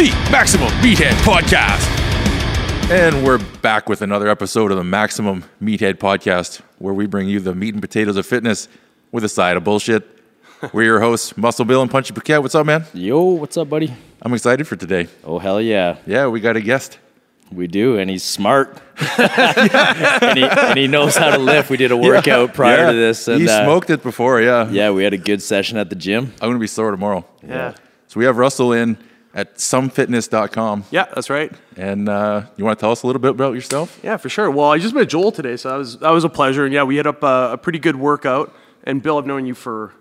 the Maximum Meathead Podcast. And we're back with another episode of the Maximum Meathead Podcast, where we bring you the meat and potatoes of fitness with a side of bullshit. We're your hosts, Muscle Bill and Punchy Paquette. What's up, man? Yo, what's up, buddy? I'm excited for today. Oh, hell yeah. Yeah, we got a guest. We do, and he's smart. and, he, and he knows how to lift. We did a workout prior Yeah. to this. And, he uh, smoked it before, yeah. Yeah, we had a good session at the gym. I'm going to be sore tomorrow. Yeah. So we have Russell in at sumfitness.com. Yeah, that's right. And uh, you want to tell us a little bit about yourself? Yeah, for sure. Well, I just met Joel today, so that was that was a pleasure. And yeah, we hit up a, a pretty good workout. And Bill, I've known you for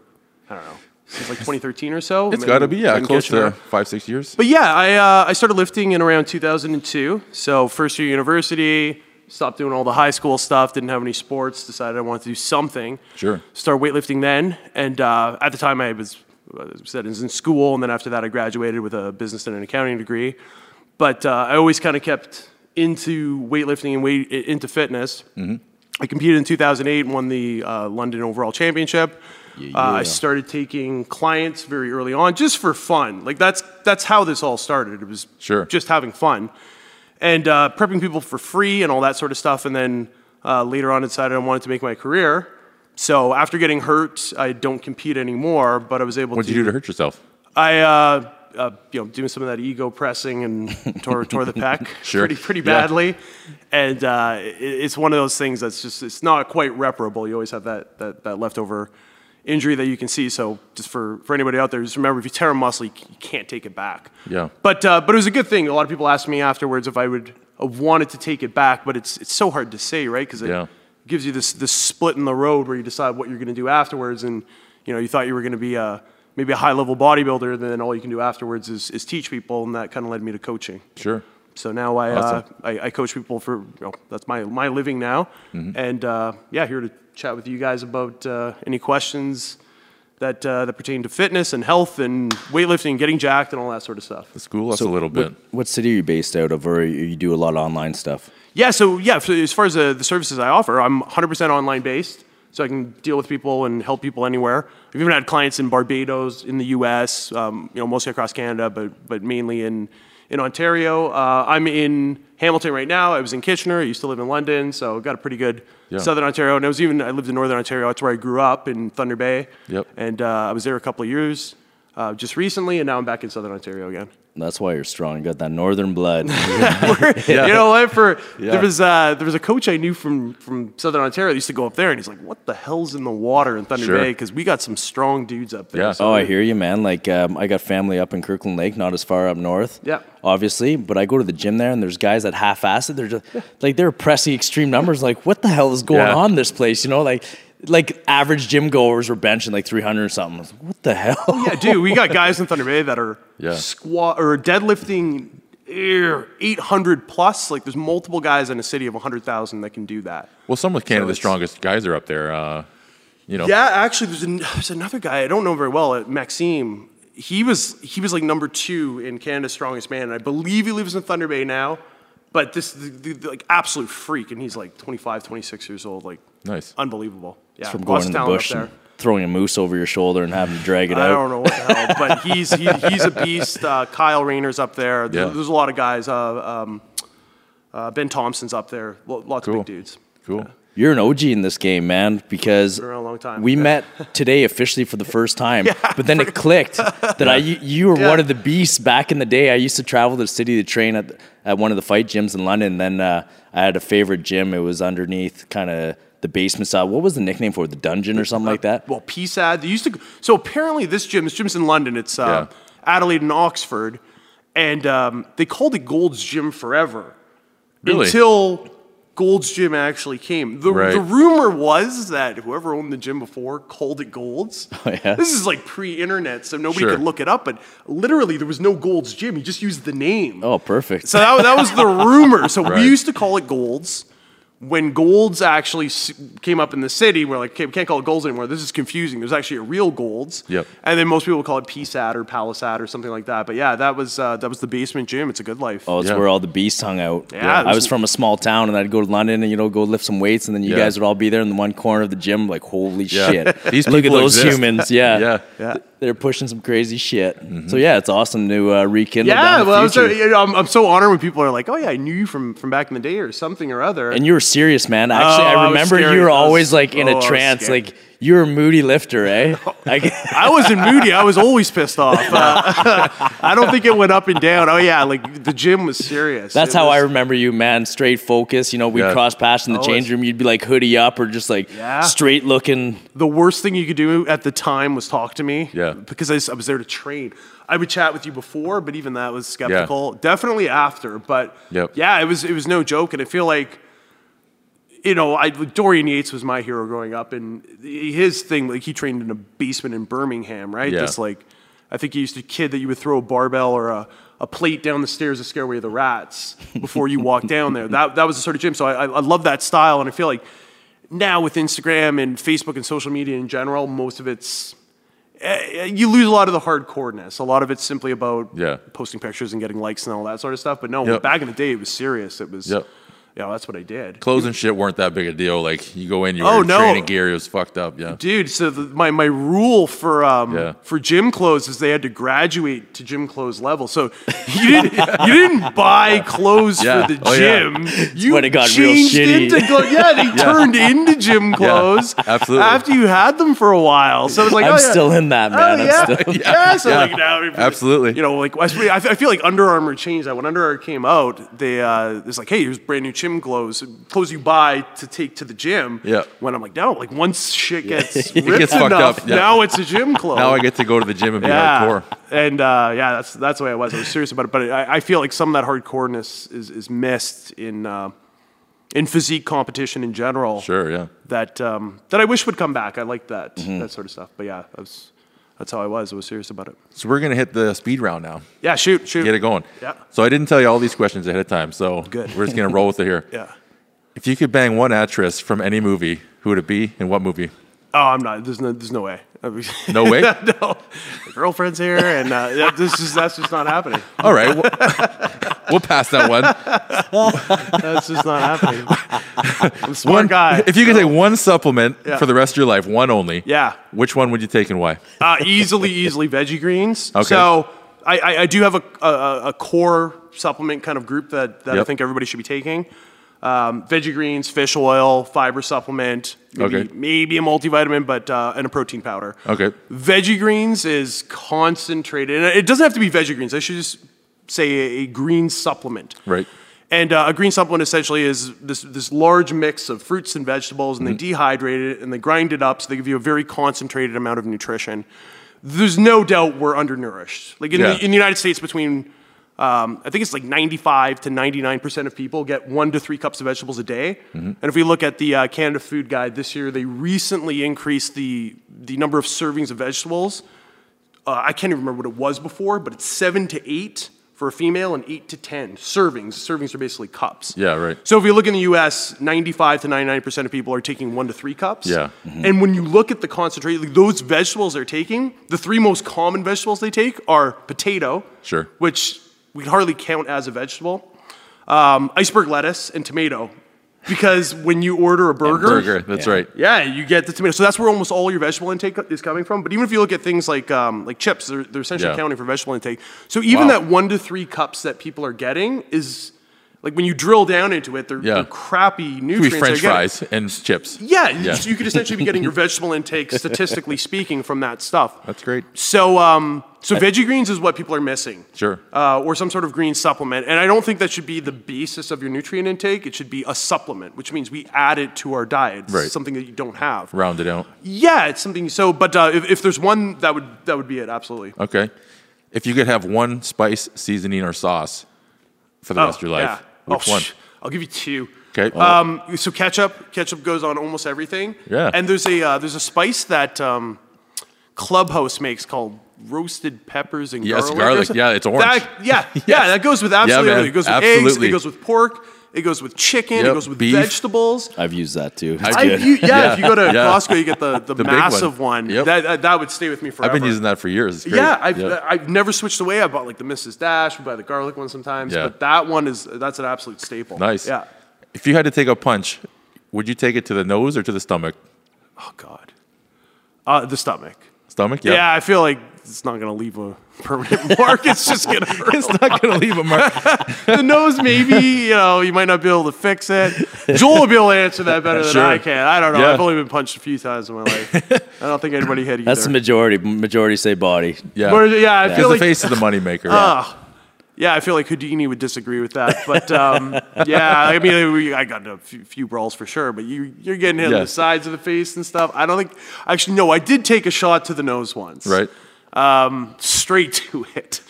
I don't know since like 2013 or so. It's got to be, yeah, close to five, six years. But yeah, I uh, I started lifting in around 2002. So first year university, stopped doing all the high school stuff. Didn't have any sports. Decided I wanted to do something. Sure. Start weightlifting then, and uh, at the time I was uh, said I was in school, and then after that I graduated with a business and an accounting degree. But uh, I always kind of kept into weightlifting and weight into fitness. I competed in 2008 and won the uh, London Overall Championship. Uh, I started taking clients very early on, just for fun. Like that's that's how this all started. It was Sure. just having fun and uh, prepping people for free and all that sort of stuff. And then uh, later on, decided I wanted to make my career. So after getting hurt, I don't compete anymore. But I was able What to. did you do to hurt yourself? I, uh, uh, you know, doing some of that ego pressing and tore, tore the pec Sure. pretty, pretty Yeah. badly. And uh, it, it's one of those things that's just, it's not quite reparable. You always have that, that, that leftover injury that you can see. So just for, for anybody out there, just remember if you tear a muscle, you, you can't take it back. Yeah. But, uh, but it was a good thing. A lot of people asked me afterwards if I would have wanted to take it back, but it's, it's so hard to say, right? Because it Yeah. Gives you this, this split in the road where you decide what you're going to do afterwards. And, you know, you thought you were going to be a, maybe a high level bodybuilder, and then all you can do afterwards is, is teach people. And that kind of led me to coaching. Sure. So now I, Awesome. uh, I, I coach people for, you know, that's my, my living now. Mm-hmm. And uh, yeah, here to chat with you guys about uh, any questions that, uh, that pertain to fitness and health and weightlifting, getting jacked and all that sort of stuff. The school us a little bit. What, what city are you based out of, or you do a lot of online stuff? Yeah, so yeah, so as far as the, the services I offer, I'm 100% online based, so I can deal with people and help people anywhere. I've even had clients in Barbados, in the U.S., um, you know, mostly across Canada, but but mainly in in Ontario. Uh, I'm in Hamilton right now. I was in Kitchener. I used to live in London, so got a pretty good Yeah. Southern Ontario. And I was even I lived in Northern Ontario. That's where I grew up in Thunder Bay. Yep. And uh, I was there a couple of years, uh, just recently, and now I'm back in Southern Ontario again. That's why you're strong. You got that northern blood. You know what? For Yeah. there was uh, there was a coach I knew from from Southern Ontario. that used to go up there, and he's like, "What the hell's in the water in Thunder Sure. Bay?" Because we got some strong dudes up there. Yeah. So Oh, I hear you, man. Like, um, I got family up in Kirkland Lake, not as far up north. Yeah. Obviously, but I go to the gym there, and there's guys that half-ass it. They're just like they're pressing extreme numbers. Like, what the hell is going Yeah. on in this place? You know, like like average gym goers were benching like 300 or something. I was like, what the hell? yeah, dude, we got guys in Thunder Bay that are Yeah. squat or deadlifting eh, 800 plus. Like, there's multiple guys in a city of 100,000 that can do that. Well, some of Canada's it's- strongest guys are up there. Uh, you know. Yeah, actually, there's, an, there's another guy I don't know very well, uh, Maxime. He was he was like number two in Canada's Strongest Man, and I believe he lives in Thunder Bay now. But this the, the, the, like absolute freak, and he's like 25, 26 years old, like Nice. unbelievable. Yeah, From going in the bush and throwing a moose over your shoulder and having to drag it I out. don't know what the hell, but he's he, he's a beast. Uh, Kyle Rayner's up there. There- Yeah. There's a lot of guys. Uh, um, uh, ben Thompson's up there. Lo- Lots Cool. of big dudes. Cool. You're an OG in this game, man, because around a long time. we Yeah. met today officially for the first time. but then it clicked that I you, you were Yeah. one of the beasts back in the day. I used to travel to the city to train at at one of the fight gyms in London. Then uh, I had a favorite gym. It was underneath kind of the basement side. What was the nickname for it? The dungeon or something like that? Well, PSAD. They used to. So apparently, this gym, this gym's in London. It's uh, Yeah. Adelaide and Oxford, and um, they called it Gold's Gym forever Really? until Gold's Gym actually came. The, Right. the rumor was that whoever owned the gym before called it Gold's. Oh, yeah? This is like pre-internet, so nobody Sure. could look it up. But literally, there was no Gold's Gym. You just used the name. Oh, perfect. So that, that was the rumor. So Right. we used to call it Gold's. When Golds actually came up in the city, we're like, okay, we can't call it Golds anymore. This is confusing. There's actually a real Golds. Yep. And then most people call it PSAT or Palisat or something like that. But yeah, that was uh, that was the basement gym. It's a good life. Oh, it's Yeah. where all the beasts hung out. Yeah, I was from a small town, and I'd go to London and you know go lift some weights, and then you Yeah. guys would all be there in the one corner of the gym, like holy Yeah. shit! These Look at people those exist. humans. Yeah, Yeah. Yeah. They're pushing some crazy shit. So yeah, it's awesome to uh, rekindle. Yeah, down well, I was, future. you know, I'm, I'm so honored when people are like, "Oh yeah, I knew you from from back in the day or something or other." and you were serious, man. Actually, Oh, I I remember scary. you were always like in oh, I a was trance, like you were a moody lifter, eh? I, I wasn't moody. I was always pissed off. Uh, I don't think it went up and down. Oh yeah, like the gym was serious. That's It how I remember you, man. Straight focus. You know, we Yeah. would cross paths in the Oh, change room. You'd be like hoodie up or just like Yeah. straight looking. The worst thing you could do at the time was talk to me. Yeah. Because I was there to train. I would chat with you before, but even that was skeptical. Definitely after, but Yep. yeah, it was it was no joke, and I feel like. You know, I Dorian Yates was my hero growing up, and his thing, like he trained in a basement in Birmingham, right? Yeah. Just like, I think he used to kid that you would throw a barbell or a, a plate down the stairs to scare away the rats before you walk down there. That that was the sort of gym. So I, I love that style, and I feel like now with Instagram and Facebook and social media in general, most of it's eh, you lose a lot of the hardcoreness. A lot of it's simply about Yeah. posting pictures and getting likes and all that sort of stuff. But no, Yep. back in the day, it was serious. It was, Yep. You know, that's what I did. Clothes and shit weren't that big a deal. Like you go in, you Oh, wear no. training gear, it was fucked up. Yeah. Dude, so the, my, my rule for um, Yeah. for gym clothes is they had to graduate to gym clothes level. So you didn't you didn't buy clothes Yeah. for the Oh, yeah. gym. You when it got real changed shitty. into clo- yeah, they turned into gym clothes. absolutely. After you had them for a while, so it's like I'm oh, yeah. still in that, Oh man. yeah, I'm still, yeah. So Yeah. like now, Absolutely. You know, like I feel, I feel like Under Armour changed that. When Under Armour came out, they uh, it's like, hey, here's brand new gym clothes, clothes you buy to take to the gym. Yeah. When I'm like, no, like once shit gets It ripped gets fucked enough, up, yeah. now it's a gym clothes. Now I get to go to the gym and be yeah. hardcore. And uh, yeah, that's that's the way I was. I was serious about it, but I, I feel like some of that hardcoreness is is missed in uh, in physique competition in general Sure, yeah. that um, that I wish would come back. I like that Mm-hmm. that sort of stuff. But yeah, that was, that's how I was. I was serious about it. So we're gonna hit the speed round now. Yeah, shoot, shoot. Get it going. Yeah. So I didn't tell you all these questions ahead of time. So Good. we're just gonna roll with it here. Yeah. If you could bang one actress from any movie, who would it be and what movie? Oh, I'm not. There's no. There's no way. No way? no. Girlfriend's here, and uh, this is that's just not happening. All right. We'll, we'll pass that one. That's just not happening. I'm a smart guy. If you could take one supplement Yeah. for the rest of your life, one only. Yeah. Which one would you take and why? Uh, easily, easily veggie greens. Okay. So I, I, I do have a, a, a core supplement kind of group that, that I think everybody should be taking. Um, veggie greens, fish oil, fiber supplement, maybe, Okay. maybe a multivitamin, but uh, and a protein powder. Okay. Veggie greens is concentrated, and it doesn't have to be veggie greens. I should just say a, a green supplement. Right. And uh, a green supplement essentially is this, this large mix of fruits and vegetables, and Mm-hmm. they dehydrate it and they grind it up so they give you a very concentrated amount of nutrition. There's no doubt we're undernourished. Like in, Yeah. the, in the United States, between um, I think it's like 95 to 99 percent of people get one to three cups of vegetables a day. Mm-hmm. And if we look at the uh, Canada Food Guide this year, they recently increased the the number of servings of vegetables. Uh, I can't even remember what it was before, but it's seven to eight for a female and eight to ten servings. Servings are basically cups. Yeah, right. So if you look in the U.S., 95 to 99 percent of people are taking one to three cups. Yeah. And when you look at the concentration, like those vegetables they're taking, the three most common vegetables they take are potato, Sure. which we can hardly count as a vegetable, um, iceberg lettuce, and tomato. Because when you order a burger, Burger. That's Yeah. right. yeah, you get the tomato. So that's where almost all your vegetable intake is coming from. But even if you look at things like um, like chips, they're, they're essentially Yeah. accounting for vegetable intake. So even Wow. that one to three cups that people are getting is like when you drill down into it, they're, Yeah. they're crappy nutrients. be French fries and chips. Yeah, Yeah. You, you could essentially be getting your vegetable intake, statistically speaking, from that stuff. That's great. So, um, so veggie greens is what people are missing. Sure. Uh, or some sort of green supplement. And I don't think that should be the basis of your nutrient intake. It should be a supplement, which means we add it to our diet. It's Right. something that you don't have. Round it out. Yeah, it's something. So, but uh, if, if there's one, that would that would be it. Absolutely. Okay. If you could have one spice, seasoning, or sauce for the rest of your life, yeah. Which Oh, one? sh- I'll give you two. Okay. Um, so ketchup, ketchup goes on almost everything. Yeah. And there's a uh, there's a spice that um, Clubhouse makes called roasted peppers and Yes, garlic. garlic. Yeah, it's orange. That, yeah, yeah, that goes with absolutely everything. It goes with eggs. It goes with pork. It goes with chicken. Yep, It goes with beef. vegetables. I've used that too. I, you, yeah, Yeah. if you go to Yeah. Costco, you get the, the, big massive one. one. Yep. That, that that would stay with me forever. I've been using that for years. Yeah, I've, Yep. I've never switched away. I bought like the Mrs. Dash. We buy the garlic one sometimes, Yeah. but that one is that's an absolute staple. nice. Yeah. If you had to take a punch, would you take it to the nose or to the stomach? Oh God. Uh, the stomach. Stomach. Yeah. Yeah. I feel like it's not gonna leave a permanent mark. It's just gonna hurt. It's not going to leave a mark. the nose, maybe you know, you might not be able to fix it. Joel will be able to answer that better than Sure. I can. I don't know. Yeah. I've only been punched a few times in my life. I don't think anybody hit either. That's the majority. Majority say body. Yeah. But, yeah, I Because feel the like face is the moneymaker. Ah, yeah, I feel like Houdini would disagree with that. But um, yeah, I mean, we, I got a few, few brawls for sure. But you, you're getting hit on Yeah. the sides of the face and stuff. I don't think. Actually, no, I did take a shot to the nose once. right. Um, straight to it.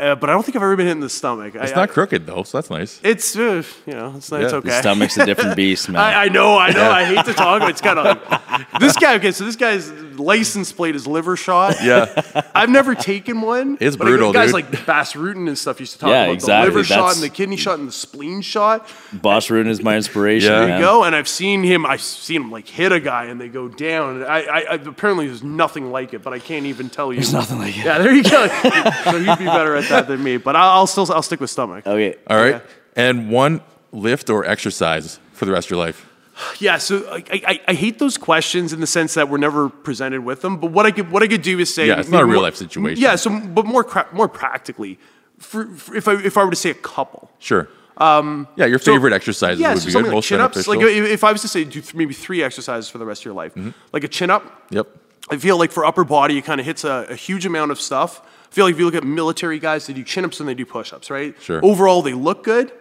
Uh, but I don't think I've ever been hit in the stomach. It's I, not I, crooked though, so that's nice. It's uh, you know, it's, it's Yeah. okay. The stomach's a different beast, man. I, I know, I know. I hate to talk, about it. it's kind of like this guy. Okay, so this guy's license plate is liver shot. Yeah. I've never taken one. It's but I- brutal, Guys dude. like Bas Rutten and stuff used to talk Yeah, about exactly. the liver shot and the kidney shot and the spleen shot. Bas Rutten is my inspiration. Yeah. There you go. And I've seen him. I've seen him like hit a guy and they go down. I, I, I apparently there's nothing like it, but I can't even tell you. There's nothing like it. Yeah, there you go. so you'd be better at that than me. But I'll, I'll still I'll stick with stomach. Okay. All right. Yeah. And one lift or exercise for the rest of your life. Yeah, so I, I, I hate those questions in the sense that we're never presented with them. But what I could what I could do is say, Yeah, it's not a real more- life situation. Yeah, so but more cra- more practically, for, for if I if I were to say a couple, Sure. Um, yeah, your so- favorite exercises yeah, would so be something good. like chin ups. Like if if I was to say do th- maybe three exercises for the rest of your life, Mm-hmm. like a chin up. yep. I feel like for upper body, it kind of hits a, a huge amount of stuff. I feel like if you look at military guys, they do chin ups and they do push ups, right? Sure. Overall, they look good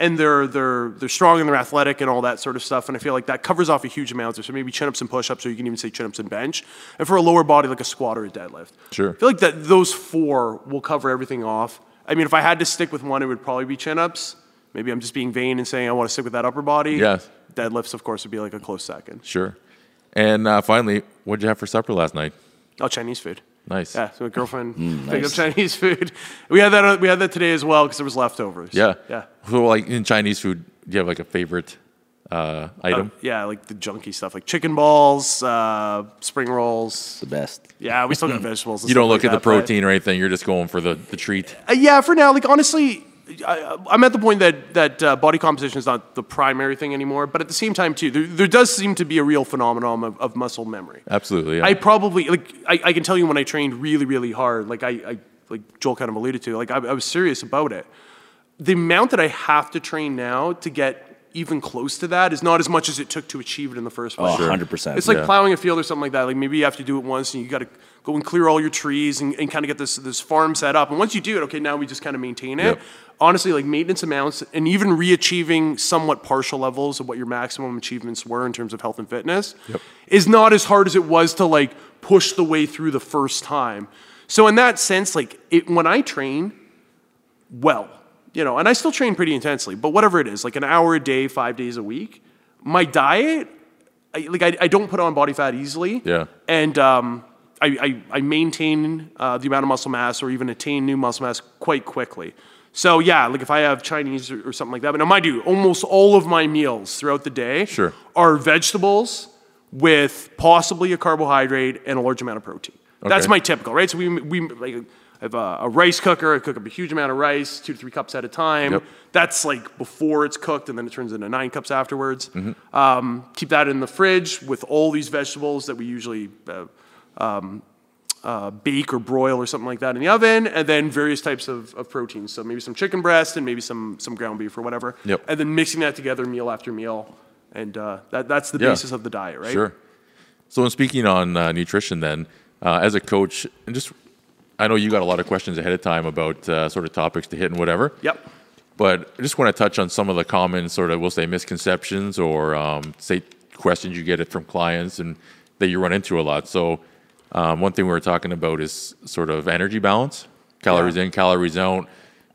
and they're they're they're strong and they're athletic and all that sort of stuff. And I feel like that covers off a huge amount. So maybe chin ups and push ups, or you can even say chin ups and bench. And for a lower body, like a squat or a deadlift. Sure. I feel like that those four will cover everything off. I mean, if I had to stick with one, it would probably be chin ups. Maybe I'm just being vain and saying I want to stick with that upper body. Yes. Deadlifts, of course, would be like a close second. Sure. And uh, finally, what did you have for supper last night? Oh, Chinese food. Nice. Yeah, so my girlfriend picked nice. up Chinese food. We had that. We had that today as well because there was leftovers. Yeah. yeah, So, like in Chinese food, do you have like a favorite uh, item? yeah. Like the junky stuff, like chicken balls, uh, spring rolls. The best. Yeah, we still got vegetables. you don't look like at the that, but- protein or anything. You're just going for the, the treat. Uh, yeah, for now, like honestly, I, I'm at the point that that uh, body composition is not the primary thing anymore. But at the same time, too, there, there does seem to be a real phenomenon of, of muscle memory. Absolutely. Yeah. I probably like I, I can tell you when I trained really really hard like I, I like Joel kind of alluded to like I, I was serious about it. The amount that I have to train now to get even close to that is not as much as it took to achieve it in the first place. Oh, 100%. It's like Yeah. plowing a field or something like that. Like maybe you have to do it once and you got to go and clear all your trees and, and kind of get this this farm set up. And once you do it, okay, now we just kind of maintain it. Yep. Honestly, like maintenance amounts and even re-achieving somewhat partial levels of what your maximum achievements were in terms of health and fitness is not as hard as it was to like push the way through the first time. So in that sense, like it, when I train, well, you know, and I still train pretty intensely, but whatever it is, like an hour a day, five days a week, my diet, I, like I, I don't put on body fat easily. Yeah. And um, I, I, I maintain uh, the amount of muscle mass or even attain new muscle mass quite quickly. So yeah, like if I have Chinese or, or something like that, but now mind you, almost all of my meals throughout the day Sure. are vegetables with possibly a carbohydrate and a large amount of protein. That's my typical, right? So we, we like, have a, a rice cooker. I cook up a huge amount of rice, two to three cups at a time. Yep. That's like before it's cooked, and then it turns into nine cups afterwards. Mm-hmm. Um, keep that in the fridge with all these vegetables that we usually uh, um, uh, bake or broil or something like that in the oven, and then various types of, of proteins. So maybe some chicken breast and maybe some some ground beef or whatever. Yep. And then mixing that together meal after meal, and uh, that that's the Yeah. basis of the diet, right? Sure. So, in speaking on uh, nutrition, then, uh, as a coach, and just, I know you got a lot of questions ahead of time about uh, sort of topics to hit and whatever. Yep. But I just want to touch on some of the common sort of, we'll say, misconceptions or um, say questions you get it from clients and that you run into a lot. So, um, one thing we were talking about is sort of energy balance, calories Yeah. in, calories out.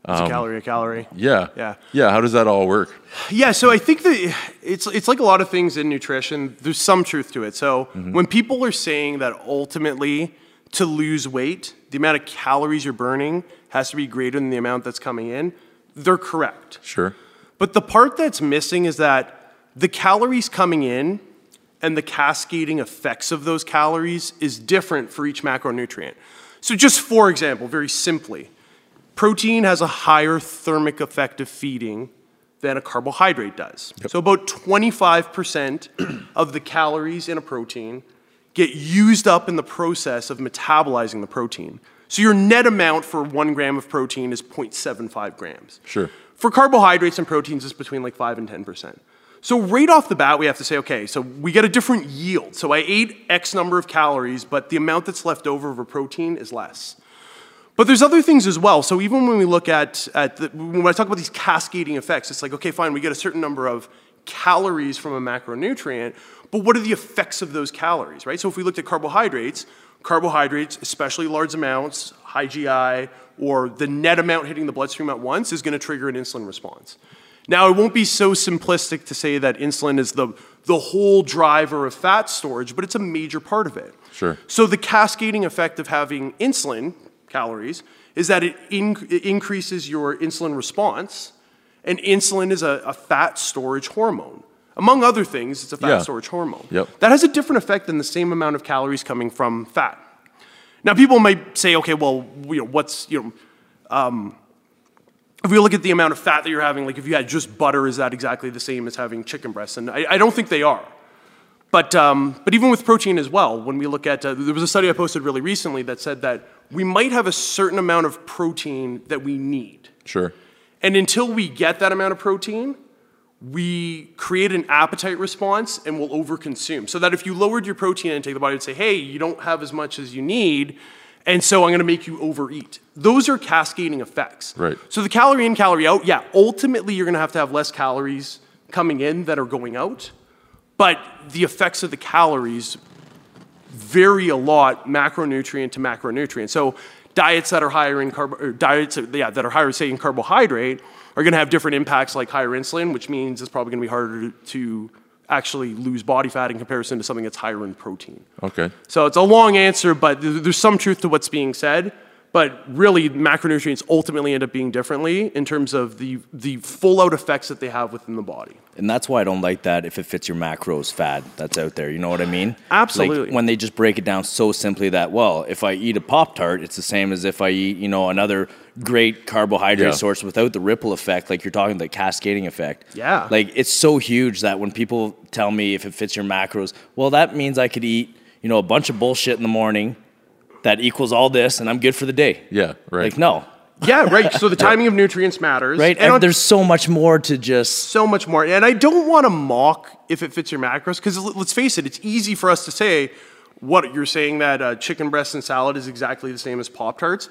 It's a calorie a calorie. Yeah. Yeah. Yeah. How does that all work? Yeah, so I think that it's it's like a lot of things in nutrition. There's some truth to it. So when people are saying that ultimately to lose weight, the amount of calories you're burning has to be greater than the amount that's coming in, they're correct. Sure. But the part that's missing is that the calories coming in and the cascading effects of those calories is different for each macronutrient. So, just for example, very simply, protein has a higher thermic effect of feeding than a carbohydrate does. So, about 25% of the calories in a protein get used up in the process of metabolizing the protein. So, your net amount for one gram of protein is 0.75 grams. Sure. For carbohydrates and proteins, it's between like 5 and 10%. So, right off the bat, we have to say, okay, so we get a different yield. So, I ate X number of calories, but the amount that's left over of a protein is less. But there's other things as well. So, even when we look at, at the, when I talk about these cascading effects, it's like, okay, fine, we get a certain number of calories from a macronutrient, but what are the effects of those calories, right? So, if we looked at carbohydrates, carbohydrates, especially large amounts, high GI, or the net amount hitting the bloodstream at once, is going to trigger an insulin response. Now, it won't be so simplistic to say that insulin is the, the whole driver of fat storage, but it's a major part of it. Sure. So, the cascading effect of having insulin calories is that it, it increases your insulin response, and insulin is a, a, fat storage hormone. Among other things, it's a fat Yeah. storage hormone. Yep. That has a different effect than the same amount of calories coming from fat. Now, people might say, okay, well, you know, what's, you know, um, if we look at the amount of fat that you're having, like if you had just butter, is that exactly the same as having chicken breasts? And I, I don't think they are. But, um, but even with protein as well, when we look at, uh, there was a study I posted really recently that said that we might have a certain amount of protein that we need. Sure. And until we get that amount of protein, we create an appetite response and we'll overconsume. So that if you lowered your protein intake, the body would say, hey, you don't have as much as you need, and so I'm gonna make you overeat. Those are cascading effects. Right. So the calorie in, calorie out, yeah, ultimately you're gonna have to have less calories coming in that are going out, but the effects of the calories vary a lot macronutrient to macronutrient. So diets that are higher in carb diets yeah, that are higher say in carbohydrate are going to have different impacts like higher insulin, which means it's probably going to be harder to, to actually lose body fat in comparison to something that's higher in protein. Okay. So it's a long answer, but there's some truth to what's being said. But really, macronutrients ultimately end up being differently in terms of the, the full out effects that they have within the body. And that's why I don't like that if it fits your macros fad that's out there. You know what I mean? Absolutely. Like when they just break it down so simply that, well, if I eat a Pop Tart, it's the same as if I eat, you know, another great carbohydrate Yeah. source without the ripple effect, like you're talking the cascading effect. Yeah. Like it's so huge that when people tell me if it fits your macros, well, that means I could eat, you know, a bunch of bullshit in the morning that equals all this and I'm good for the day. Yeah. Right. Like, no. Yeah, right. So the timing of nutrients matters. Right? And And there's so much more to just so much more. And I don't want to mock if it fits your macros, because let's face it, it's easy for us to say what you're saying that uh, chicken breast and salad is exactly the same as Pop Tarts.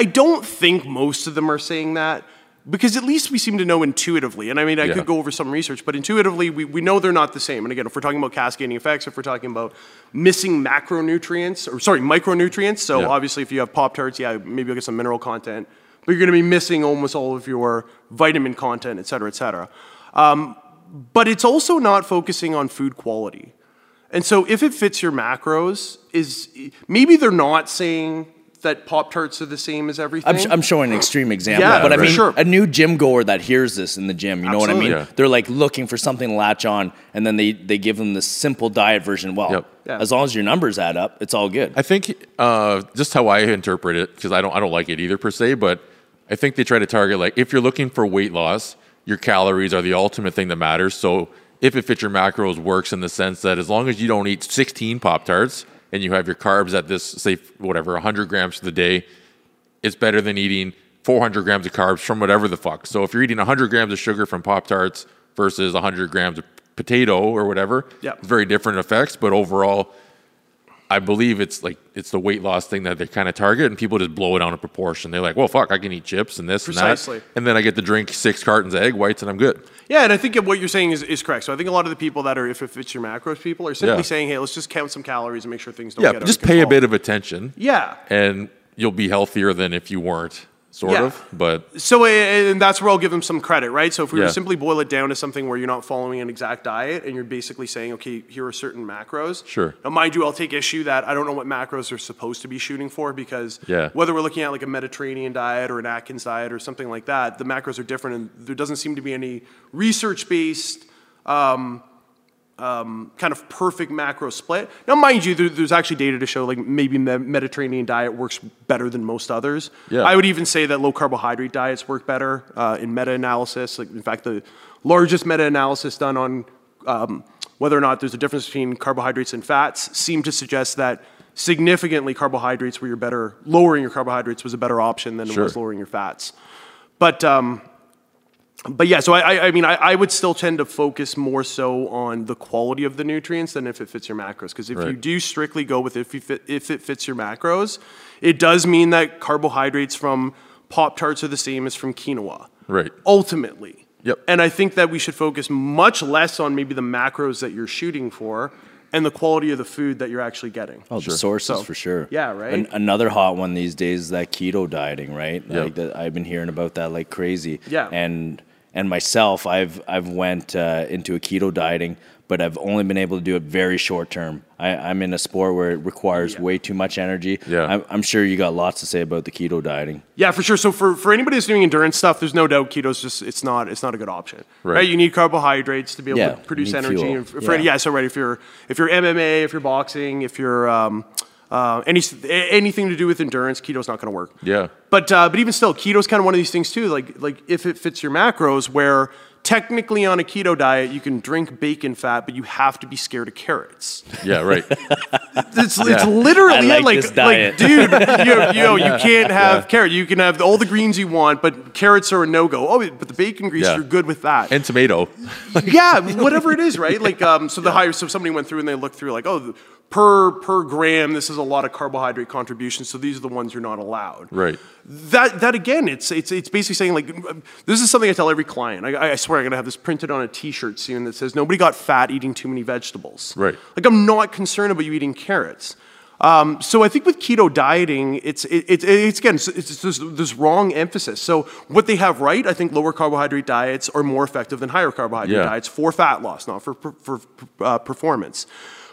I don't think most of them are saying that. Because at least we seem to know intuitively, and I mean, I Yeah. could go over some research, but intuitively, we, we know they're not the same. And again, if we're talking about cascading effects, if we're talking about missing macronutrients, or sorry, micronutrients, so Yeah. obviously if you have Pop Tarts, yeah, maybe you'll get some mineral content, but you're going to be missing almost all of your vitamin content, et cetera, et cetera. Um, but it's also not focusing on food quality. And so if it fits your macros, is maybe they're not saying that Pop Tarts are the same as everything. I'm, I'm showing an extreme example, Yeah, but I for mean, sure. a new gym goer that hears this in the gym, you know what I mean? Yeah. They're like looking for something to latch on, and then they, they give them the simple diet version. Well, Yep. Yeah. as long as your numbers add up, it's all good. I think uh, just how I interpret it, because I don't, I don't like it either per se, but I think they try to target like if you're looking for weight loss, your calories are the ultimate thing that matters. So if it fits your macros, works in the sense that as long as you don't eat 16 Pop Tarts and you have your carbs at this, say whatever, 100 grams for the day, it's better than eating 400 grams of carbs from whatever the fuck. So if you're eating 100 grams of sugar from Pop Tarts versus 100 grams of potato or whatever, Yeah. very different effects. But overall, I believe it's like it's the weight loss thing that they kind of target, and people just blow it out of proportion. They're like, "Well, fuck, I can eat chips and this Precisely. and that, and then I get to drink six cartons of egg whites, and I'm good." Yeah, and I think what you're saying is, is correct. So I think a lot of the people that are if it fits your macros people are simply Yeah. saying, hey, let's just count some calories and make sure things don't Yeah, get out just pay a bit of attention, Yeah. and you'll be healthier than if you weren't. Sort Yeah. of. But So, and that's where I'll give them some credit, right? So, if we were Yeah. to simply boil it down to something where you're not following an exact diet and you're basically saying, okay, here are certain macros. Sure. Now, mind you, I'll take issue that I don't know what macros are supposed to be shooting for because Yeah. whether we're looking at like a Mediterranean diet or an Atkins diet or something like that, the macros are different and there doesn't seem to be any research based um, kind of perfect macro split. Now, mind you, there, there's actually data to show like maybe the Mediterranean diet works better than most others. Yeah. I would even say that low carbohydrate diets work better uh, in meta-analysis. Like, in fact, the largest meta-analysis done on um, whether or not there's a difference between carbohydrates and fats seemed to suggest that significantly carbohydrates were your better lowering your carbohydrates was a better option than Sure. it was lowering your fats. But um, but yeah, so I, I- I mean, I, I would still tend to focus more so on the quality of the nutrients than if it fits your macros. Because if you do strictly go with if, you fit, if it fits your macros, it does mean that carbohydrates from Pop Tarts are the same as from quinoa. right. Ultimately. Yep. And I think that we should focus much less on maybe the macros that you're shooting for and the quality of the food that you're actually getting. Oh, the sources So- for sure. Yeah, right? An- another hot one these days is that keto dieting, right? Yep. Like that, I've been hearing about that like crazy. Yeah. And and myself, I've I've went uh, into a keto dieting, but I've only been able to do it very short term. I, I'm in a sport where it requires way too much energy. Yeah. I'm, I'm sure you got lots to say about the keto dieting. Yeah, for sure. So for, for anybody that's doing endurance stuff, there's no doubt keto's just it's not it's not a good option. Right. Right. You need carbohydrates to be able Yeah, to produce energy. fuel. And for, for- Yeah. yeah. so right. If you're if you're MMA, if you're boxing, if you're um, uh, any anything to do with endurance, keto's not going to work. Yeah. But uh, but even still, keto's kind of one of these things too. Like like if it fits your macros, where technically on a keto diet you can drink bacon fat, but you have to be scared of carrots. Yeah, right. It's, Yeah. it's literally I it, like this diet. dude. You, you know, you can't have carrot. You can have all the greens you want, but carrots are a no go. Oh, but the bacon grease, Yeah. you're good with that. and tomato. yeah, whatever it is, right? Like, um, so the higher, so somebody went through and they looked through, like, oh, per per gram, this is a lot of carbohydrate contributions. So these are the ones you're not allowed. Right. That that again, it's it's it's basically saying like this is something I tell every client. I, I swear I'm gonna have this printed on a T-shirt soon that says nobody got fat eating too many vegetables. Right. Like I'm not concerned about you eating carrots. Um, so I think with keto dieting, it's it, it, it's again it's, it's this, this wrong emphasis. So what they have right, I think lower carbohydrate diets are more effective than higher carbohydrate Yeah. diets for fat loss, not for for, for uh, performance.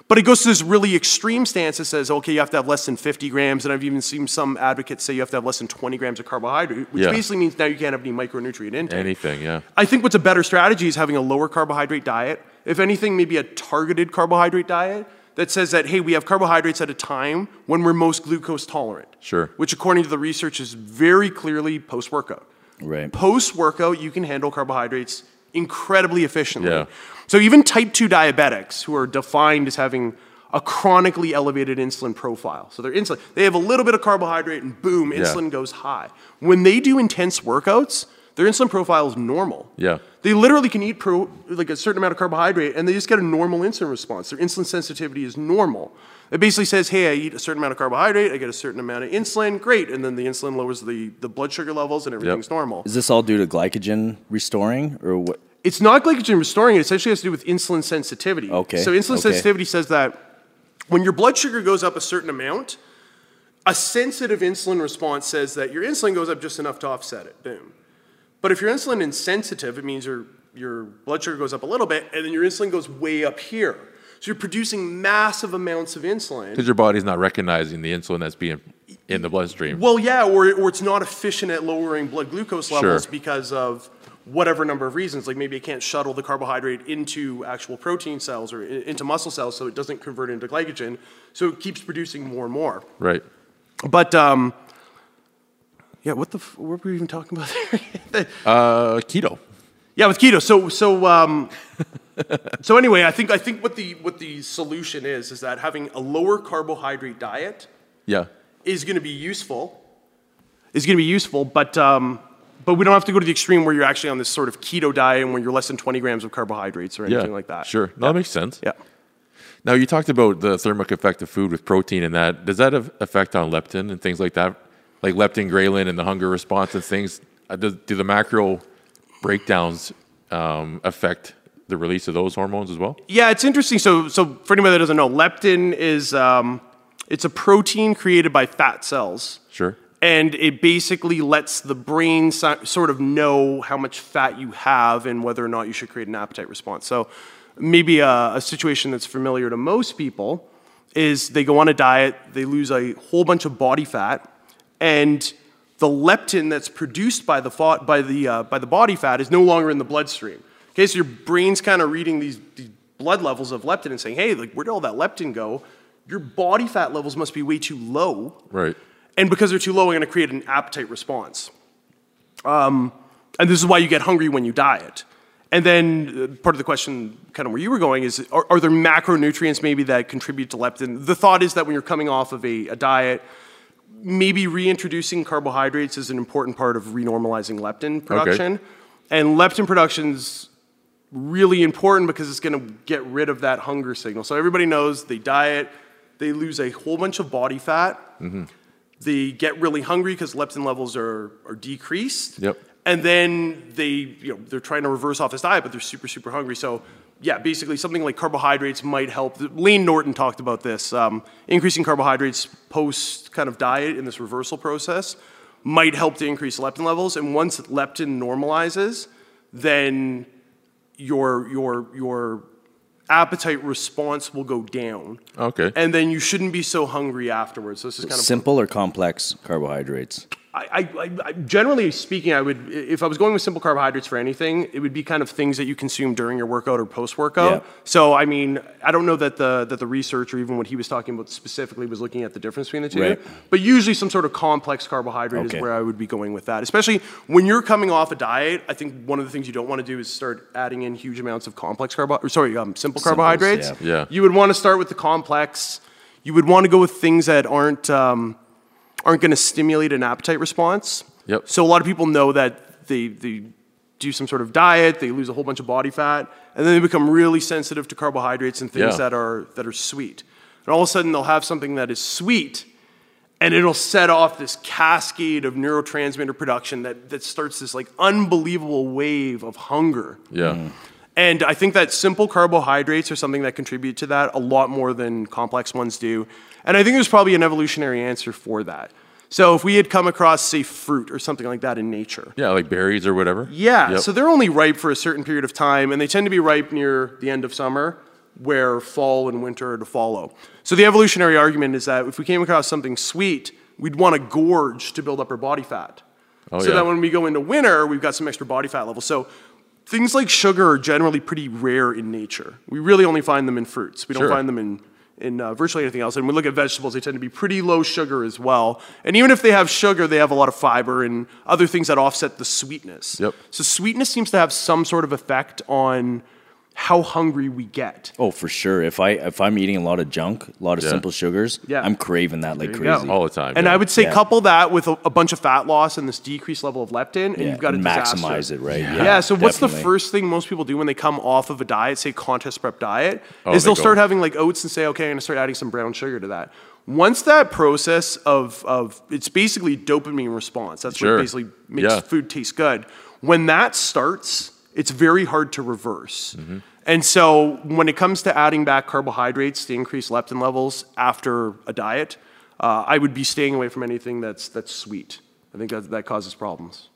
But it goes to this really extreme stance that says, okay, you have to have less than 50 grams, and I've even seen some advocates say you have to have less than 20 grams of carbohydrate, which Yeah. basically means now you can't have any micronutrient intake. Anything, yeah. I think what's a better strategy is having a lower carbohydrate diet. If anything, maybe a targeted carbohydrate diet that says that, hey, we have carbohydrates at a time when we're most glucose tolerant. Sure. Which, according to the research, is very clearly post workout. Right. Post workout, you can handle carbohydrates incredibly efficiently. Yeah. So even type 2 diabetics who are defined as having a chronically elevated insulin profile. So their insulin, they have a little bit of carbohydrate and boom, Yeah. insulin goes high. When they do intense workouts, their insulin profile is normal. Yeah. They literally can eat pro, like a certain amount of carbohydrate and they just get a normal insulin response. Their insulin sensitivity is normal. It basically says, hey, I eat a certain amount of carbohydrate, I get a certain amount of insulin, great. And then the insulin lowers the, the blood sugar levels and everything's normal. Is this all due to glycogen restoring or what? It's not glycogen restoring, it essentially has to do with insulin sensitivity. Okay, So insulin okay. sensitivity says that when your blood sugar goes up a certain amount, a sensitive insulin response says that your insulin goes up just enough to offset it. Boom. But if you're insulin insensitive, it means your, your blood sugar goes up a little bit and then your insulin goes way up here. So you're producing massive amounts of insulin. Because your body's not recognizing the insulin that's being in the bloodstream. Well, yeah, or, or it's not efficient at lowering blood glucose levels Sure. because of whatever number of reasons. Like maybe it can't shuttle the carbohydrate into actual protein cells or into muscle cells, so it doesn't convert into glycogen. So it keeps producing more and more. Right. But um, yeah, what the f- what were we even talking about there? Uh, keto. yeah, with keto. So so um, so anyway, I think I think what the what the solution is is that having a lower carbohydrate diet Yeah. is going to be useful. Is going to be useful, but um, but we don't have to go to the extreme where you're actually on this sort of keto diet and where you're less than 20 grams of carbohydrates or Yeah. anything like that. Sure. No, that makes sense. Yeah. Now you talked about the thermic effect of food with protein and that. Does that have effect on leptin and things like that? Like leptin, ghrelin, and the hunger response and things. Uh, does, do the macro breakdowns um, affect the release of those hormones as well? Yeah, it's interesting. So, so for anybody that doesn't know, leptin is um, it's a protein created by fat cells Sure. And it basically lets the brain so- sort of know how much fat you have and whether or not you should create an appetite response. So maybe a, a situation that's familiar to most people is they go on a diet, they lose a whole bunch of body fat, and the leptin that's produced by the, fa- by the, uh, by the body fat is no longer in the bloodstream. Okay, so your brain's kind of reading these, these blood levels of leptin and saying, hey, like, where did all that leptin go? Your body fat levels must be way too low. Right. And because they're too low, I'm going to create an appetite response. Um, and this is why you get hungry when you diet. And then uh, part of the question, kind of where you were going, is are, are, there macronutrients maybe that contribute to leptin? The thought is that when you're coming off of a, a diet, maybe reintroducing carbohydrates is an important part of renormalizing leptin production. Okay. And leptin production's really important because it's going to get rid of that hunger signal. So everybody knows they diet, they lose a whole bunch of body fat. Mm-hmm. They get really hungry because leptin levels are, are decreased. Yep. And then they, you know, they're trying to reverse off this diet, but they're super, super hungry. So yeah, basically something like carbohydrates might help. Layne Norton talked about this. Um, increasing carbohydrates post kind of diet in this reversal process might help to increase leptin levels. And once leptin normalizes, then your your your appetite response will go down. Okay. And then you shouldn't be so hungry afterwards. So this is kind of simple or complex carbohydrates. I, I, I, generally speaking, I would if I was going with simple carbohydrates for anything, it would be kind of things that you consume during your workout or post workout. Yeah. So I mean, I don't know that the that the research or even what he was talking about specifically was looking at the difference between the two. Right. But usually, some sort of complex carbohydrate okay. is where I would be going with that. Especially when you're coming off a diet, I think one of the things you don't want to do is start adding in huge amounts of complex carbo sorry, um, simple Simples, carbohydrates. Yeah. yeah. You would want to start with the complex. You would want to go with things that aren't. Um, aren't going to stimulate an appetite response. Yep. So a lot of people know that they, they do some sort of diet, they lose a whole bunch of body fat, and then they become really sensitive to carbohydrates and things yeah. that are that are sweet. And all of a sudden they'll have something that is sweet, and it'll set off this cascade of neurotransmitter production that, that starts this like unbelievable wave of hunger. Yeah. Mm. And I think that simple carbohydrates are something that contribute to that a lot more than complex ones do. And I think there's probably an evolutionary answer for that. So if we had come across, say, fruit or something like that in nature. Yeah, like berries or whatever. Yeah, yep. so they're only ripe for a certain period of time, and they tend to be ripe near the end of summer, where fall and winter are to follow. So the evolutionary argument is that if we came across something sweet, we'd want to gorge to build up our body fat. Oh, so yeah. that when we go into winter, we've got some extra body fat levels. So things like sugar are generally pretty rare in nature. We really only find them in fruits. We don't find them in in uh, virtually anything else. And when we look at vegetables, they tend to be pretty low sugar as well. And even if they have sugar, they have a lot of fiber and other things that offset the sweetness. Yep. So sweetness seems to have some sort of effect on how hungry we get. Oh, for sure. If I if I'm eating a lot of junk, a lot of yeah. simple sugars, yeah. I'm craving that like crazy go. all the time. And yeah. I would say couple that with a, a, bunch of fat loss and this decreased level of leptin, and you've got to maximize it, right? Yeah. so what's the first thing most people do when they come off of a diet, say contest prep diet, oh, is they'll they start having like oats and say, okay, I'm gonna start adding some brown sugar to that. Once that process of of it's basically dopamine response. That's sure. what basically makes food taste good. When that starts, it's very hard to reverse. Mm-hmm. And so when it comes to adding back carbohydrates to increase leptin levels after a diet, uh, I would be staying away from anything that's, that's sweet. I think that, that causes problems.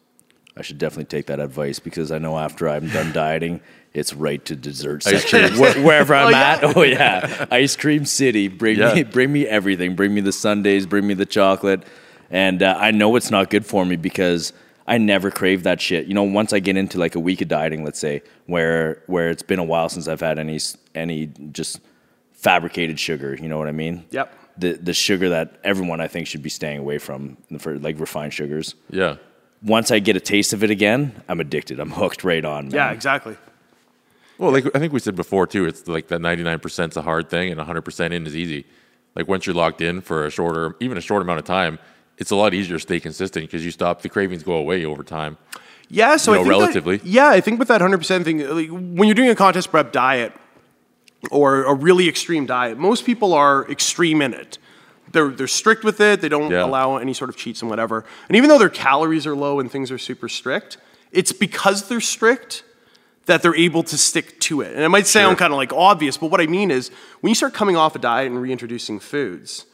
I should definitely take that advice because I know after I'm done dieting, it's right to dessert section wherever I'm oh, yeah. at. Oh yeah, ice cream city. Bring yeah. me, bring me everything. Bring me the sundaes. Bring me the chocolate. And uh, I know it's not good for me because I never crave that shit. You know, once I get into like a week of dieting, let's say, where where it's been a while since I've had any any just fabricated sugar. You know what I mean? Yep. The the sugar that everyone I think should be staying away from for like refined sugars. Yeah. Once I get a taste of it again, I'm addicted. I'm hooked right on. Man. Yeah, exactly. Well, like I think we said before too, it's like that 99% is a hard thing and 100% in is easy. Like once you're locked in for a shorter, even a short amount of time, it's a lot easier to stay consistent because you stop the cravings go away over time. Yeah, so you know, I think relatively. That, yeah, I think with that hundred percent thing, like, when you're doing a contest prep diet or a really extreme diet, most people are extreme in it. They're they're strict with it. They don't yeah. allow any sort of cheats and whatever. And even though their calories are low and things are super strict, it's because they're strict that they're able to stick to it. And it might sound sure. kind of like obvious, but what I mean is when you start coming off a diet and reintroducing foods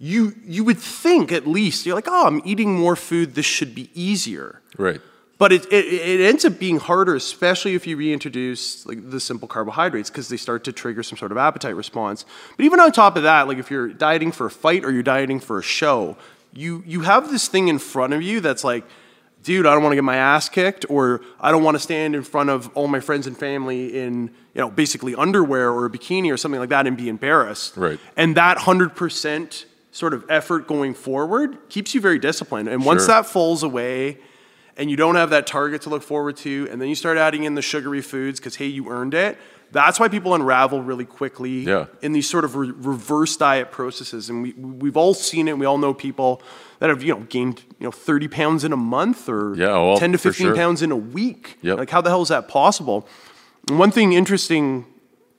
you you would think at least you're like, oh, I'm eating more food. This should be easier. Right. But it, it, it ends up being harder, especially if you reintroduce like the simple carbohydrates, because they start to trigger some sort of appetite response. But even on top of that, like if you're dieting for a fight or you're dieting for a show, you you have this thing in front of you that's like, dude, I don't want to get my ass kicked, or I don't want to stand in front of all my friends and family in you know basically underwear or a bikini or something like that and be embarrassed. Right. And that hundred percent sort of effort going forward keeps you very disciplined. And once Sure. that falls away and you don't have that target to look forward to, and then you start adding in the sugary foods because, hey, you earned it, that's why people unravel really quickly Yeah. in these sort of re- reverse diet processes. And we, we've all seen it, we all know people that have, you know, gained, you know, 30 pounds in a month or Yeah, well, 10 to 15 sure. pounds in a week. Yep. Like, how the hell is that possible? And one thing interesting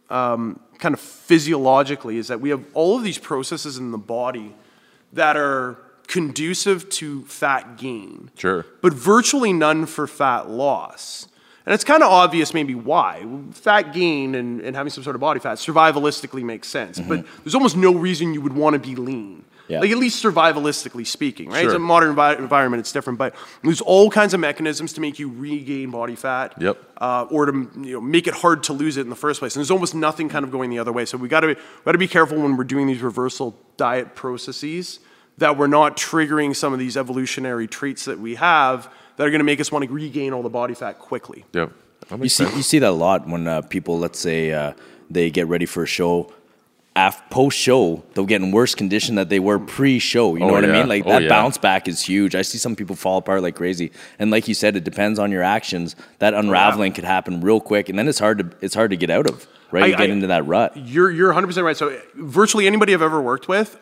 um, kind of physiologically is that we have all of these processes in the body that are conducive to fat gain, Sure. but virtually none for fat loss. And it's kind of obvious maybe why. Fat gain and, and having some sort of body fat survivalistically makes sense, mm-hmm. but there's almost no reason you would want to be lean. Yeah. Like at least survivalistically speaking, right? It's a modern envi- environment, it's different, but there's all kinds of mechanisms to make you regain body fat Yep. uh, or to you know, make it hard to lose it in the first place. And there's almost nothing kind of going the other way. So we got to we got to be careful when we're doing these reversal diet processes that we're not triggering some of these evolutionary traits that we have that are going to make us want to regain all the body fat quickly. Yeah. That You see, sense. you see that a lot when uh, people, let's say, uh, they get ready for a show. Af- post show, they'll get in worse condition that they were pre show. You know Oh, what I mean? Like Oh, that yeah. bounce back is huge. I see some people fall apart like crazy. And like you said, it depends on your actions. That oh, unraveling could happen real quick, and then it's hard to it's hard to get out of. Right, I- you get I- into that rut. You're you're 100% right. So virtually anybody I've ever worked with,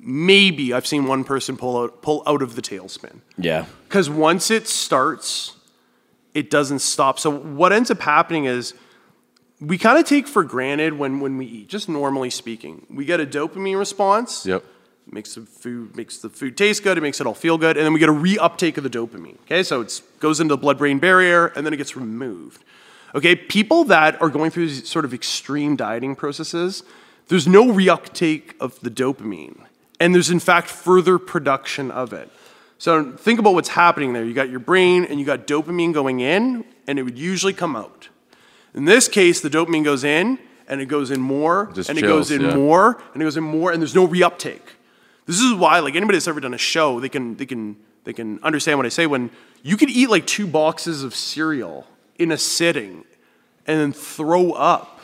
maybe I've seen one person pull out pull out of the tailspin. Yeah, Because once it starts, it doesn't stop. So what ends up happening is we kind of take for granted when, when we eat, just normally speaking. We get a dopamine response. Yep. Makes the food makes the food taste good. It makes it all feel good, and then we get a reuptake of the dopamine. Okay, so it goes into the blood-brain barrier, and then it gets removed. Okay, people that are going through these sort of extreme dieting processes, there's no reuptake of the dopamine, and there's in fact further production of it. So think about what's happening there. You got your brain, and you got dopamine going in, and it would usually come out. In this case, the dopamine goes in, and it goes in more, Just and it goes in yeah. more, and it goes in more, and there's no reuptake. This is why, like anybody that's ever done a show, they can they can they can understand what I say. When you could eat like two boxes of cereal in a sitting, and then throw up,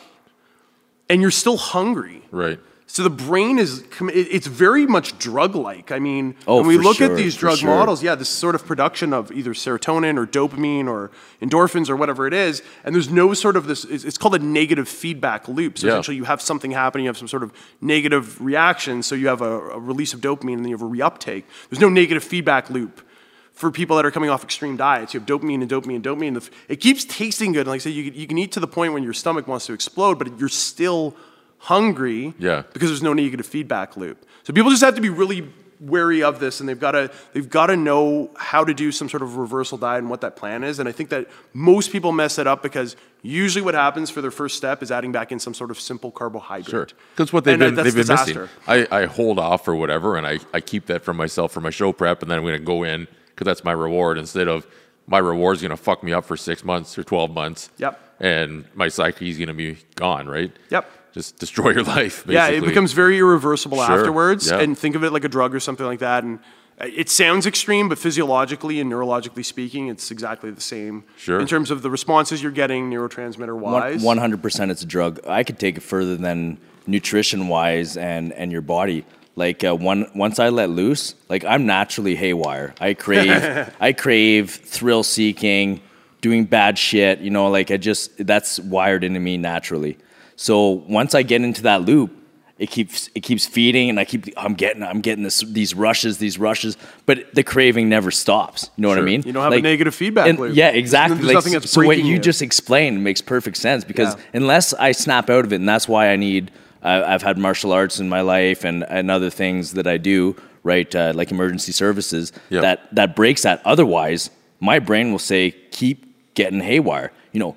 and you're still hungry. Right. So the brain is it's very much drug-like. I mean, Oh, when we look sure, at these drug sure. models, yeah, this sort of production of either serotonin or dopamine or endorphins or whatever it is, and there's no sort of this. It's called a negative feedback loop. So Yeah. essentially, you have something happening, you have some sort of negative reaction, so you have a, a release of dopamine, and then you have a reuptake. There's no negative feedback loop. For people that are coming off extreme diets, you have dopamine and dopamine and dopamine. It keeps tasting good. And Like I said, you, you can eat to the point when your stomach wants to explode, but you're still hungry Yeah. because there's no negative feedback loop. So people just have to be really wary of this and they've got to they've got to know how to do some sort of reversal diet and what that plan is and I think that most people mess it up because usually what happens for their first step is adding back in some sort of simple carbohydrate. Sure. Because what they've And, uh, been, they've been disaster. missing. I, I hold off or whatever, and I, I keep that for myself for my show prep, and then I'm going to go in because that's my reward instead of my reward's going to fuck me up for six months or 12 months. Yep. And my psyche is going to be gone, right? Yep. Just destroy your life, basically. Yeah, it becomes very irreversible Sure, afterwards. yeah. And think of it like a drug or something like that. And uh, it sounds extreme, but physiologically and neurologically speaking, it's exactly the same. Sure. In terms of the responses you're getting neurotransmitter wise. One hundred percent, it's a drug. I could take it further than nutrition wise and and your body. Like uh, one once I let loose, like I'm naturally haywire. I crave I crave thrill seeking, doing bad shit. You know, like I just that's wired into me naturally. So once I get into that loop, it keeps it keeps feeding, and I keep I'm getting I'm getting this these rushes these rushes, but the craving never stops. You know what I mean? You don't have a negative feedback and- loop. Yeah, exactly. there's Like, nothing that's so what you you. just explained makes perfect sense because Yeah. unless I snap out of it, and that's why I need. Uh, I've had martial arts in my life and, and other things that I do, right? Uh, like emergency services. Yeah. That that breaks that. Otherwise, my brain will say, "Keep getting haywire." You know,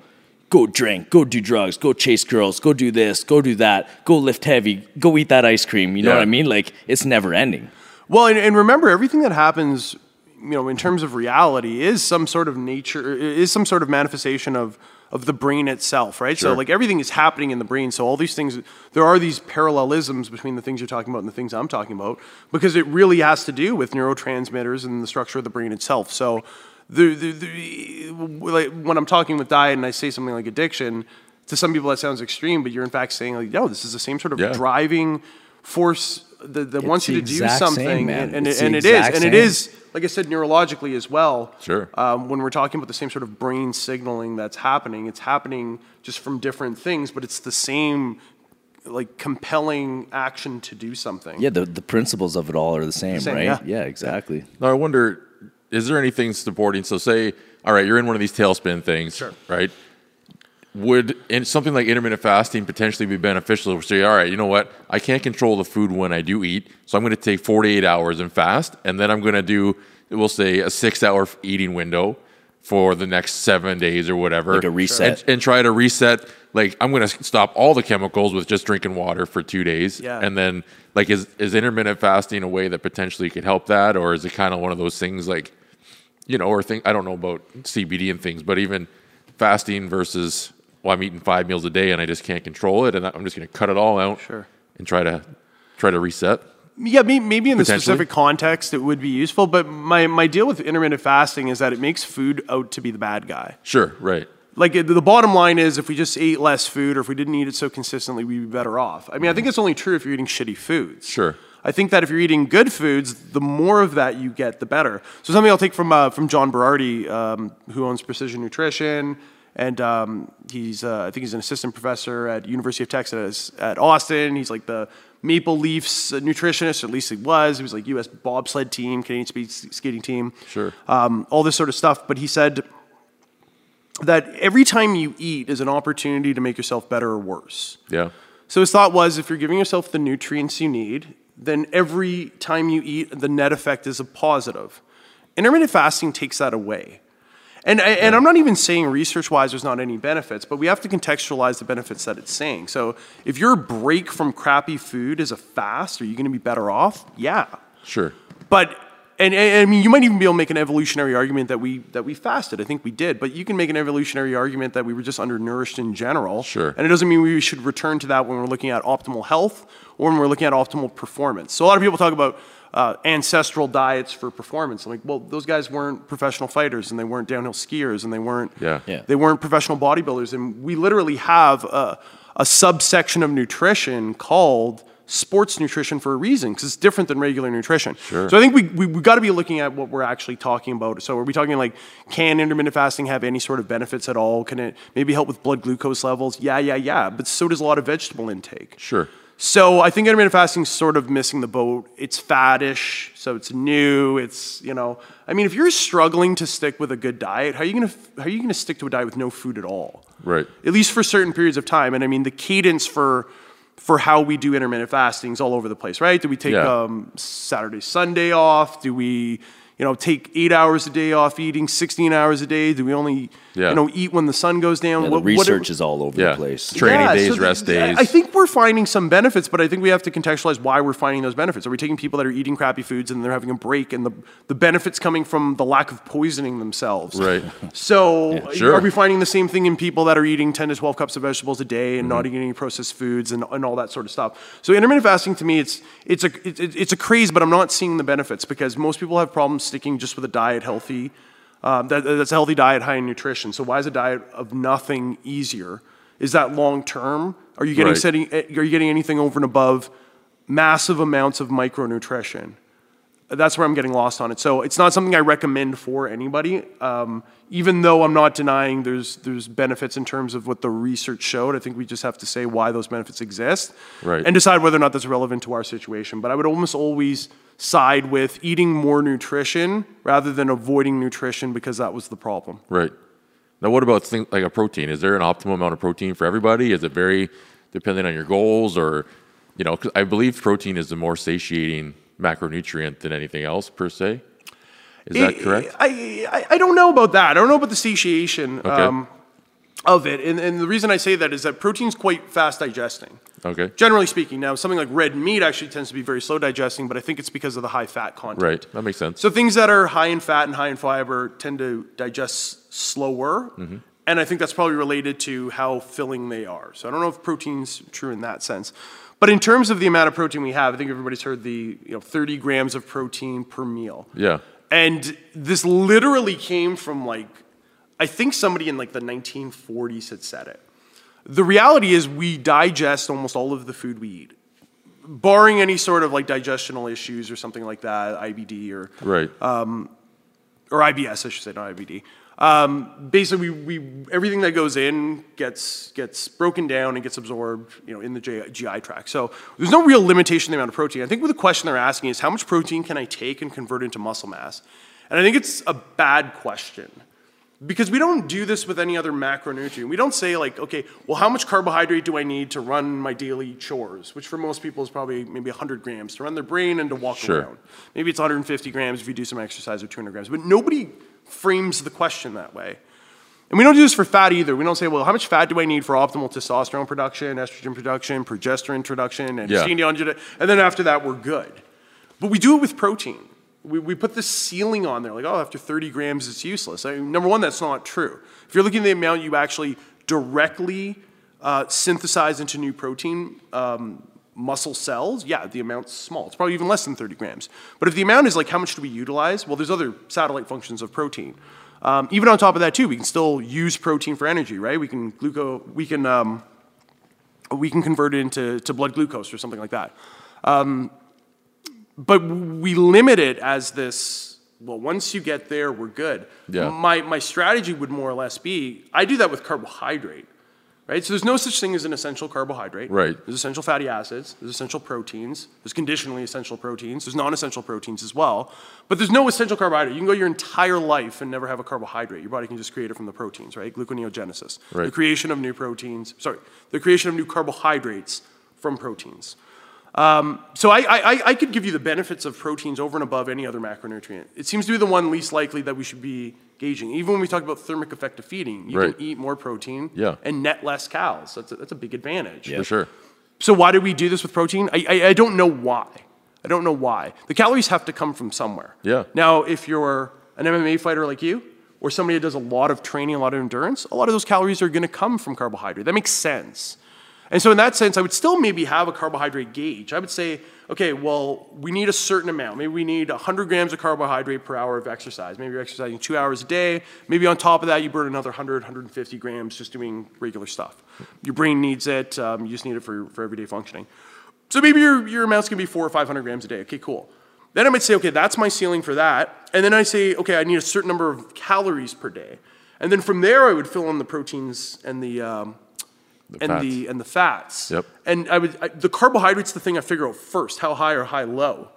go drink, go do drugs, go chase girls, go do this, go do that, go lift heavy, go eat that ice cream. You know Yeah. what I mean? Like it's never ending. Well, and, and remember, everything that happens, you know, in terms of reality, is some sort of nature, is some sort of manifestation of of the brain itself, right? So, like everything is happening in the brain. So, all these things, there are these parallelisms between the things you're talking about and the things I'm talking about, because it really has to do with neurotransmitters and the structure of the brain itself. So, the, the, the like when I'm talking with diet and I say something like addiction, to some people that sounds extreme, but you're in fact saying like, no, this is the same sort of Yeah. driving force that, that wants you to do exact same, something, man. and, and, It's it, the and it is, exact and it same. is, like I said, neurologically as well. Sure. Um, when we're talking about the same sort of brain signaling that's happening, it's happening just from different things, but it's the same, like compelling action to do something. Yeah, the, the principles of it all are the same, Same, right? yeah. Yeah, exactly. Now I wonder, is there anything supporting? So say, all right, you're in one of these tailspin things, Sure. right? Would in something like intermittent fasting potentially be beneficial? Say, all right, you know what? I can't control the food when I do eat, so I'm going to take 48 hours and fast, and then I'm going to do, we'll say, a six-hour eating window for the next seven days or whatever, Like a reset. and, and try to reset. Like I'm going to stop all the chemicals with just drinking water for two days, Yeah. and then like is is intermittent fasting a way that potentially could help that, or is it kind of one of those things like, you know, or think I don't know about CBD and things, but even fasting versus well, I'm eating five meals a day and I just can't control it, and I'm just going to cut it all out, Sure. and try to try to reset. Yeah, may- maybe in the specific context it would be useful, but my, my deal with intermittent fasting is that it makes food out to be the bad guy. Sure, right. Like the the bottom line is, if we just ate less food, or if we didn't eat it so consistently, we'd be better off. I mean, I think it's only true if you're eating shitty foods. Sure. I think that if you're eating good foods, the more of that you get, the better. So something I'll take from uh, from John Berardi, um, who owns Precision Nutrition, and um, he's uh, I think he's an assistant professor at University of Texas at Austin. He's like the Maple Leafs nutritionist, or at least he was. He was like U.S. bobsled team, Canadian speed skating team, Sure. um, all this sort of stuff. But he said that every time you eat is an opportunity to make yourself better or worse. Yeah, So his thought was if you're giving yourself the nutrients you need, then every time you eat, the net effect is a positive. Intermittent fasting takes that away. And, I and I'm not even saying research wise there's not any benefits, but we have to contextualize the benefits that it's saying. So if your break from crappy food is a fast, are you going to be better off? Yeah. sure. But and, and I mean, you might even be able to make an evolutionary argument that we that we fasted. I think we did, but you can make an evolutionary argument that we were just undernourished in general. Sure. And it doesn't mean we should return to that when we're looking at optimal health or when we're looking at optimal performance. So a lot of people talk about uh, ancestral diets for performance. I'm like, well, those guys weren't professional fighters, and they weren't downhill skiers, and they weren't Yeah. Yeah. they weren't professional bodybuilders. And we literally have a, a subsection of nutrition called sports nutrition for a reason because it's different than regular nutrition. Sure. So I think we, we, we got to be looking at what we're actually talking about. So are we talking like, can intermittent fasting have any sort of benefits at all? Can it maybe help with blood glucose levels? Yeah, yeah, yeah. But so does a lot of vegetable intake. Sure. So I think intermittent fasting is sort of missing the boat. It's faddish, so it's new. It's you know, I mean, if you're struggling to stick with a good diet, how are you gonna how are you gonna stick to a diet with no food at all? Right. At least for certain periods of time. And I mean, the cadence for for how we do intermittent fasting is all over the place, right? Do we take Yeah. um, Saturday, Sunday off? Do we you know take eight hours a day off eating, sixteen hours a day? Do we only Yeah. you know eat when the sun goes down? Yeah, What- the what are- research is all over Yeah. the place. Training yeah, days, so rest th- days. I think we're finding some benefits, but I think we have to contextualize why we're finding those benefits. Are we taking people that are eating crappy foods and they're having a break, and the, the benefits coming from the lack of poisoning themselves? Right. So, Sure. are we finding the same thing in people that are eating 10 to 12 cups of vegetables a day and not Mm-hmm. eating any processed foods and, and all that sort of stuff? So, intermittent fasting to me, it's, it's, a, it, it- it's a craze, but I'm not seeing the benefits because most people have problems sticking just with a diet healthy. Um, that, that's a healthy diet high in nutrition. So, why is a diet of nothing easier? Is that long term? Are you getting Right. setting, eh, are you getting anything over and above massive amounts of micronutrition? that's where I'm getting lost on it. So it's not something I recommend for anybody. Um, even though I'm not denying there's there's benefits in terms of what the research showed, I think we just have to say why those benefits exist, Right. and decide whether or not that's relevant to our situation. But I would almost always side with eating more nutrition rather than avoiding nutrition because that was the problem. Right. Now, what about things like a protein? Is there an optimal amount of protein for everybody? Is it very dependent on your goals, or you know? I believe protein is the more satiating macronutrient than anything else per se. Is that I- correct? I, I I don't know about that. I don't know about the satiation. Okay. Um, of it. And, and the reason I say that is that protein's quite fast digesting. Okay. Generally speaking, now something like red meat actually tends to be very slow digesting, but I think it's because of the high fat content. Right. That makes sense. So things that are high in fat and high in fiber tend to digest slower. Mm-hmm. And I think that's probably related to how filling they are. So I don't know if protein's true in that sense. But in terms of the amount of protein we have, I think everybody's heard the you know 30 grams of protein per meal. yeah. And this literally came from like, I think somebody in like the 1940s had said it. The reality is we digest almost all of the food we eat, barring any sort of like digestional issues or something like that, IBD or Right. um, or IBS, I should say, not IBD. Um, basically, we, we everything that goes in gets gets broken down and gets absorbed, you know, in the GI tract. So there's no real limitation in the amount of protein. I think what the question they're asking is how much protein can I take and convert into muscle mass? And I think it's a bad question because we don't do this with any other macronutrient. We don't say like, okay, well, how much carbohydrate do I need to run my daily chores? Which for most people is probably maybe 100 grams to run their brain and to walk Sure. around. Maybe it's 150 grams if you do some exercise or 200 grams. But nobody frames the question that way. And we don't do this for fat either. We don't say, well, how much fat do I need for optimal testosterone production, estrogen production, progesterone production, and Yeah. and then after that, we're good. But we do it with protein. We, we put this ceiling on there, like, oh, after 30 grams, it's useless. I mean, number one, that's not true. If you're looking at the amount you actually directly uh, synthesize into new protein um, muscle cells, yeah, the amount's small. It's probably even less than 30 grams. But if the amount is like, how much do we utilize? Well, there's other satellite functions of protein. Um, even on top of that, too, we can still use protein for energy, right? We can gluco, we can, um, we can convert it into to blood glucose or something like that. Um, but we limit it as this well once you get there we're good. Yeah. my, my strategy would more or less be i do that with carbohydrate right? So there's no such thing as an essential carbohydrate. Right. there's essential fatty acids there's essential proteins there's conditionally essential proteins there's non-essential proteins as well but there's no essential carbohydrate. You can go your entire life and never have a carbohydrate. Your body can just create it from the proteins right? Gluconeogenesis. Right. the creation of new proteins sorry the creation of new carbohydrates from proteins Um, so I, I, I could give you the benefits of proteins over and above any other macronutrient. It seems to be the one least likely that we should be gauging. Even when we talk about thermic effect of feeding, you Right. can eat more protein Yeah. and net less calories. That's a, that's a big advantage. For sure. So why do we do this with protein? I, I, I don't know why. I don't know why. The calories have to come from somewhere. Yeah. Now, if you're an MMA fighter like you, or somebody that does a lot of training, a lot of endurance, a lot of those calories are going to come from carbohydrate. That makes sense. And so, in that sense, I would still maybe have a carbohydrate gauge. I would say, okay, well, we need a certain amount. Maybe we need 100 grams of carbohydrate per hour of exercise. Maybe you're exercising two hours a day. Maybe on top of that, you burn another 100, 150 grams just doing regular stuff. Your brain needs it. Um, you just need it for, for everyday functioning. So maybe your, your amount's gonna be four or 500 grams a day. Okay, cool. Then I might say, okay, that's my ceiling for that. And then I say, okay, I need a certain number of calories per day. And then from there, I would fill in the proteins and the, um, and fats. the and the fats. Yep. And I would I, the carbohydrates the thing I figure out first. How high or high low?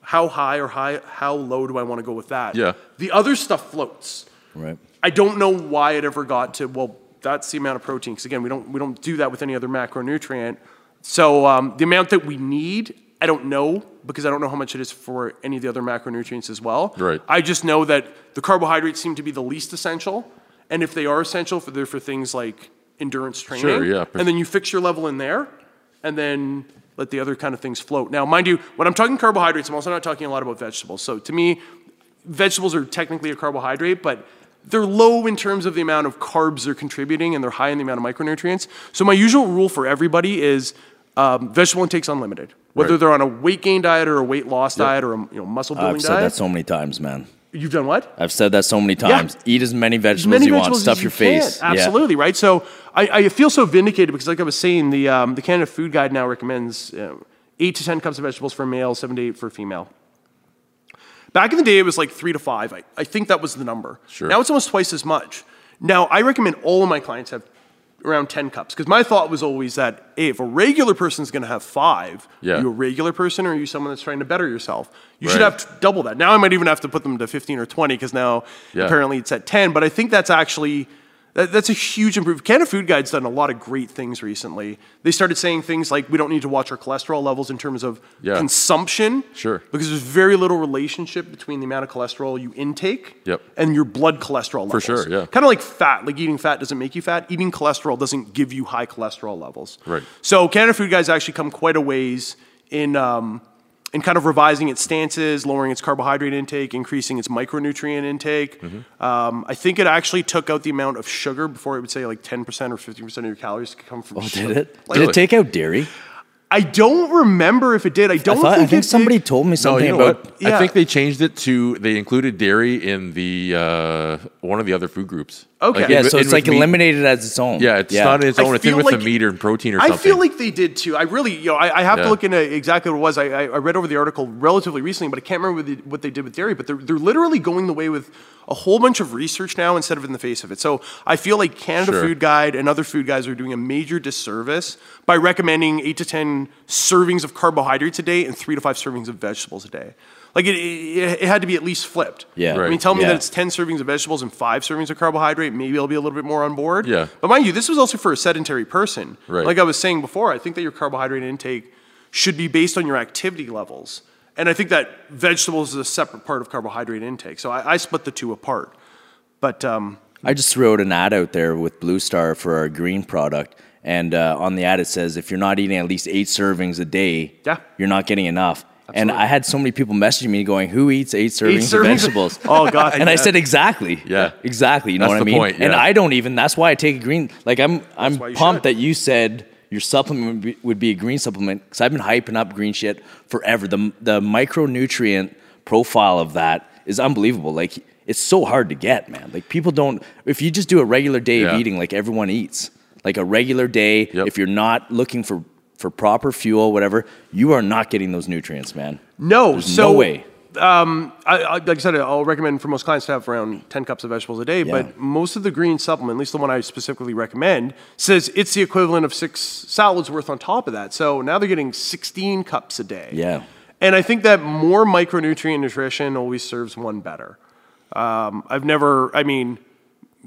How high or high how low do I want to go with that? Yeah. The other stuff floats. Right. I don't know why it ever got to well. That's the amount of protein. Because again, we don't we don't do that with any other macronutrient. So um, the amount that we need, I don't know because I don't know how much it is for any of the other macronutrients as well. Right. I just know that the carbohydrates seem to be the least essential, and if they are essential, for they're for things like endurance training. Sure, yeah. And then you fix your level in there, and then let the other kind of things float. Now, mind you, when I'm talking carbohydrates, I'm also not talking a lot about vegetables. So to me, vegetables are technically a carbohydrate, but they're low in terms of the amount of carbs they're contributing, and they're high in the amount of micronutrients. So my usual rule for everybody is um, vegetable intake's unlimited. Whether Right. they're on a weight gain diet or a weight loss diet or a you know, muscle building I've said diet. that so many times, man. You've done what? I've said that so many times. Eat as many vegetables many as you want. Stuff as your you can. face. Yeah. Absolutely, right? So I, I feel so vindicated because, like I was saying, the, um, the Canada Food Guide now recommends uh, 8 to 10 cups of vegetables for a male, 7 to 8 for a female. Back in the day, it was like 3 to 5. I, I think that was the number. Sure. Now it's almost twice as much. Now, I recommend all of my clients have around 10 cups because my thought was always that, hey, if a regular person's going to have five, Yeah. are you a regular person or are you someone that's trying to better yourself? You should have double that. Now I might even have to put them to 15 or 20 because now Yeah. apparently it's at 10. But I think that's actually That, that's a huge improvement. Canada Food Guide's done a lot of great things recently. They started saying things like we don't need to watch our cholesterol levels in terms of Yeah. consumption. Sure. Because there's very little relationship between the amount of cholesterol you intake Yep. and your blood cholesterol levels. For sure, yeah. Kind of like fat. Like eating fat doesn't make you fat. Eating cholesterol doesn't give you high cholesterol levels. Right. So Canada Food Guide's actually come quite a ways in um, in kind of revising its stances, lowering its carbohydrate intake, increasing its micronutrient intake. Mm-hmm. Um, I think it actually took out the amount of sugar before it would say like 10% or 15% of your calories could come from Oh, sugar. did it? Like, Did it take out dairy? I don't remember if it did. I I don't thought. think I think it somebody did. told me No, something you know about. what? Yeah. I think they changed it to they included dairy in the uh, one of the other food groups. Okay. Like Yeah, in- so it's with like meat. eliminated as its own. Yeah, it's not its own. It's in feel with like- the meat or protein or I something. I feel like they did too. I really, you know, I, I have Yeah. to look into exactly what it was. I, I, I read over the article relatively recently, but I can't remember what they, what they did with dairy. But they're, they're literally going the way with a whole bunch of research now instead of in the face of it. So I feel like Canada Sure. Food Guide and other food guides are doing a major disservice by recommending eight to ten servings of carbohydrates a day and three to five servings of vegetables a day. Like it, it, it had to be at least flipped. Yeah. Right. I mean, tell me Yeah. that it's ten servings of vegetables and five servings of carbohydrate. Maybe I'll be a little bit more on board. Yeah. But mind you, this was also for a sedentary person. Right. Like I was saying before, I think that your carbohydrate intake should be based on your activity levels. And I think that vegetables is a separate part of carbohydrate intake. So I, I split the two apart. But um, I just threw out an ad out there with Blue Star for our green product, and uh, on the ad it says if you're not eating at least eight servings a day, Yeah. you're not getting enough. And I had so many people messaging me going, "Who eats eight servings, eight servings of vegetables?" Oh God! and I said exactly. Yeah. exactly. You know That's what I mean? point, And yeah. I don't even. That's why I take a green. Like I'm, I'm pumped should. that you said your supplement would be, would be a green supplement because I've been hyping up green shit forever. The the micronutrient profile of that is unbelievable. Like it's so hard to get, man. Like people don't. If you just do a regular day Yeah. of eating, like everyone eats, like a regular day. Yep. If you're not looking for for proper fuel, whatever, you are not getting those nutrients, man. no. There's so no way. I, I, like I said, I'll recommend for most clients to have around 10 cups of vegetables a day. Yeah. But most of the green supplement, at least the one I specifically recommend, says it's the equivalent of six salads worth on top of that. So now they're getting 16 cups a day. Yeah. And I think that more micronutrient nutrition always serves one better. Um, I've never, I mean,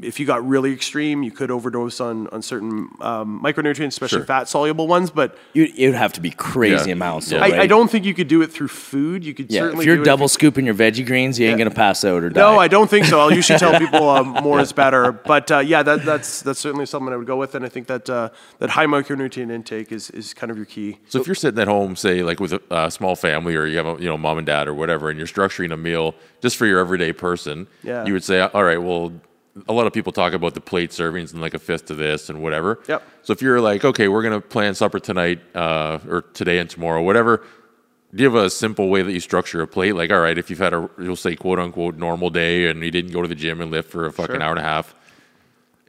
if you got really extreme, you could overdose on, on certain um, micronutrients, especially Sure. fat soluble ones. But You, it would have to be crazy Yeah. amounts. Yeah. though, I, right? I don't think you could do it through food. You could Yeah, certainly if you're do it double scooping your veggie greens, you ain't gonna pass out or die. No, I don't think so. I'll usually tell people um, more is better. But uh, yeah, that, that's that's certainly something I would go with, and I think that uh, that high micronutrient intake is, is kind of your key. So if you're sitting at home, say like with a uh, small family, or you have a, you know mom and dad or whatever, and you're structuring a meal just for your everyday person, Yeah. you would say, all right, well, a lot of people talk about the plate servings and like a fifth of this and whatever. Yep. So if you're like, okay, we're gonna plan supper tonight uh, or today and tomorrow, whatever. Do you have a simple way that you structure a plate? Like, all right, if you've had a, you'll say quote unquote normal day and you didn't go to the gym and lift for a fucking Sure. hour and a half,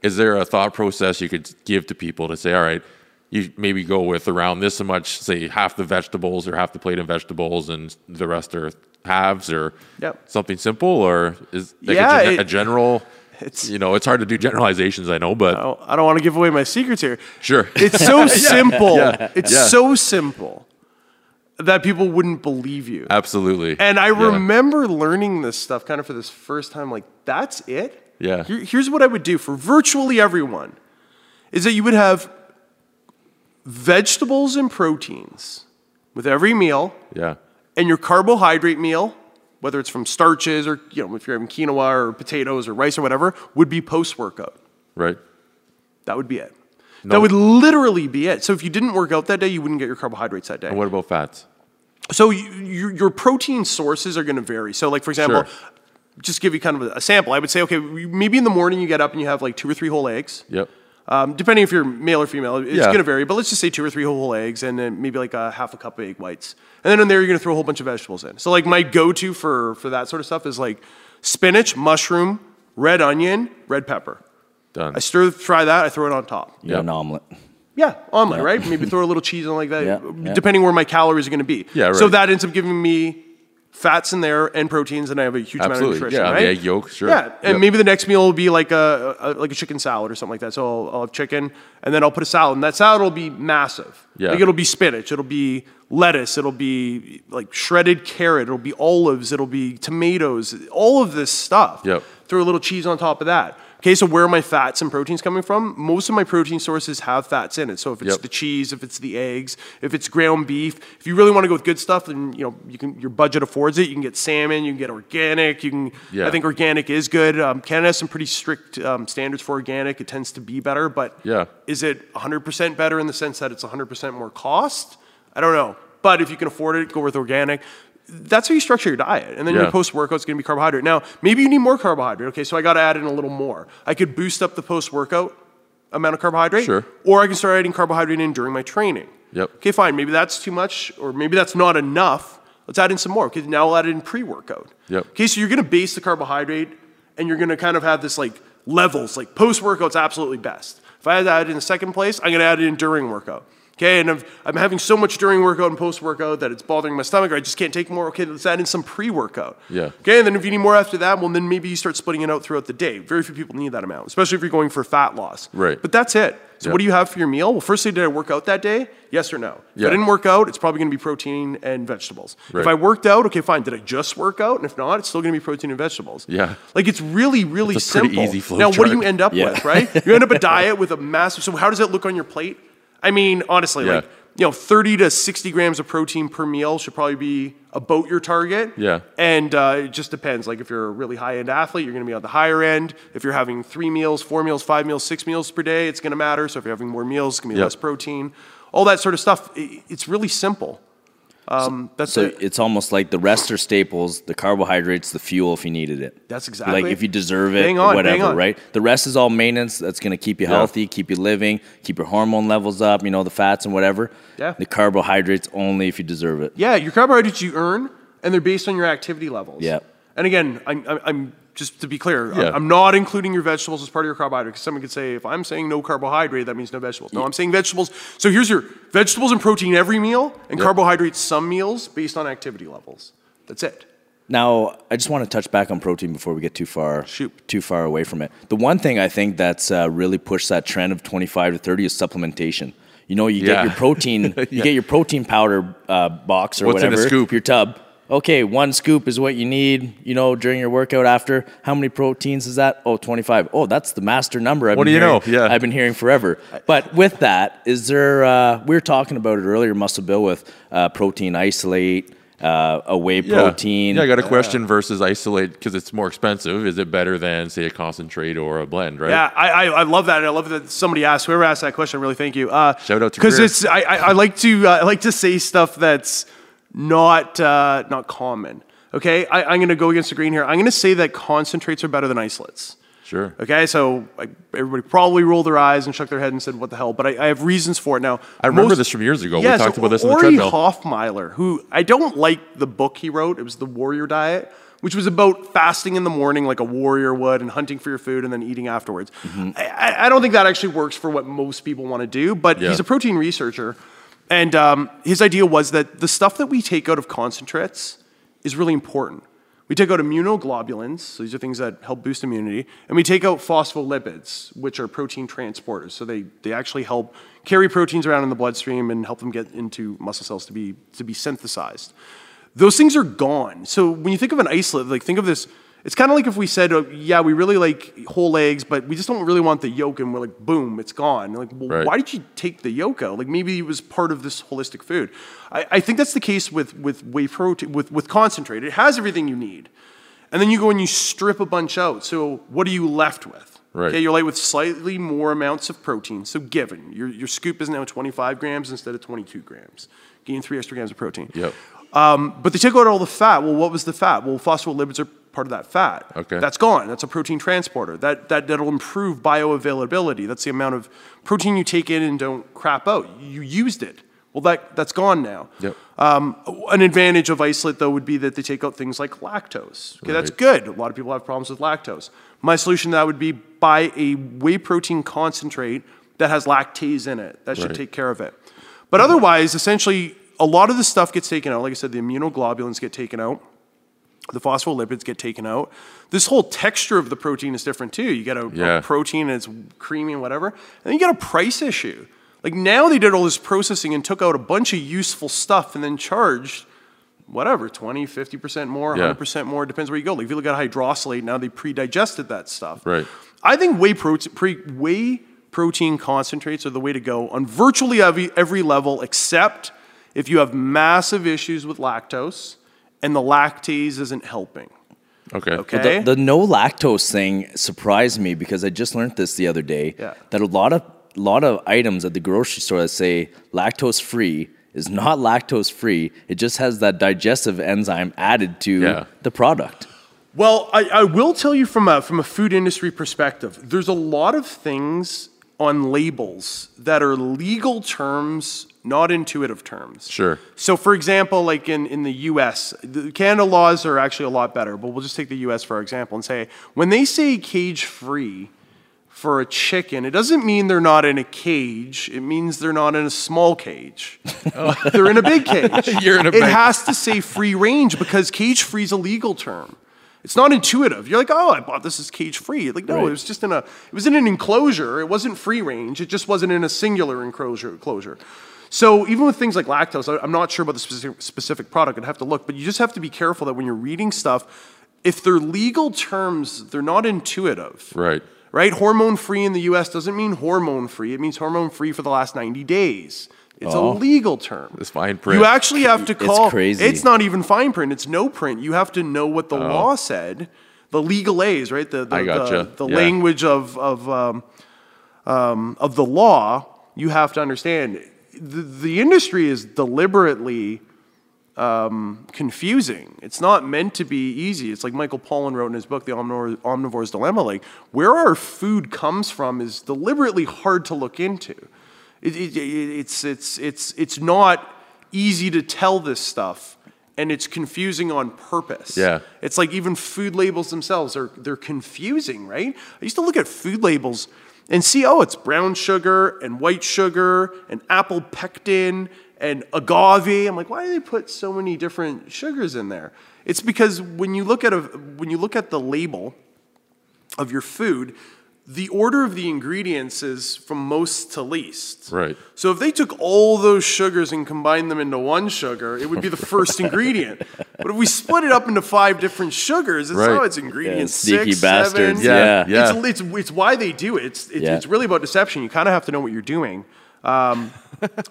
is there a thought process you could give to people to say, all right, you maybe go with around this much, say half the vegetables or half the plate of vegetables and the rest are halves or Yep. something simple or is like Yeah, a, gen- it- a general, It's you know, it's hard to do generalizations, I know, but I don't, I don't want to give away my secrets here. sure. It's so simple. It's yeah. so simple that people wouldn't believe you. Absolutely. And I Yeah. remember learning this stuff kind of for this first time. Like, that's it. Yeah. Here- here's what I would do for virtually everyone: is that you would have vegetables and proteins with every meal, Yeah. and your carbohydrate meal, whether it's from starches or you know if you're having quinoa or potatoes or rice or whatever, would be post workout. Right. That would be it. No. That would literally be it. So if you didn't work out that day, you wouldn't get your carbohydrates that day. And what about fats? So you, your, your protein sources are going to vary. So, like for example, Sure. just give you kind of a sample. I would say, okay, maybe in the morning you get up and you have like two or three whole eggs. Yep. Um, depending if you're male or female, it's Yeah. going to vary. But let's just say two or three whole eggs, and then maybe like a half a cup of egg whites. And then in there, you're going to throw a whole bunch of vegetables in. So, like my go-to for for that sort of stuff is like spinach, mushroom, red onion, red pepper. Done. I stir fry that. I throw it on top. Yeah, an omelet. Yeah, omelet, right? Maybe throw a little cheese on like that, Yeah, yeah. depending where my calories are going to be. Yeah, So that ends up giving me fats in there and proteins, and I have a huge Absolutely. amount of nutrition, Yeah, the right? egg yolk, sure. Yeah, and Yep. maybe the next meal will be like a, a like a chicken salad or something like that. So I'll, I'll have chicken, and then I'll put a salad, and that salad will be massive. Yeah. Like it'll be spinach, it'll be lettuce, it'll be like shredded carrot, it'll be olives, it'll be tomatoes, all of this stuff. Yep. Throw a little cheese on top of that. Okay, so where are my fats and proteins coming from? Most of my protein sources have fats in it. So if it's Yep. the cheese, if it's the eggs, if it's ground beef, if you really want to go with good stuff, then you know you can your budget affords it. You can get salmon, you can get organic. You can. Yeah. I think organic is good. Um, Canada has some pretty strict um, standards for organic. It tends to be better, but Yeah. is it 100% better in the sense that it's 100% more cost? I don't know. But if you can afford it, go with organic. That's how you structure your diet. And then Yeah. your post workout is going to be carbohydrate. Now, maybe you need more carbohydrate. Okay, so I got to add in a little more. I could boost up the post workout amount of carbohydrate. Sure. Or I can start adding carbohydrate in during my training. Yep. Okay, fine. Maybe that's too much, or maybe that's not enough. Let's add in some more. Okay, now I'll add it in pre workout. Yep. Okay, so you're going to base the carbohydrate and you're going to kind of have this like levels. Like post workout's absolutely best. If I had that in the second place, I'm going to add it in during workout. Okay, and if I'm having so much during workout and post workout that it's bothering my stomach, or I just can't take more. Okay, let's add in some pre workout. Yeah. Okay, and then if you need more after that, well, then maybe you start splitting it out throughout the day. Very few people need that amount, especially if you're going for fat loss. Right. But that's it. So Yeah. what do you have for your meal? Well, firstly, did I work out that day? Yes or no? If I didn't work out, it's probably going to be protein and vegetables. Right. If I worked out, okay, fine. Did I just work out? And if not, it's still going to be protein and vegetables. Yeah. Like it's really, really It's simple. easy flow now, what do you end up Yeah. with, right? You end up a diet with a massive. So how does it look on your plate? I mean, honestly, Yeah. like you know, 30 to 60 grams of protein per meal should probably be about your target. Yeah. And uh, it just depends. Like if you're a really high end athlete, you're going to be on the higher end. If you're having three meals, four meals, five meals, six meals per day, it's going to matter. So if you're having more meals, it's going to be Yep. less protein. All that sort of stuff. It's really simple. Um, that's So it. it's almost like the rest are staples, the carbohydrates, the fuel if you needed it. That's exactly- like if you deserve it, on, whatever, right? The rest is all maintenance. That's going to keep you Yeah. healthy, keep you living, keep your hormone levels up. You know the fats and whatever. Yeah. The carbohydrates only if you deserve it. Yeah, your carbohydrates you earn, and they're based on your activity levels. Yeah. And again, I'm, I'm just to be clear, Yeah. I'm, not including your vegetables as part of your carbohydrate. Because someone could say, if I'm saying no carbohydrate, that means no vegetables. No, I'm saying vegetables. So here's your vegetables and protein every meal, and Yep. carbohydrates some meals based on activity levels. That's it. Now, I just want to touch back on protein before we get too far Shoot. too far away from it. The one thing I think that's uh, really pushed that trend of 25 to 30 is supplementation. You know, you Yeah. get your protein, you Yeah. get your protein powder uh, box or What's in a whatever, scoop? your tub. Okay, one scoop is what you need, you know, during your workout after. How many proteins is that? Oh, 25. Oh, that's the master number. I've What been do you know? Yeah. I've been hearing forever. But with that, is there, uh, we were talking about it earlier, Muscle Bill, with uh, protein isolate, uh, a whey Yeah. protein. Yeah, I got a question versus isolate because it's more expensive. Is it better than say a concentrate or a blend? Right. Yeah, I, I, I love that. and I love that somebody asked, whoever asked that question, really thank you. Uh, Shout out to Because Chris. it's, I, I, I like to, uh, I like to say stuff that's not, uh, not common. Okay, I, I'm going to go against the grain here. I'm going to say that concentrates are better than isolates. Sure. Okay, so like, everybody probably rolled their eyes and shook their head and said, "What the hell?" But I, I have reasons for it now. I remember most- this from years ago. We talked so about this in the Ori treadmill. Hofmekler, who I don't like the book he wrote. It was the Warrior Diet, which was about fasting in the morning like a warrior would, and hunting for your food and then eating afterwards. Mm-hmm. I, I- I don't think that actually works for what most people want to do. But Yeah. he's a protein researcher, and um, his idea was that the stuff that we take out of concentrates is really important. We take out immunoglobulins, so these are things that help boost immunity, and we take out phospholipids, which are protein transporters. So they, they actually help carry proteins around in the bloodstream and help them get into muscle cells to be, to be synthesized. Those things are gone. So when you think of an isolate, like think of this, it's kind of like if we said, oh, yeah, we really like whole eggs, but we just don't really want the yolk, and we're like, boom, it's gone. Like, well, Right. why did you take the yolk out? Like maybe it was part of this holistic food. I, I think that's the case with with whey protein with with concentrate. It has everything you need, and then you go and you strip a bunch out. So what are you left with? Right. Okay, you're left with slightly more amounts of protein. So given your your scoop is now 25 grams instead of 22 grams, gain three extra grams of protein. Yep. Um, but they took out all the fat. Well, what was the fat? Well, phospholipids are part of that fat. Okay. That's gone. That's a protein transporter. That, that, that'll improve bioavailability. That's the amount of protein you take in and don't crap out. You used it. Well, that, that's gone now. Yep. Um, an advantage of isolate, though, would be that they take out things like lactose. Okay, that's good. A lot of people have problems with lactose. My solution to that would be buy a whey protein concentrate that has lactase in it. That should Right. take care of it. But otherwise, essentially, a lot of the stuff gets taken out. Like I said, the immunoglobulins get taken out. The phospholipids get taken out. This whole texture of the protein is different too. You get a, a protein and it's creamy and whatever. And then you get a price issue. Like now they did all this processing and took out a bunch of useful stuff and then charged whatever, 20, 50% more, Yeah. 100% more, depends where you go. Like if you look at hydrolysate, now they pre-digested that stuff. Right. I think whey protein, pre, whey protein concentrates are the way to go on virtually every, every level, except if you have massive issues with lactose and the lactase isn't helping. Okay. Okay. The, the no lactose thing surprised me because I just learned this the other day. Yeah. That a lot of lot of items at the grocery store that say lactose free is not lactose free. It just has that digestive enzyme added to Yeah. the product. Well, I, I will tell you from a from a food industry perspective, there's a lot of things on labels that are legal terms, not intuitive terms. Sure. So, for example, like in, in the US, the Canada laws are actually a lot better, but we'll just take the US for example and say when they say cage free for a chicken, it doesn't mean they're not in a cage. It means they're not in a small cage. they're in a big cage. You're in a it big- has to say free range because cage free is a legal term. It's not intuitive. You're like, oh, I bought this as cage free. Like, no, Right. it was just in a, it was in an enclosure. It wasn't free range. It just wasn't in a singular enclosure. enclosure. So even with things like lactose, I- I'm not sure about the specific, specific product. I'd have to look, but you just have to be careful that when you're reading stuff, if they're legal terms, they're not intuitive Right. right? Hormone free in the US doesn't mean hormone free. It means hormone free for the last 90 days. It's Oh. a legal term. It's fine print. You actually have to call. It's crazy. It's not even fine print. It's no print. You have to know what the Oh. law said, the legal A's, right? The the, I gotcha. the, the Yeah. language of of um, um, of the law. You have to understand. The, the industry is deliberately um, confusing. It's not meant to be easy. It's like Michael Pollan wrote in his book, The Omnivore, Omnivore's Dilemma. Like, where our food comes from is deliberately hard to look into. It, it, it- it's, it's, it's, it's not easy to tell this stuff, and it's confusing on purpose. Yeah. It's like even food labels themselves are they're confusing, right? I used to look at food labels and see, oh, it's brown sugar and white sugar and apple pectin and agave. I'm like, why do they put so many different sugars in there? It's because when you look at a when you look at the label of your food, the order of the ingredients is from most to least. Right. So if they took all those sugars and combined them into one sugar, it would be the first ingredient. But if we split it up into five different sugars, it's Right. oh, it's ingredient Yeah, sneaky six, bastards, seven. Yeah, yeah. It's, it's, it's why they do it. It's, it's, Yeah. it's really about deception. You kind of have to know what you're doing. Um,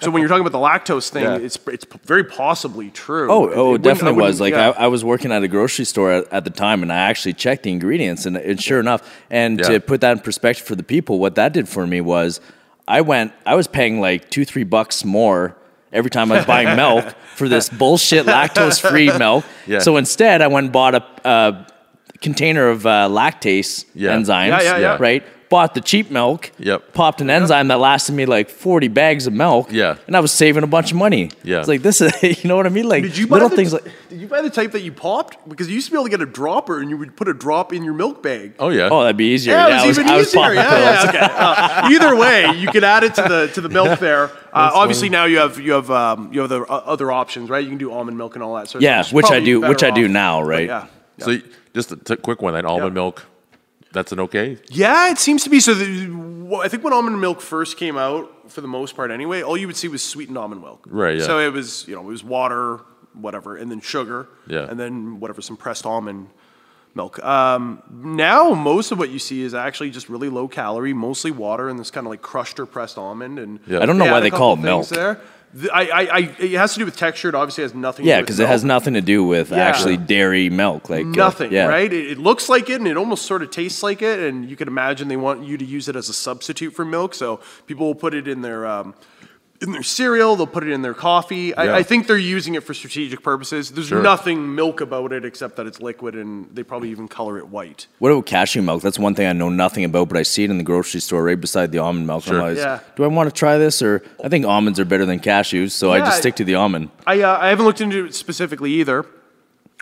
so when you're talking about the lactose thing, Yeah. it's, it's very possibly true. Oh, It oh, it definitely was. Like yeah. I, I was working at a grocery store at, at the time, and I actually checked the ingredients, and, and sure enough, and Yeah. to put that in perspective for the people, what that did for me was, I went, I was paying like two, three bucks more every time I was buying milk for this bullshit lactose-free milk. So instead, I went and bought a, a container of uh, lactase enzymes. Yeah, yeah, yeah. Right. Bought the cheap milk. Yep. Popped an enzyme that lasted me like forty bags of milk. Yeah. And I was saving a bunch of money. Yeah. It's like this is, you know what I mean? Like Did you buy little the, things like. Did you buy the type that you popped? Because you used to be able to get a dropper, and you would put a drop in your milk bag. Oh yeah. Oh, that'd be easier. Yeah, Yeah, it was I even I was easier. popping Yeah, yeah, okay. Uh, either way, you could add it to the to the milk there. Uh, obviously, now you have you have um, you have the uh, other options, right? You can do almond milk and all that. sort of thing. Yeah, which I do- which I do off. now, But right? Yeah. So just a t- quick one. Then almond Yeah. milk. That's an okay. Yeah, it seems to be. So the, wh- I think when almond milk first came out, for the most part anyway, all you would see was sweetened almond milk. Right, yeah. So it was you know it was water, whatever, and then sugar. Yeah. And then whatever some pressed almond milk. Um, now most of what you see is actually just really low calorie, mostly water, and this kind of like crushed or pressed almond. And Yeah. I don't know why they call it milk. There. The- I, I, I, it has to do with texture. It obviously has nothing. to Yeah, do with because it has nothing to do with Yeah. actually dairy milk. Like uh, Nothing, yeah. right? It, it looks like it, and it almost sort of tastes like it, and you can imagine they want you to use it as a substitute for milk. So people will put it in their um, in their cereal. They'll put it in their coffee. Yeah. I, I think they're using it for strategic purposes. There's Sure. nothing milk about it except that it's liquid, and they probably even color it white. What about cashew milk? That's one thing I know nothing about, but I see it in the grocery store right beside the almond milk. Sure. Yeah. do I want to try this? Or I think almonds are better than cashews, so I just stick to the almond. I, uh, I haven't looked into it specifically either.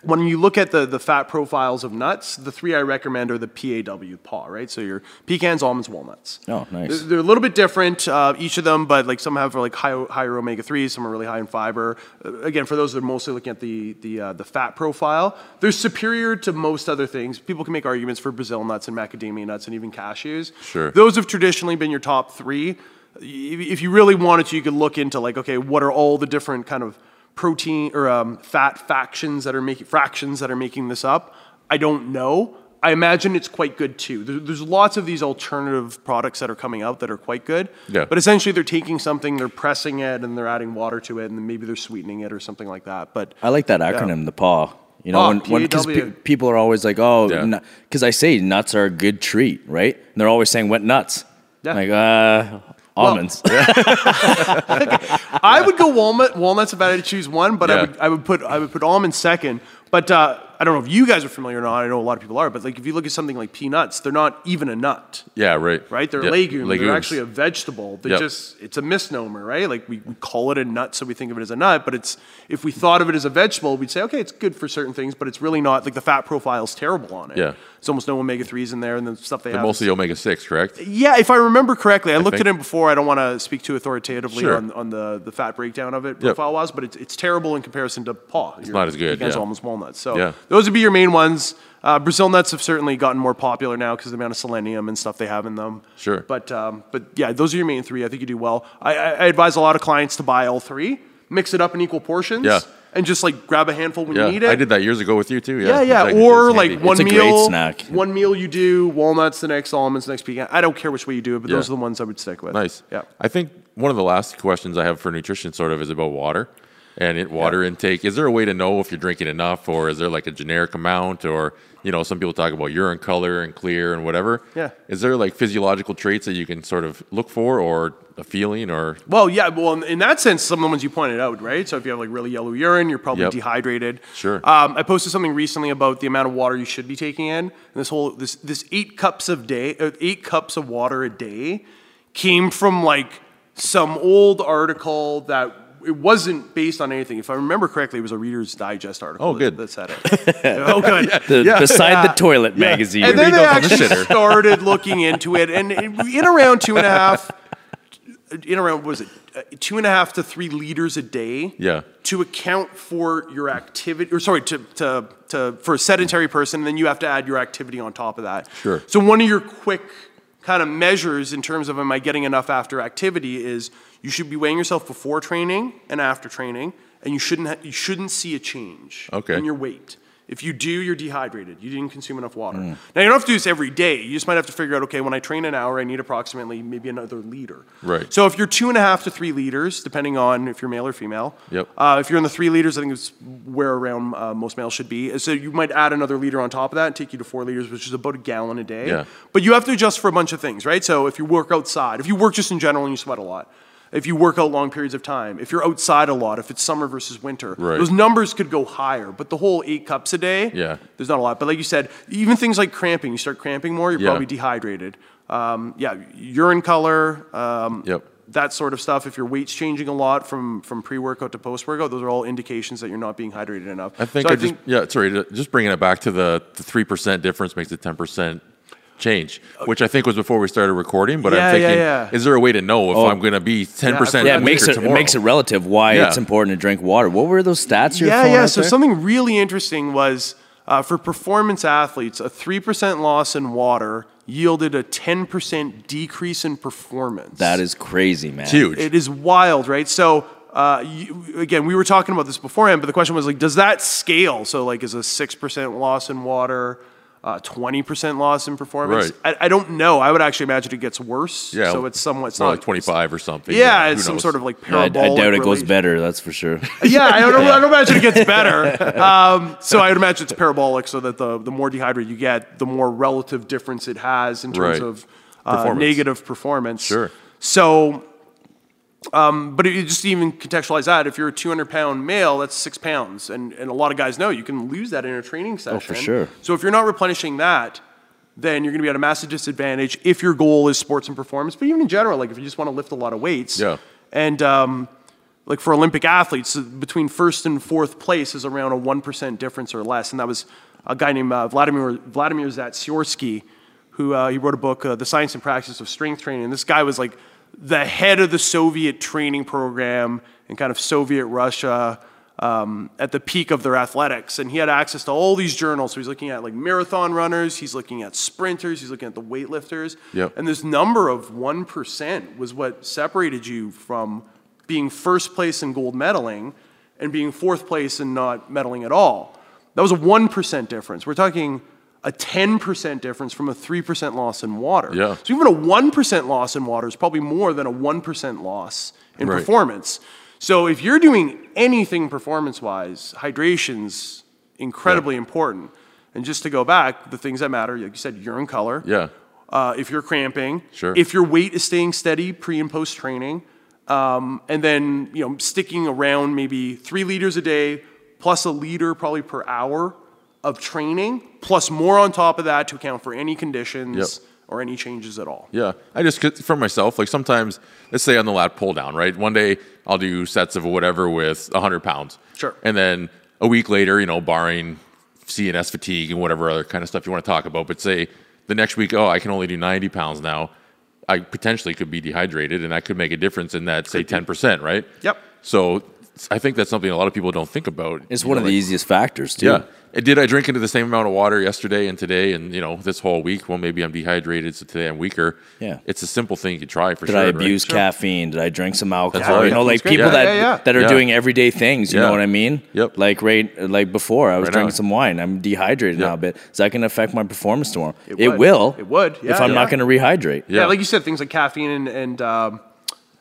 When you look at the, the fat profiles of nuts, the three I recommend are the PAW, PAW, right? So your pecans, almonds, walnuts. Oh, nice. They're, they're a little bit different, uh, each of them, but like some have like high, higher omega 3s, some are really high in fiber. Uh, again, for those that are mostly looking at the, the, uh, the fat profile, they're superior to most other things. People can make arguments for Brazil nuts and macadamia nuts and even cashews. Sure. Those have traditionally been your top three. If if you really wanted to, you could look into like, okay, what are all the different kind of protein or um, fat factions that are making fractions that are making this up? I don't know. I imagine it's quite good too. There, there's lots of these alternative products that are coming out that are quite good. Yeah. But essentially, they're taking something, they're pressing it, and they're adding water to it, and then maybe they're sweetening it or something like that. But I like that acronym, the PAW. You know, PAW, when when because P-A-W. people are always like, oh, Yeah. because I say nuts are a good treat, right? And they're always saying wet nuts. Yeah. Like uh, almonds. I would go walnut. Walnuts if I had to choose one, but Yeah. I would I would put I would put almond second. But uh, I don't know if you guys are familiar or not. I know a lot of people are, but like if you look at something like peanuts, they're not even a nut. Yeah, right. right? They're Yeah, legume. legumes. They're actually a vegetable. They Yep. just it's a misnomer, right? Like we, we call it a nut, so we think of it as a nut. But it's if we thought of it as a vegetable, we'd say okay, it's good for certain things, but it's really not. Like the fat profile is terrible on it. Yeah. It's almost no omega threes in there, and the stuff they They're have. mostly omega six, correct? yeah, if I remember correctly, I, looked think- at it before. I don't want to speak too authoritatively Sure. on, on the, the fat breakdown of it profile wise, but it's, it's terrible in comparison to paw. It's not as good, Against yeah. almost walnuts. So Yeah. Those would be your main ones. Uh, Brazil nuts have certainly gotten more popular now because of the amount of selenium and stuff they have in them. Sure. But um, but yeah, those are your main three. I think you do well. I, I, I advise a lot of clients to buy all three, mix it up in equal portions, Yeah. and just like grab a handful when Yeah, you need it. I did that years ago with you too. Yeah, Yeah, yeah. Exactly. Or It's like handy. one It's a great meal, snack. one meal you do walnuts, the next almonds, the next pecan. I don't care which way you do it, but those are the ones I would stick with. Nice. Yeah. I think one of the last questions I have for nutrition sort of is about water and it, water intake. Is there a way to know if you're drinking enough, or is there like a generic amount, or you know, some people talk about urine color and clear and whatever. Yeah. Is there like physiological traits that you can sort of look for, or a feeling, or Well, yeah. Well, in- in that sense, some of the ones you pointed out, right? So if you have like really yellow urine, you're probably Yep. dehydrated. Sure. Um, I posted something recently about the amount of water you should be taking in. And this whole this this eight cups of day, uh, eight cups of water a day, came from like some old article that it wasn't based on anything. If I remember correctly, it was a Reader's Digest article. Oh, that- good. That said it. oh, good. The, Yeah. beside the Yeah. toilet magazine. And then they those on the actually started looking into it, and in around two and a half, in around what was it uh, two and a half to three liters a day? Yeah. To account for your activity, or sorry, to to to for a sedentary person, then you have to add your activity on top of that. Sure. So one of your quick kind of measures in terms of am I getting enough after activity is you should be weighing yourself before training and after training, and you shouldn't ha- you shouldn't see a change Okay. in your weight. If you do, you're dehydrated. You didn't consume enough water. Mm. Now you don't have to do this every day. You just might have to figure out, okay, when I train an hour, I need approximately maybe another liter. Right. So if you're two and a half to three liters, depending on if you're male or female. Yep. Uh, if you're in the three liters, I think it's where around uh, most males should be. So you might add another liter on top of that and take you to four liters, which is about a gallon a day. Yeah. But you have to adjust for a bunch of things, right? So if you work outside, if you work just in general and you sweat a lot, if you work out long periods of time, if you're outside a lot, if it's summer versus winter, Right. those numbers could go higher. But the whole eight cups a day, Yeah. there's not a lot. But like you said, even things like cramping, you start cramping more, you're Yeah. probably dehydrated. Um, yeah, urine color, um, Yep. that sort of stuff. If your weight's changing a lot from, from pre workout to post workout, those are all indications that you're not being hydrated enough. I think So I, just yeah, sorry, just bringing it back to the the three percent difference makes a ten percent change, which I think was before we started recording. But Yeah, I'm thinking, yeah. is there a way to know if Oh. I'm going to be ten percent? yeah, it makes it, it makes it relative why Yeah. it's important to drink water. What were those stats you're yeah, yeah. out So there? something really interesting was uh, for performance athletes, a three percent loss in water yielded a ten percent decrease in performance. that is crazy, man. huge. It is wild, right? So. Uh, you, again, we were talking about this beforehand, but the question was like, does that scale? So, like, is a six percent loss in water, uh, twenty percent loss in performance? Right. I, I don't know. I would actually imagine it gets worse. yeah, So it's somewhat. It's more not like twenty five or something. Yeah, who it's some knows? sort of like Yeah, I, I doubt it goes better. That's for sure. yeah, I don't, I don't imagine it gets better. Um, so I would imagine it's parabolic, so that the, the more dehydrated you get, the more relative difference it has in terms Right. of uh, Performance. negative performance. Sure. So, um, but you just even contextualize that. If you're a 200 pound male, that's six pounds, and and a lot of guys know you can lose that in a training session. Oh, for sure. So if you're not replenishing that. Then you're going to be at a massive disadvantage if your goal is sports and performance. But even in general, like if you just want to lift a lot of weights, Yeah. and um, like for Olympic athletes, uh, between first and fourth place is around a one percent difference or less, and that was a guy named uh, Vladimir Vladimir Zatsiorsky, who uh, he wrote a book, uh, The Science and Practice of Strength Training. And this guy was like the head of the Soviet training program in kind of Soviet Russia. Um, at the peak of their athletics, and he had access to all these journals. So he's looking at like marathon runners, he's looking at sprinters, he's looking at the weightlifters, Yep. and this number of 1% was what separated you from being first place in gold medaling and being fourth place and not medaling at all. That was a 1% difference. We're talking a 10% difference from a 3% loss in water. Yeah. So even a 1% loss in water is probably more than a 1% loss in Right. performance. So if you're doing anything performance wise, hydration's incredibly important. And just to go back, the things that matter, like you said, urine color. Yeah. Uh, if you're cramping, Sure. if your weight is staying steady pre and post training, um, and then you know sticking around maybe three liters a day plus a liter probably per hour of training, plus more on top of that to account for any conditions Yep. or any changes at all. Yeah, I just for myself, like sometimes, let's say on the lat pull down, right? One day I'll do sets of whatever with 100 pounds. Sure. And then a week later, you know, barring CNS fatigue and whatever other kind of stuff you want to talk about, but say the next week, oh, I can only do 90 pounds now. I potentially could be dehydrated, and that could make a difference in that, say, 10%, right? Yep. So I think that's something a lot of people don't think about. It's one know, of the like- easiest factors too. yeah. Did I drink into the same amount of water yesterday and today and you know this whole week? Well, maybe I'm dehydrated, so today I'm weaker. Yeah. It's a simple thing you could try for Did sure. Did I right? abuse caffeine? Did I drink some alcohol? right. You know, like people Yeah, that yeah, yeah. that are Yeah. doing everyday things. You Yeah. know what I mean? Yep. Like right, like before, I was Right drinking on. some wine. I'm dehydrated now Yeah. a bit. Is that going to affect my performance tomorrow? It It, will. It would, if I'm yeah. not going to rehydrate. Yeah. Yeah. like you said, things like caffeine and and um,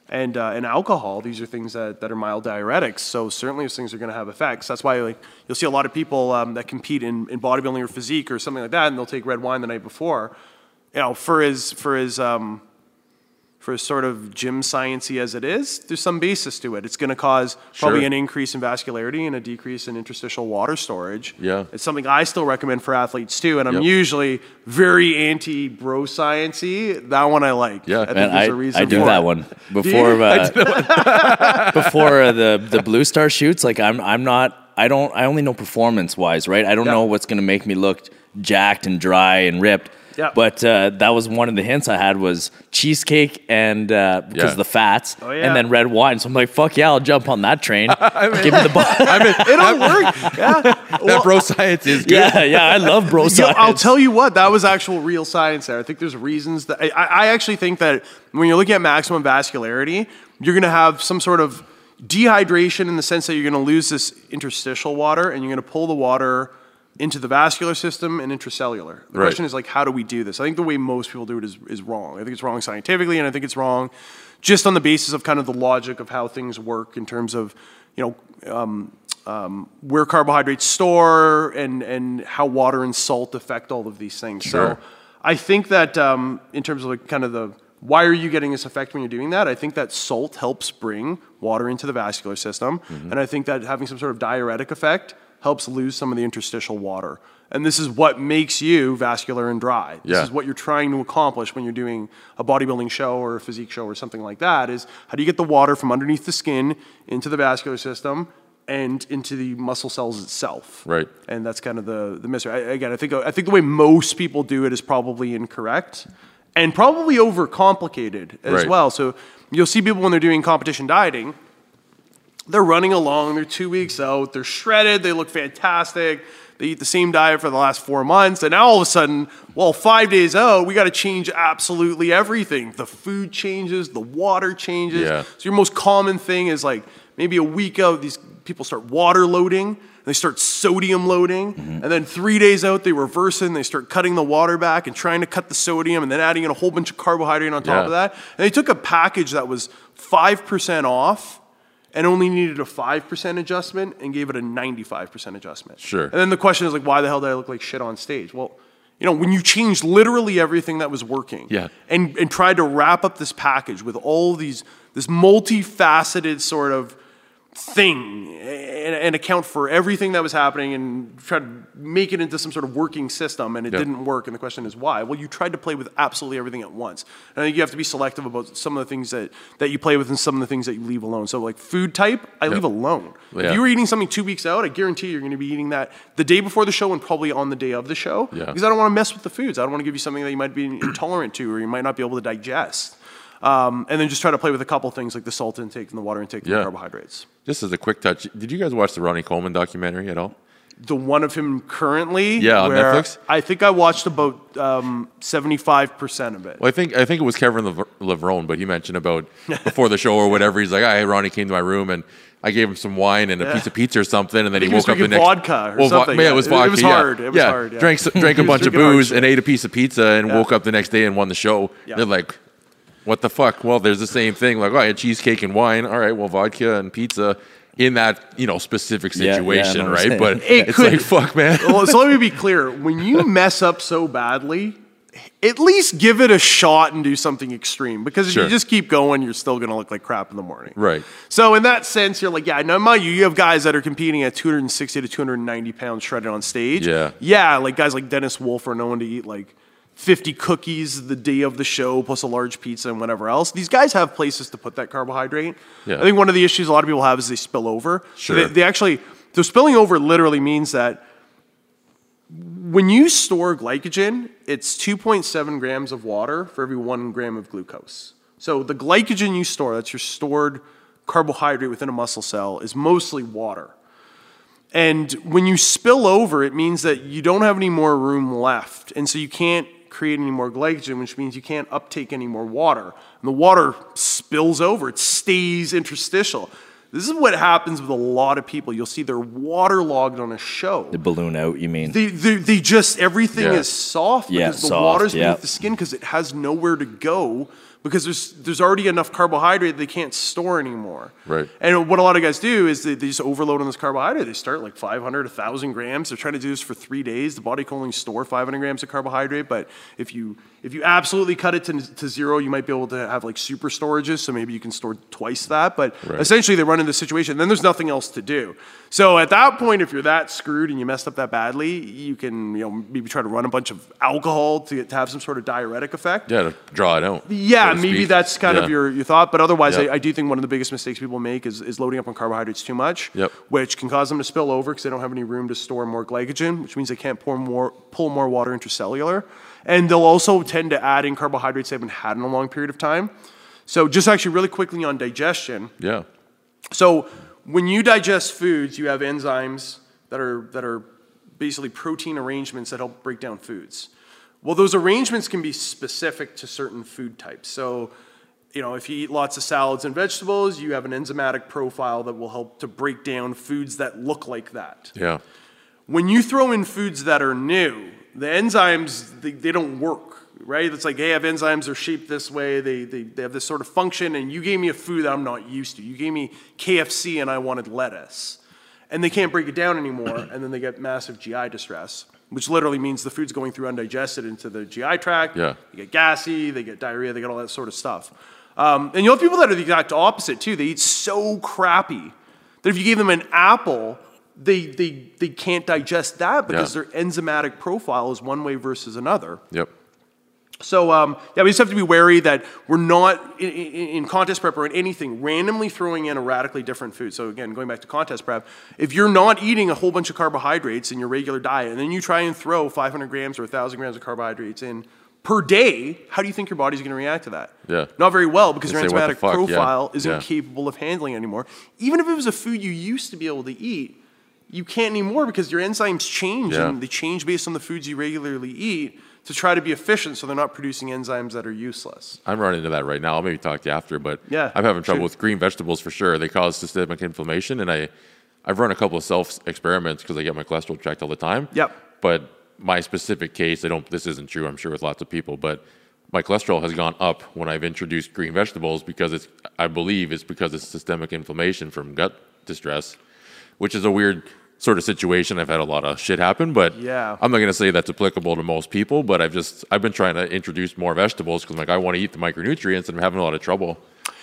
and, uh, and alcohol. These are things that, that are mild diuretics. So certainly those things are going to have effects. That's why like you'll see a lot of people um, that compete in, in bodybuilding or physique or something like that, and they'll take red wine the night before. You know, for his for as um, for sort of gym sciency as it is, there's some basis to it. It's going to cause probably Sure. an increase in vascularity and a decrease in interstitial water storage. Yeah. It's something I still recommend for athletes too, and I'm Yep. usually very anti bro sciency. That one I like. Yeah. I think Man, there's I, a reason I do for that it. one before you? uh, before uh, the the blue star shoots. Like I'm I'm not I don't I only know performance wise, right? I don't Yeah. know what's going to make me look jacked and dry and ripped. Yeah. But uh, that was one of the hints I had was cheesecake and uh, because Yeah. of the fats, Oh, yeah. and then red wine. So I'm like, fuck yeah, I'll jump on that train. Give me the ball. I mean, It'll work. Yeah. that bro science is good. yeah, yeah, I love bro Yo, science. I'll tell you what, that was actual real science there. I think there's reasons that I, I actually think that when you're looking at maximum vascularity, you're going to have some sort of dehydration in the sense that you're going to lose this interstitial water and you're going to pull the water into the vascular system and intracellular. The Right. question is like, how do we do this? I think the way most people do it is, is wrong. I think it's wrong scientifically, and I think it's wrong just on the basis of kind of the logic of how things work in terms of, you know, um, um, where carbohydrates store and, and how water and salt affect all of these things. Sure. So I think that um, in terms of like kind of the why are you getting this effect when you're doing that? I think that salt helps bring water into the vascular system, Mm-hmm. and I think that having some sort of diuretic effect helps lose some of the interstitial water. And this is what makes you vascular and dry. This Yeah. is what you're trying to accomplish when you're doing a bodybuilding show or a physique show or something like that is how do you get the water from underneath the skin into the vascular system and into the muscle cells itself. Right. And that's kind of the the mystery. I, again, I think I think the way most people do it is probably incorrect and probably overcomplicated as Right. well. So you'll see people when they're doing competition dieting, they're running along, they're two weeks out, they're shredded, they look fantastic. They eat the same diet for the last four months, and now all of a sudden, well, five days out, we got to change absolutely everything. The food changes, the water changes. Yeah. So your most common thing is like maybe a week out, these people start water loading, they start sodium loading, mm-hmm. and then three days out, they reverse it and they start cutting the water back and trying to cut the sodium and then adding in a whole bunch of carbohydrate on top Yeah. of that. And they took a package that was 5% off and only needed a 5% adjustment and gave it a 95% adjustment. Sure. And then the question is like, why the hell did I look like shit on stage? Well, you know, when you changed literally everything that was working Yeah. and, and tried to wrap up this package with all these, this multifaceted sort of thing and, and account for everything that was happening and try to make it into some sort of working system and it Yeah. didn't work and the question is why? Well you tried to play with absolutely everything at once. And i think you have to be selective about some of the things that, that you play with and some of the things that you leave alone. So like food type i leave alone. Yeah. if you were eating something two weeks out i guarantee you're going to be eating that the day before the show and probably on the day of the show Yeah. because i don't want to mess with the foods. I don't want to give you something that you might be intolerant to or you might not be able to digest um, and then just try to play with a couple things like the salt intake and the water intake and Yeah. the carbohydrates Just as a quick touch, did you guys watch the Ronnie Coleman documentary at all? the one of him currently. Yeah, on Netflix? I think I watched about um, seventy-five percent of it. Well, I think I think it was Kevin Levrone, but he mentioned about before the show or whatever. He's like, "I Ronnie came to my room and I gave him some wine and a Yeah. piece of pizza or something, and then he he woke up the next vodka or well, something, yeah, yeah. it was It- it vodka. was yeah. hard. It was yeah. hard, yeah. Drank drank a bunch of booze and ate a piece of pizza and woke up the next day and won the show. They're like, "What the fuck?" Well, there's the same thing. Like, oh, I had cheesecake and wine. All right, well, vodka and pizza. In that you know specific Yeah, yeah, situation, right? But It it's could- like fuck, man. well, so let me be clear. When you mess up so badly, at least give it a shot and do something extreme. Because if Sure. you just keep going, you're still going to look like crap in the morning. Right. So in that sense, you're like, yeah, now mind you, you have guys that are competing at 260 to 290 pounds shredded on stage. Yeah. Yeah, like guys like Dennis Wolf are known to eat like 50 cookies the day of the show, plus a large pizza and whatever else. These guys have places to put that carbohydrate. Yeah. I think one of the issues a lot of people have is they spill over. Sure. they, they actually, so spilling over literally means that when you store glycogen, it's 2.7 grams of water for every one gram of glucose. So the glycogen you store, that's your stored carbohydrate within a muscle cell, is mostly water. And when you spill over, it means that you don't have any more room left. And so you can't create any more glycogen, which means you can't uptake any more water. And the water spills over, it stays interstitial. This is what happens with a lot of people. You'll see they're waterlogged on a show. The balloon out, you mean? They, they, they just, everything Yeah. is soft Yeah, because the soft, water's yeah. beneath the skin because it has nowhere to go because there's, there's already enough carbohydrate they can't store anymore. Right. And what a lot of guys do is they, they just overload on this carbohydrate. They start like 500, 1,000 grams. They're trying to do this for three days. The body can only store 500 grams of carbohydrate, but if you if you absolutely cut it to, to zero, you might be able to have like super storages. So maybe you can store twice that. But Right. essentially, they run into this situation. Then there's nothing else to do. So at that point, if you're that screwed and you messed up that badly, you can you know maybe try to run a bunch of alcohol to, get, to have some sort of diuretic effect. Yeah, to draw it out. Yeah, so maybe that's kind Yeah. of your, your thought. But otherwise, Yeah. I, I do think one of the biggest mistakes people make is, is loading up on carbohydrates too much, Yep. which can cause them to spill over because they don't have any room to store more glycogen, which means they can't pour more, pull more water intracellular. And they'll also tend to add in carbohydrates they haven't had in a long period of time. So, just actually, really quickly on digestion. Yeah. So when you digest foods, you have enzymes that are that are basically protein arrangements that help break down foods. Well, those arrangements can be specific to certain food types. So, you know, if you eat lots of salads and vegetables, you have an enzymatic profile that will help to break down foods that look like that. Yeah. When you throw in foods that are new, the enzymes they, they don't work, right? It's like, hey, I have enzymes, they're shaped this way, they, they, they have this sort of function, and you gave me a food that I'm not used to. You gave me KFC and I wanted lettuce. And they can't break it down anymore, and then they get massive GI distress, which literally means the food's going through undigested into the GI tract. Yeah. They get gassy, they get diarrhea, they get all that sort of stuff. Um, and you'll have people that are the exact opposite too. They eat so crappy that if you gave them an apple, they, they, they can't digest that because Yeah. their enzymatic profile is one way versus another. Yep. So um, yeah, we just have to be wary that we're not in, in, in contest prep or in anything randomly throwing in a radically different food. So again, going back to contest prep, if you're not eating a whole bunch of carbohydrates in your regular diet, and then you try and throw 500 grams or 1,000 grams of carbohydrates in per day, how do you think your body's going to react to that? Yeah. Not very well because your Say, what the enzymatic fuck? Yeah. profile is Yeah. incapable of handling anymore. Even if it was a food you used to be able to eat, you can't anymore because your enzymes change Yeah. and they change based on the foods you regularly eat to try to be efficient so they're not producing enzymes that are useless. I'm running into that right now. I'll maybe talk to you after, but Yeah, I'm having trouble shoot. with green vegetables for sure. They cause systemic inflammation, and I, I've run a couple of self experiments because I get my cholesterol checked all the time. Yep. But my specific case, I don't. This isn't true. I'm sure with lots of people, but my cholesterol has gone up when I've introduced green vegetables because it's. I believe it's because it's systemic inflammation from gut distress, which is a weird sort of situation. I've had a lot of shit happen, but Yeah. I'm not going to say that's applicable to most people, but I've just I've been trying to introduce more vegetables because like I want to eat the micronutrients and I'm having a lot of trouble.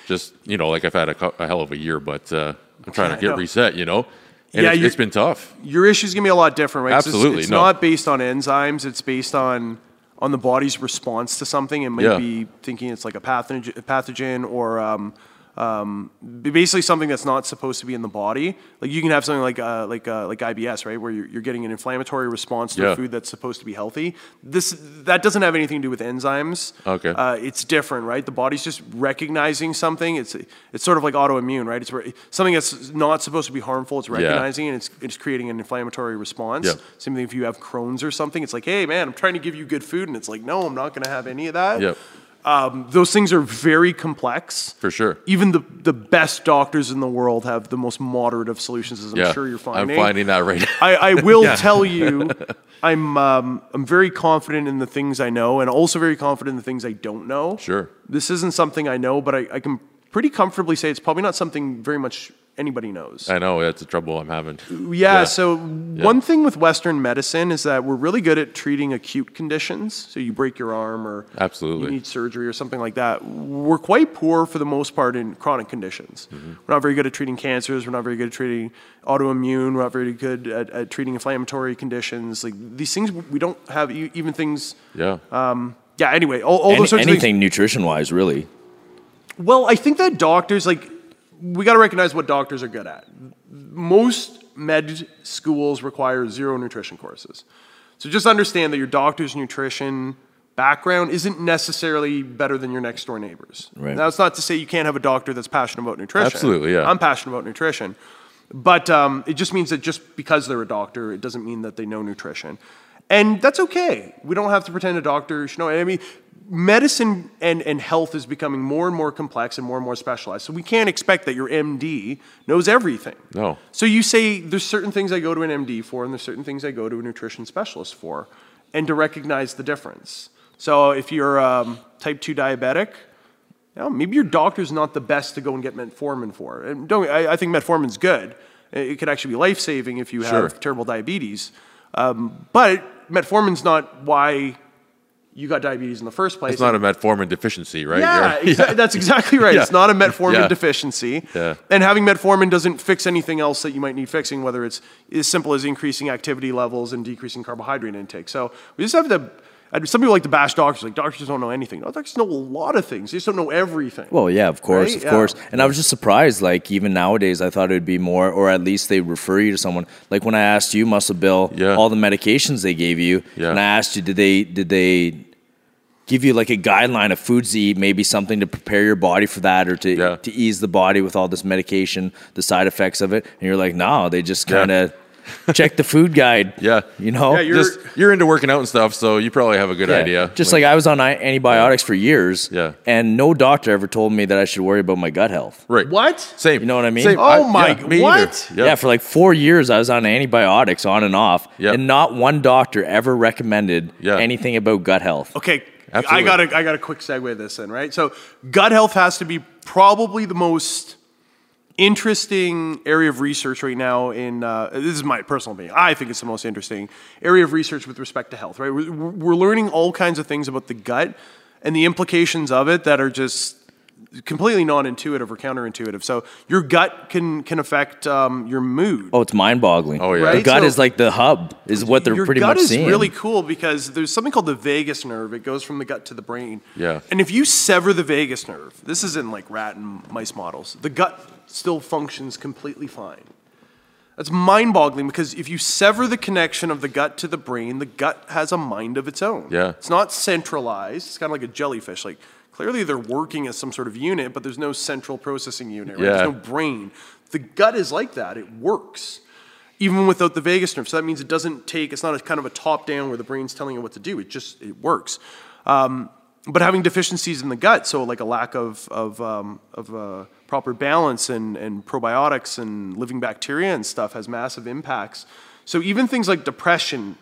Just you know, like I've had a, a hell of a year, but uh, I'm trying Yeah, to get reset. You know, and Yeah, it's, it's been tough. Your issue's gonna be a lot different, right? 'Cause it's- Absolutely, It's, no. not based on enzymes. It's based on on the body's response to something. It might Yeah. be thinking it's like a pathogen, pathogen or um, um, basically something that's not supposed to be in the body. Like you can have something like uh, like uh, like IBS, right, where you're, you're getting an inflammatory response to Yeah. food that's supposed to be healthy. This that doesn't have anything to do with enzymes. Okay. Uh, it's different, right? The body's just recognizing something. It's it's sort of like autoimmune, right? It's where something that's not supposed to be harmful. It's recognizing and it's it's creating an inflammatory response. Yeah. Same thing if you have Crohn's or something. It's like, hey man, I'm trying to give you good food, and it's like, no, I'm not going to have any of that. Yep. Um, those things are very complex. For sure. Even the the best doctors in the world have the most moderate of solutions, as I'm yeah. sure you're finding. I'm finding. that right now. I, I will tell you, I'm um, I'm very confident in the things I know, and also very confident in the things I don't know. Sure. This isn't something I know, but I, I can pretty comfortably say it's probably not something very much anybody knows. I know that's the trouble I'm having. Yeah, so one thing with Western medicine is that we're really good at treating acute conditions. So you break your arm or Absolutely. you need surgery or something like that. We're quite poor for the most part in chronic conditions. Mm-hmm. We're not very good at treating cancers. We're not very good at treating autoimmune. We're not very good at, at treating inflammatory conditions. Like these things, we don't have e- even things. Yeah. Um, Yeah. Anyway, all, all Any, those sorts of anything nutrition wise, really. Well, I think that doctors like we got to recognize what doctors are good at. Most med schools require zero nutrition courses. So just understand that your doctor's nutrition background isn't necessarily better than your next door neighbors. Right. Now, it's not to say you can't have a doctor that's passionate about nutrition. Absolutely, yeah. I'm passionate about nutrition. But um, it just means that just because they're a doctor, it doesn't mean that they know nutrition. And that's okay. We don't have to pretend a doctor should know. I mean, medicine and, and health is becoming more and more complex and more and more specialized. So we can't expect that your MD knows everything. No. So you say there's certain things I go to an MD for, and there's certain things I go to a nutrition specialist for, and to recognize the difference. So if you're um, type 2 diabetic, you know, maybe your doctor's not the best to go and get metformin for. And don't, I, I think metformin's good. It could actually be life saving if you Sure. have terrible diabetes. Um, but metformin's not why you got diabetes in the first place. It's not a metformin deficiency, right? Yeah, exa- that's exactly right. Yeah. It's not a metformin Yeah. deficiency. Yeah. And having metformin doesn't fix anything else that you might need fixing, whether it's as simple as increasing activity levels and decreasing carbohydrate intake. So we just have to. And Some people like to bash doctors, like doctors don't know anything. No, doctors know a lot of things. They just don't know everything. Well, yeah, of course, Right? of Yeah. course. And I was just surprised, like, even nowadays, I thought it would be more, or at least they refer you to someone. Like when I asked you, Muscle Bill, Yeah. all the medications they gave you, Yeah. and I asked you, did they, did they give you like a guideline of foods to eat, maybe something to prepare your body for that or to, Yeah. to ease the body with all this medication, the side effects of it? And you're like, no, they just kind of check the food guide. Yeah. You know? Yeah, you're- Just you're into working out and stuff, so you probably have a good Yeah. idea. Just like, I was on i- antibiotics for years, Yeah. and no doctor ever told me that I should worry about my gut health. right. What? Same. You know what I mean? Same. Oh my- yeah, me what? either. Yeah. for like four years, I was on antibiotics on and off, Yep. and not one doctor ever recommended Yeah. anything about gut health. Okay, Absolutely. I got a, I got a quick segue this in, right? So gut health has to be probably the most interesting area of research right now in uh, this is my personal opinion i think it's the most interesting area of research with respect to health right we're, we're learning all kinds of things about the gut and the implications of it that are just completely non-intuitive or counterintuitive so your gut can can affect um, your mood Oh, it's mind-boggling. Oh, yeah. the gut So- is like the hub, is what they're your pretty gut much is seeing. really cool because there's something called the vagus nerve. It goes from the gut to the brain. Yeah. And if you sever the vagus nerve, this is in like rat and mice models, the gut still functions completely fine. That's mind-boggling because if you sever the connection of the gut to the brain, the gut has a mind of its own. Yeah. It's not centralized. It's kind of like a jellyfish. Like clearly they're working as some sort of unit, but there's no central processing unit. Right? Yeah. There's no brain. The gut is like that. It works even without the vagus nerve. So that means it doesn't take. It's not a kind of a top down where the brain's telling it what to do. It just it works. Um, but having deficiencies in the gut, so like a lack of of, um, of uh, proper balance and and probiotics and living bacteria and stuff, has massive impacts. So even things like depression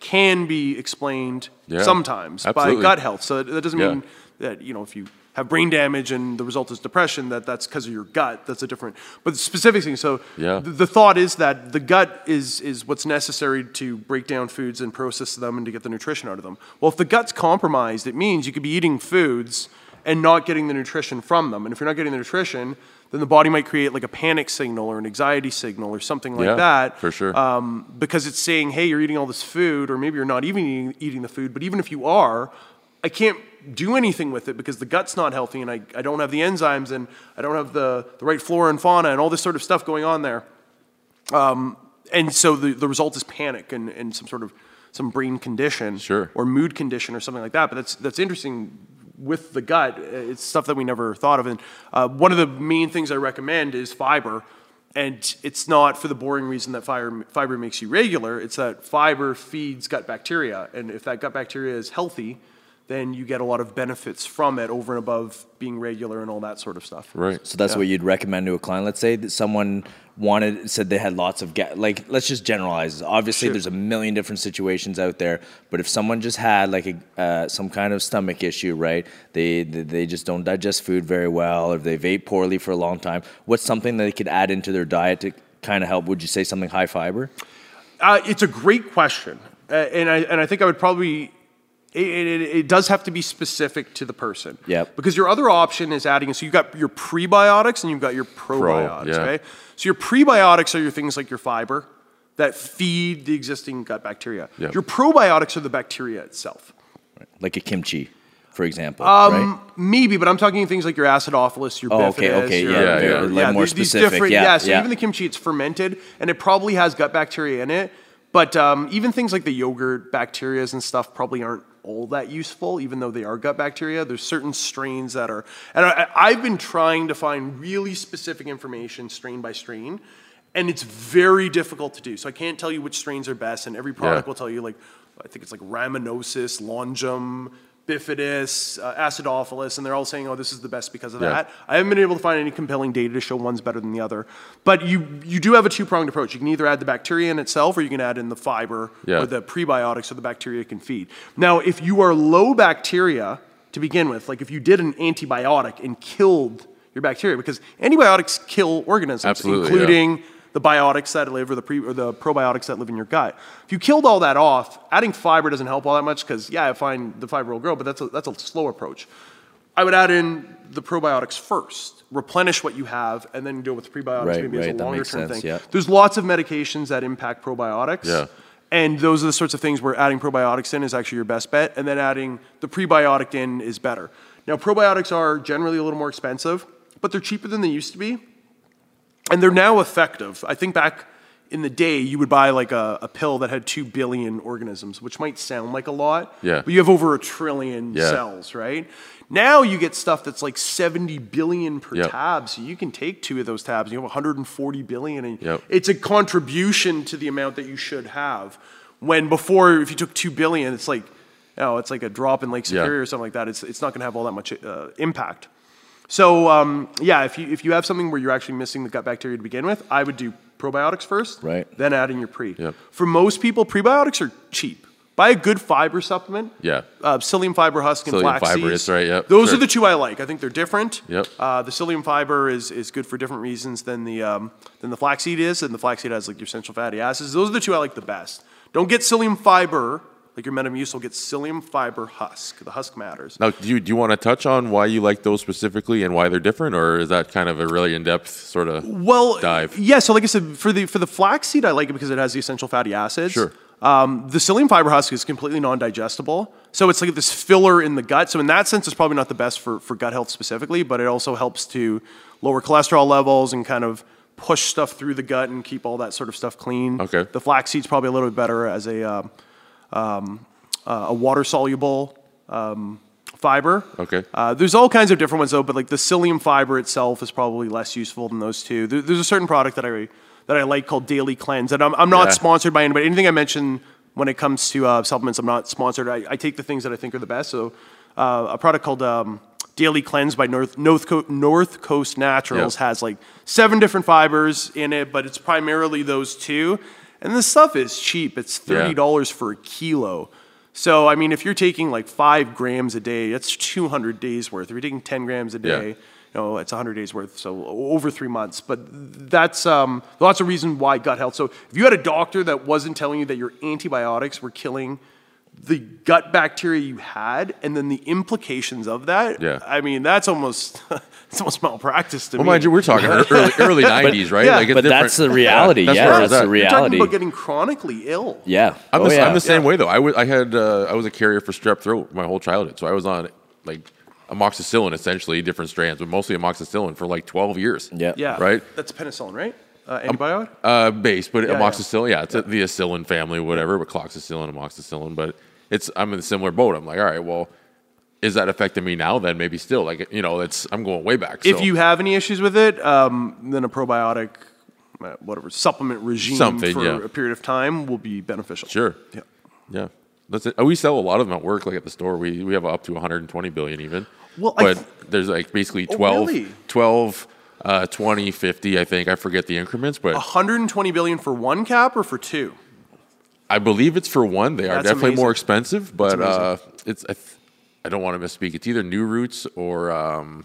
can be explained Yeah, sometimes absolutely. by gut health. So that doesn't Yeah. mean that you know if you have brain damage and the result is depression that that's because of your gut that's a different but the specific thing so Yeah. the, the thought is that the gut is is what's necessary to break down foods and process them and to get the nutrition out of them well if the gut's compromised it means you could be eating foods and not getting the nutrition from them and if you're not getting the nutrition then the body might create like a panic signal or an anxiety signal or something like Yeah, that for sure. um, because it's saying, hey, you're eating all this food, or maybe you're not even eating, eating the food, but even if you are, I can't do anything with it because the gut's not healthy and I, I don't have the enzymes and I don't have the, the right flora and fauna and all this sort of stuff going on there. Um, and so the, the result is panic and, and some sort of some brain condition Sure. or mood condition or something like that. But that's, that's interesting with the gut. It's stuff that we never thought of. And uh, one of the main things I recommend is fiber. And it's not for the boring reason that fiber, fiber makes you regular. It's that fiber feeds gut bacteria. And if that gut bacteria is healthy, then you get a lot of benefits from it over and above being regular and all that sort of stuff. Right. So that's what you'd recommend to a client. Let's say that someone wanted said they had lots of ga- like let's just generalize. Obviously, Sure. there's a million different situations out there, but if someone just had like a uh, some kind of stomach issue, right? They they they just don't digest food very well, or they've ate poorly for a long time. What's something that they could add into their diet to kind of help? Would you say something high fiber? Uh, it's a great question, uh, and I and I think I would probably. It, it, it does have to be specific to the person. Yep. Because your other option is adding. So you've got your prebiotics and you've got your probiotics. yeah. Okay. So your prebiotics are your things like your fiber that feed the existing gut bacteria. Yep. Your probiotics are the bacteria itself. Like a kimchi, for example, Um, right? Maybe, but I'm talking things like your acidophilus, your Oh, bifidus. okay, okay, your, yeah, yeah, your- like yeah, more these- these specific, different- yeah, so yeah. even the kimchi, it's fermented, and it probably has gut bacteria in it. But um, even things like the yogurt bacterias and stuff probably aren't all that useful, even though they are gut bacteria. There's certain strains that are, and I, I've been trying to find really specific information strain by strain, and it's very difficult to do. So I can't tell you which strains are best, and every product Yeah. will tell you like, I think it's like Rhamnosus, Longum, Bifidus, uh, Acidophilus, and they're all saying, oh, this is the best because of Yeah. that. I haven't been able to find any compelling data to show one's better than the other. But you, you do have a two pronged approach. You can either add the bacteria in itself or you can add in the fiber Yeah. or the prebiotics so the bacteria can feed. Now, if you are low bacteria to begin with, like if you did an antibiotic and killed your bacteria, because antibiotics kill organisms, Absolutely, yeah. The biotics that live or the, pre, or the probiotics that live in your gut. If you killed all that off, adding fiber doesn't help all that much because, yeah, I find the fiber will grow, but that's a, that's a slow approach. I would add in the probiotics first, replenish what you have, and then go with the prebiotics Right, maybe as right, a that longer term sense, thing. yeah. There's lots of medications that impact probiotics. Yeah. And those are the sorts of things where adding probiotics in is actually your best bet, and then adding the prebiotic in is better. Now, probiotics are generally a little more expensive, but they're cheaper than they used to be and they're now effective. I think back in the day, you would buy like a, a pill that had two billion organisms, which might sound like a lot, Yeah. but you have over a trillion Yeah. cells, right? Now you get stuff that's like 70 billion per Yep. tab, so you can take two of those tabs, and you have 140 billion, and Yep. it's a contribution to the amount that you should have. When before, if you took two billion, it's like, oh, it's like a drop in Lake Yeah. Superior or something like that. It's, it's not going to have all that much uh, impact. So um, yeah, if you if you have something where you're actually missing the gut bacteria to begin with, I would do probiotics first, Right. Then add in your pre. Yep. For most people, prebiotics are cheap. Buy a good fiber supplement. Yeah. Uh, psyllium fiber husk and Psyllium flax fiber seeds. is right, yep, Those sure. are the two I like. I think they're different. Yep. Uh, the psyllium fiber is, is good for different reasons than the um, than the flaxseed is, and the flaxseed has like your essential fatty acids. Those are the two I like the best. Don't get psyllium fiber like your Metamucil. Get psyllium fiber husk. The husk matters. Now, do you do you want to touch on why you like those specifically and why they're different, or is that kind of a really in depth sort of? Well, dive. Yeah, so like I said, for the for the flaxseed, I like it because it has the essential fatty acids. Sure. Um, the psyllium fiber husk is completely non-digestible, so it's like this filler in the gut. So in that sense, it's probably not the best for for gut health specifically, but it also helps to lower cholesterol levels and kind of push stuff through the gut and keep all that sort of stuff clean. Okay. The flaxseed's probably a little bit better as a um, um, uh, a water soluble um, fiber. Okay. Uh, there's all kinds of different ones though, but like the psyllium fiber itself is probably less useful than those two. There, there's a certain product that I that I like called Daily Cleanse, and I'm, I'm not Yeah. sponsored by anybody. Anything I mention when it comes to uh, supplements, I'm not sponsored. I, I take the things that I think are the best. So uh, a product called um, Daily Cleanse by North North, Co- North Coast Naturals Yep. has like seven different fibers in it, but it's primarily those two. And this stuff is cheap. It's thirty dollars for a kilo. So I mean, if you're taking like five grams a day, that's 200 days worth. If you're taking 10 grams a Yeah. day, you know, it's 100 days worth. So over three months. But that's um, lots of reason why gut health. So if you had a doctor that wasn't telling you that your antibiotics were killing the gut bacteria you had, and then the implications of that, Yeah. I mean, that's almost it's almost malpractice to Well, me. mind you, we're talking early early '90s, right? yeah, it's but that's the reality. that's Yeah, where I was that's at. the You're talking about getting chronically ill. Yeah. I'm, oh, the, yeah. I'm the same Yeah. way though. I was I had uh, I was a carrier for strep throat my whole childhood, so I was on like amoxicillin essentially, different strands, but mostly amoxicillin for like 12 years. Yeah. Yeah. Right? That's penicillin, right? Uh, antibiotic? Uh, base, but yeah. amoxicillin, yeah, it's a- the acillin family, whatever, but cloxacillin, amoxicillin. But it's I'm in a similar boat. I'm like, all right, well, is that affecting me now? Then maybe still, like you know, it's I'm going way back. if you have any issues with it, um, then a probiotic, uh, whatever, supplement regime Something, for yeah. a period of time will be beneficial. sure, Yeah. yeah, that's it. We sell a lot of them at work, like at the store. We we have up to 120 billion even. Well, I but th- there's like basically Oh, 12, really? 12, uh, 20, 50. I think I forget the increments, but 120 billion for one cap or for two? I believe it's for one. They are That's definitely more expensive, but uh, it's I, th- I don't want to misspeak. It's either new roots or um,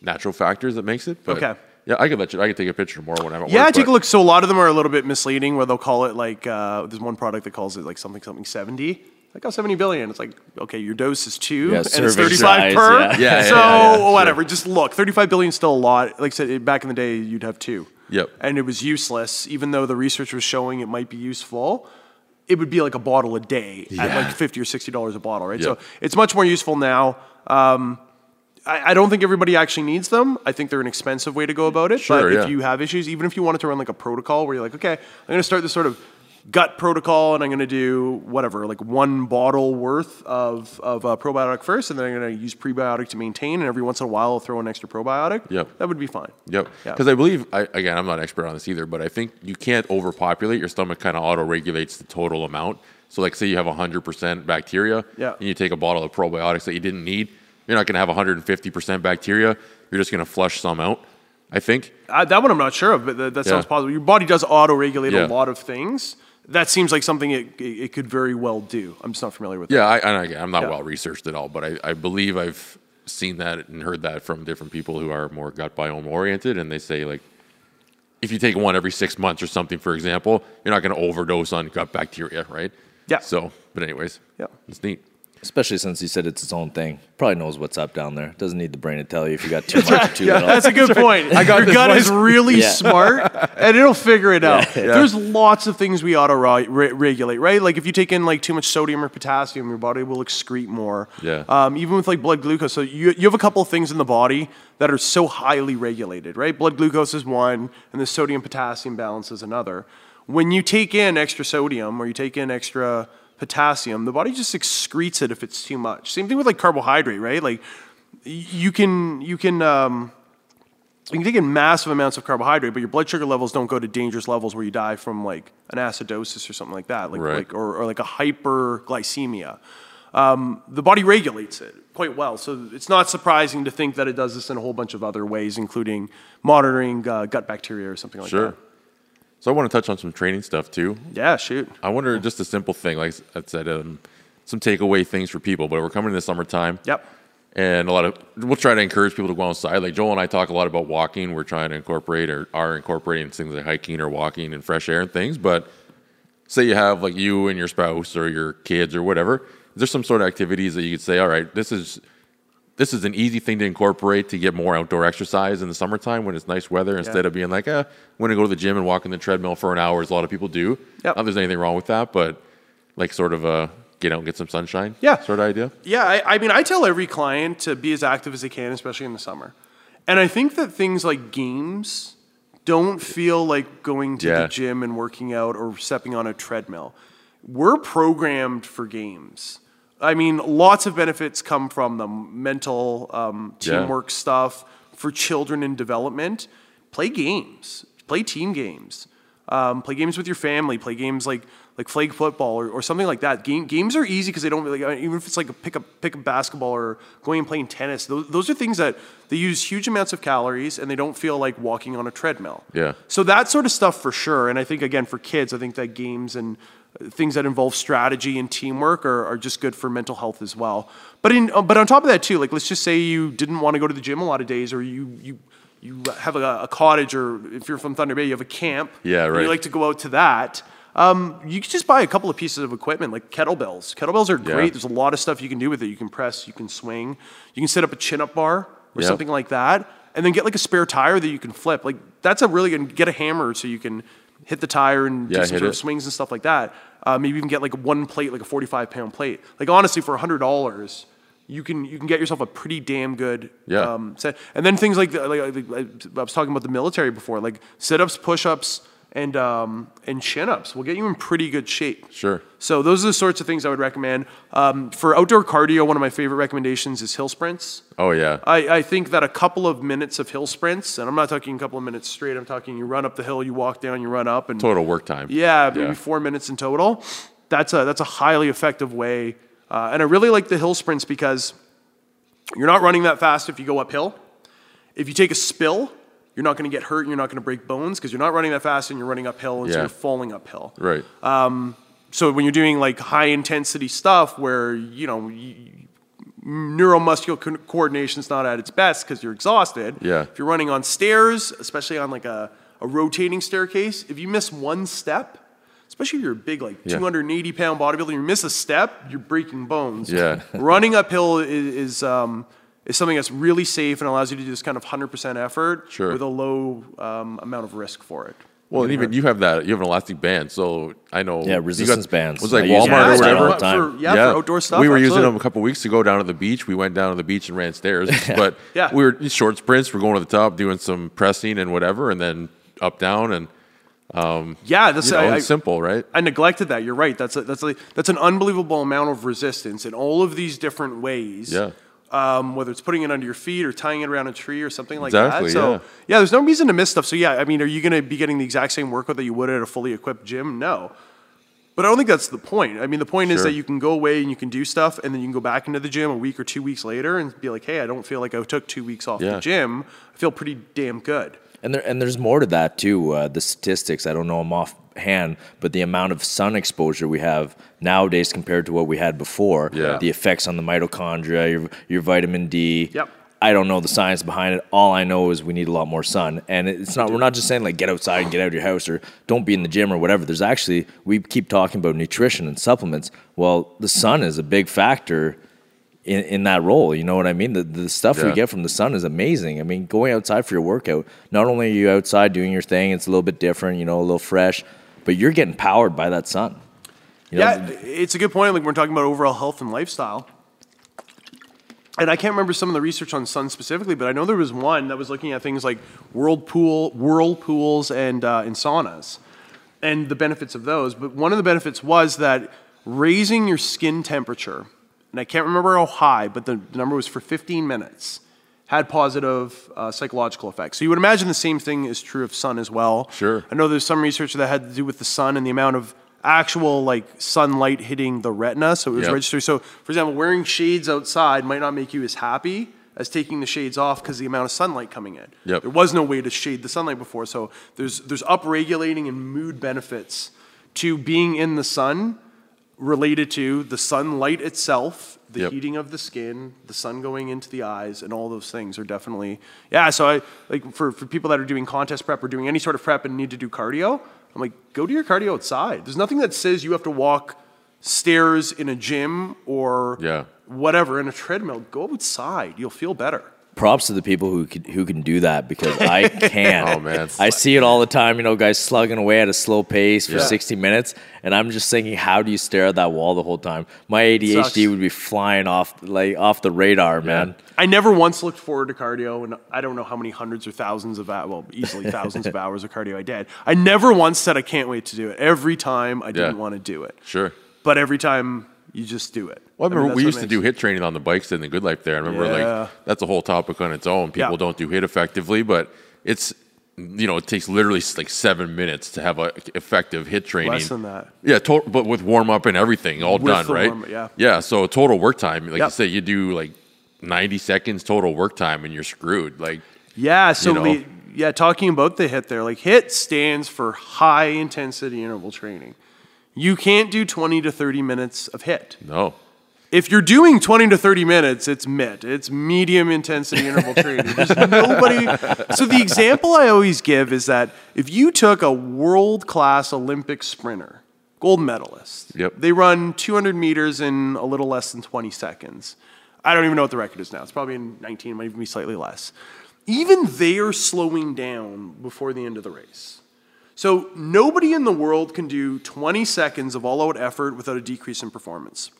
natural factors that makes it. But Okay. Yeah, I could let you. I could take a picture more when I'm Yeah, work. take a look. So a lot of them are a little bit misleading, where they'll call it like uh, there's one product that calls it like something something 70. Like oh, 70 billion. It's like okay, your dose is two, Yeah, and it's 35 size, per. yeah. Yeah, yeah, so yeah, yeah, whatever, just look. 35 billion is still a lot. Like I said, back in the day, you'd have two. Yep. And it was useless, even though the research was showing it might be useful. It would be like a bottle a day at like 50 or 60 dollars a bottle, right? Yep. So it's much more useful now. Um, I, I don't think everybody actually needs them. I think they're an expensive way to go about it. Sure, but yeah. if you have issues, even if you wanted to run like a protocol where you're like, okay, I'm going to start this sort of gut protocol and I'm going to do whatever, like one bottle worth of, of uh, probiotic first, and then I'm going to use prebiotic to maintain, and every once in a while I'll throw an extra probiotic. Yep. That would be fine. Yep. Because I believe, I, again, I'm not an expert on this either, but I think you can't overpopulate. Your stomach kind of auto regulates the total amount. So, like, say you have 100% bacteria, Yeah. and you take a bottle of probiotics that you didn't need, you're not going to have 150% bacteria. You're just going to flush some out, I think. Uh, that one I'm not sure of, but that, that sounds Yeah. possible. Your body does auto regulate Yeah. a lot of things. That seems like something it, it, could very well do. I'm just not familiar with Yeah, I, and again, I'm not Yeah. well researched at all, but I, I believe I've seen that and heard that from different people who are more gut biome oriented, and they say like, if you take one every six months or something, for example, you're not going to overdose on gut bacteria, right? Yeah. So, but anyways, Yeah. it's neat. Especially since he said it's its own thing. Probably knows what's up down there. Doesn't need the brain to tell you if you got too much or too little. That's a good point. I got Your this gut one. is really Yeah. smart, and it'll figure it out. yeah. There's lots of things we auto re- re- regulate, right? Like if you take in like too much sodium or potassium, your body will excrete more. Yeah. Um, even with like blood glucose, so you you have a couple of things in the body that are so highly regulated, right? Blood glucose is one, and the sodium potassium balance is another. When you take in extra sodium or you take in extra potassium, the body just excretes it if it's too much. Same thing with like carbohydrate, right? Like you can you can um, you can take in massive amounts of carbohydrate, but your blood sugar levels don't go to dangerous levels where you die from like an acidosis or something like that, like, Right. like or, or like a hyperglycemia. Um, the body regulates it quite well, so it's not surprising to think that it does this in a whole bunch of other ways, including monitoring uh, gut bacteria or something like Sure. that. So I want to touch on some training stuff too. Yeah, shoot. I wonder just a simple thing, like I said, um, some takeaway things for people. But we're coming in the summertime. Yep. And a lot of we'll try to encourage people to go outside. Like Joel and I talk a lot about walking. We're trying to incorporate or are incorporating things like hiking or walking and fresh air and things. But say you have like you and your spouse or your kids or whatever. There's some sort of activities that you could say, all right, this is this is an easy thing to incorporate to get more outdoor exercise in the summertime when it's nice weather instead of being like, eh, I'm going to go to the gym and walk in the treadmill for an hour, as a lot of people do. Yep. Not there's anything wrong with that, but like sort of a get out and get some sunshine Yeah. sort of idea. Yeah, I, I mean, I tell every client to be as active as they can, especially in the summer. And I think that things like games don't feel like going to Yeah. the gym and working out or stepping on a treadmill. We're programmed for games. I mean, lots of benefits come from them mental, um, Yeah. teamwork stuff for children in development. Play games, play team games. Um, play games with your family. Play games like like flag football or, or something like that. Game, games are easy because they don't really uh, even if it's like a pick up pick up basketball or going and playing tennis. Those, those are things that they use huge amounts of calories and they don't feel like walking on a treadmill. Yeah. So that sort of stuff for sure. And I think again for kids, I think that games and things that involve strategy and teamwork are, are just good for mental health as well. But in uh, but on top of that too, like let's just say you didn't want to go to the gym a lot of days, or you you you have a, a cottage, or if you're from Thunder Bay, you have a camp. Yeah, and right. You like to go out to that. Um, you can just buy a couple of pieces of equipment like kettlebells. Kettlebells are Yeah. great. There's a lot of stuff you can do with it. You can press, you can swing, you can set up a chin up bar or Yeah. something like that, and then get like a spare tire that you can flip. Like that's a really good. Get a hammer so you can hit the tire and Yeah, do some sort of swings and stuff like that. Uh, maybe even get like one plate, like a 45 pound plate. Like honestly, for hundred dollars, you can you can get yourself a pretty damn good Yeah. um, set. And then things like, the, like, like I was talking about the military before, like sit ups, push ups, and um, and chin ups will get you in pretty good shape. Sure. So those are the sorts of things I would recommend. Um, for outdoor cardio, one of my favorite recommendations is hill sprints. Oh yeah. I, I think that a couple of minutes of hill sprints, and I'm not talking a couple of minutes straight. I'm talking you run up the hill, you walk down, you run up, and Total work time. yeah, maybe Yeah. four minutes in total. That's a that's a highly effective way, uh, and I really like the hill sprints because you're not running that fast if you go uphill. If you take a spill, you're not going to get hurt and you're not going to break bones because you're not running that fast and you're running uphill and so Yeah. you're falling uphill. Right. So when you're doing like high intensity stuff where you know you, neuromuscular co- coordination's not at its best because you're exhausted. Yeah. If you're running on stairs, especially on like a, a rotating staircase, if you miss one step, especially if you're a big like Yeah. 280 pound bodybuilder, you miss a step, you're breaking bones. Yeah. Running uphill is is, um, is something that's really safe and allows you to do this kind of 100% effort Sure. with a low um, amount of risk for it. Well, and even you have that. You have an elastic band, so I know. Yeah, you resistance bands. Was it like I Walmart them or whatever. For, yeah, for outdoor stuff. We were using them a couple weeks ago down at the beach. We went down to the beach and ran stairs, but Yeah. we were short sprints. We're going to the top, doing some pressing and whatever, and then up down and Yeah, that's you know, I, I, simple, right? I neglected that. You're right. That's a, that's a, that's an unbelievable amount of resistance in all of these different ways. Yeah. Um, whether it's putting it under your feet or tying it around a tree or something like Exactly, that. So yeah. yeah. there's no reason to miss stuff. So yeah, I mean, are you going to be getting the exact same workout that you would at a fully equipped gym? No. But I don't think that's the point. I mean, the point is that you can go away and you can do stuff, and then you can go back into the gym a week or two weeks later and be like, "Hey, I don't feel like I took two weeks off Yeah. the gym. I feel pretty damn good." And there and there's more to that too. Uh, the statistics, I don't know them offhand, but the amount of sun exposure we have nowadays compared to what we had before. Yeah. The effects on the mitochondria, your, your vitamin D. Yep. I don't know the science behind it. All I know is we need a lot more sun, and it's not. We're not just saying like get outside and get out of your house or don't be in the gym or whatever. There's actually we keep talking about nutrition and supplements. Well, the sun is a big factor in, in that role. You know what I mean? The, the stuff we get from the sun is amazing. I mean, going outside for your workout, not only are you outside doing your thing, it's a little bit different, you know, a little fresh, but you're getting powered by that sun. You know, Yeah, it's a good point. Like we're talking about overall health and lifestyle. And I can't remember some of the research on sun specifically, but I know there was one that was looking at things like whirlpool, whirlpools and, uh, and saunas and the benefits of those. But one of the benefits was that raising your skin temperature, and I can't remember how high, but the, the number was for 15 minutes, had positive uh, psychological effects. So you would imagine the same thing is true of sun as well. Sure. I know there's some research that had to do with the sun and the amount of actual like sunlight hitting the retina. So it was Yep. registered. So for example, wearing shades outside might not make you as happy as taking the shades off because the amount of sunlight coming in. Yep. There was no way to shade the sunlight before. So there's there's upregulating and mood benefits to being in the sun related to the sunlight itself, the Yep. heating of the skin, the sun going into the eyes, and all those things are definitely yeah. So I like for, for people that are doing contest prep or doing any sort of prep and need to do cardio, I'm like, go do your cardio outside. There's nothing that says you have to walk stairs in a gym or Yeah. whatever in a treadmill. Go outside. You'll feel better. Props to the people who can, who can do that because I can't. Oh, man. I see it all the time. You know, guys slugging away at a slow pace for Yeah. 60 minutes, and I'm just thinking, how do you stare at that wall the whole time? My ADHD Sucks. would be flying off like off the radar, man. I never once looked forward to cardio, and I don't know how many hundreds or thousands of well, easily thousands of hours of cardio I did. I never once said I can't wait to do it. Every time I didn't Yeah. want to do it, Sure. but every time you just do it. Well, I remember mean, we used to do hit training on the bikes in the Good Life there. I remember Yeah. like that's a whole topic on its own. People Yeah. don't do hit effectively, but it's you know it takes literally like seven minutes to have a effective hit training. Less than that. Yeah, to- but with warm up and everything all With done, right? warm-up, yeah. Yeah. So total work time, like you say, you do like ninety seconds total work time, and you're screwed. Like Yeah, so you know? we, yeah, talking about the hit there, like hit stands for high intensity interval training. You can't do 20 to 30 minutes of hit. no, If you're doing 20 to 30 minutes, it's MIT. It's medium intensity interval training. There's nobody. So the example I always give is that if you took a world class Olympic sprinter, gold medalist, Yep. they run 200 meters in a little less than 20 seconds. I don't even know what the record is now. It's probably in 19, it might even be slightly less. Even they are slowing down before the end of the race. So nobody in the world can do 20 seconds of all out effort without a decrease in performance.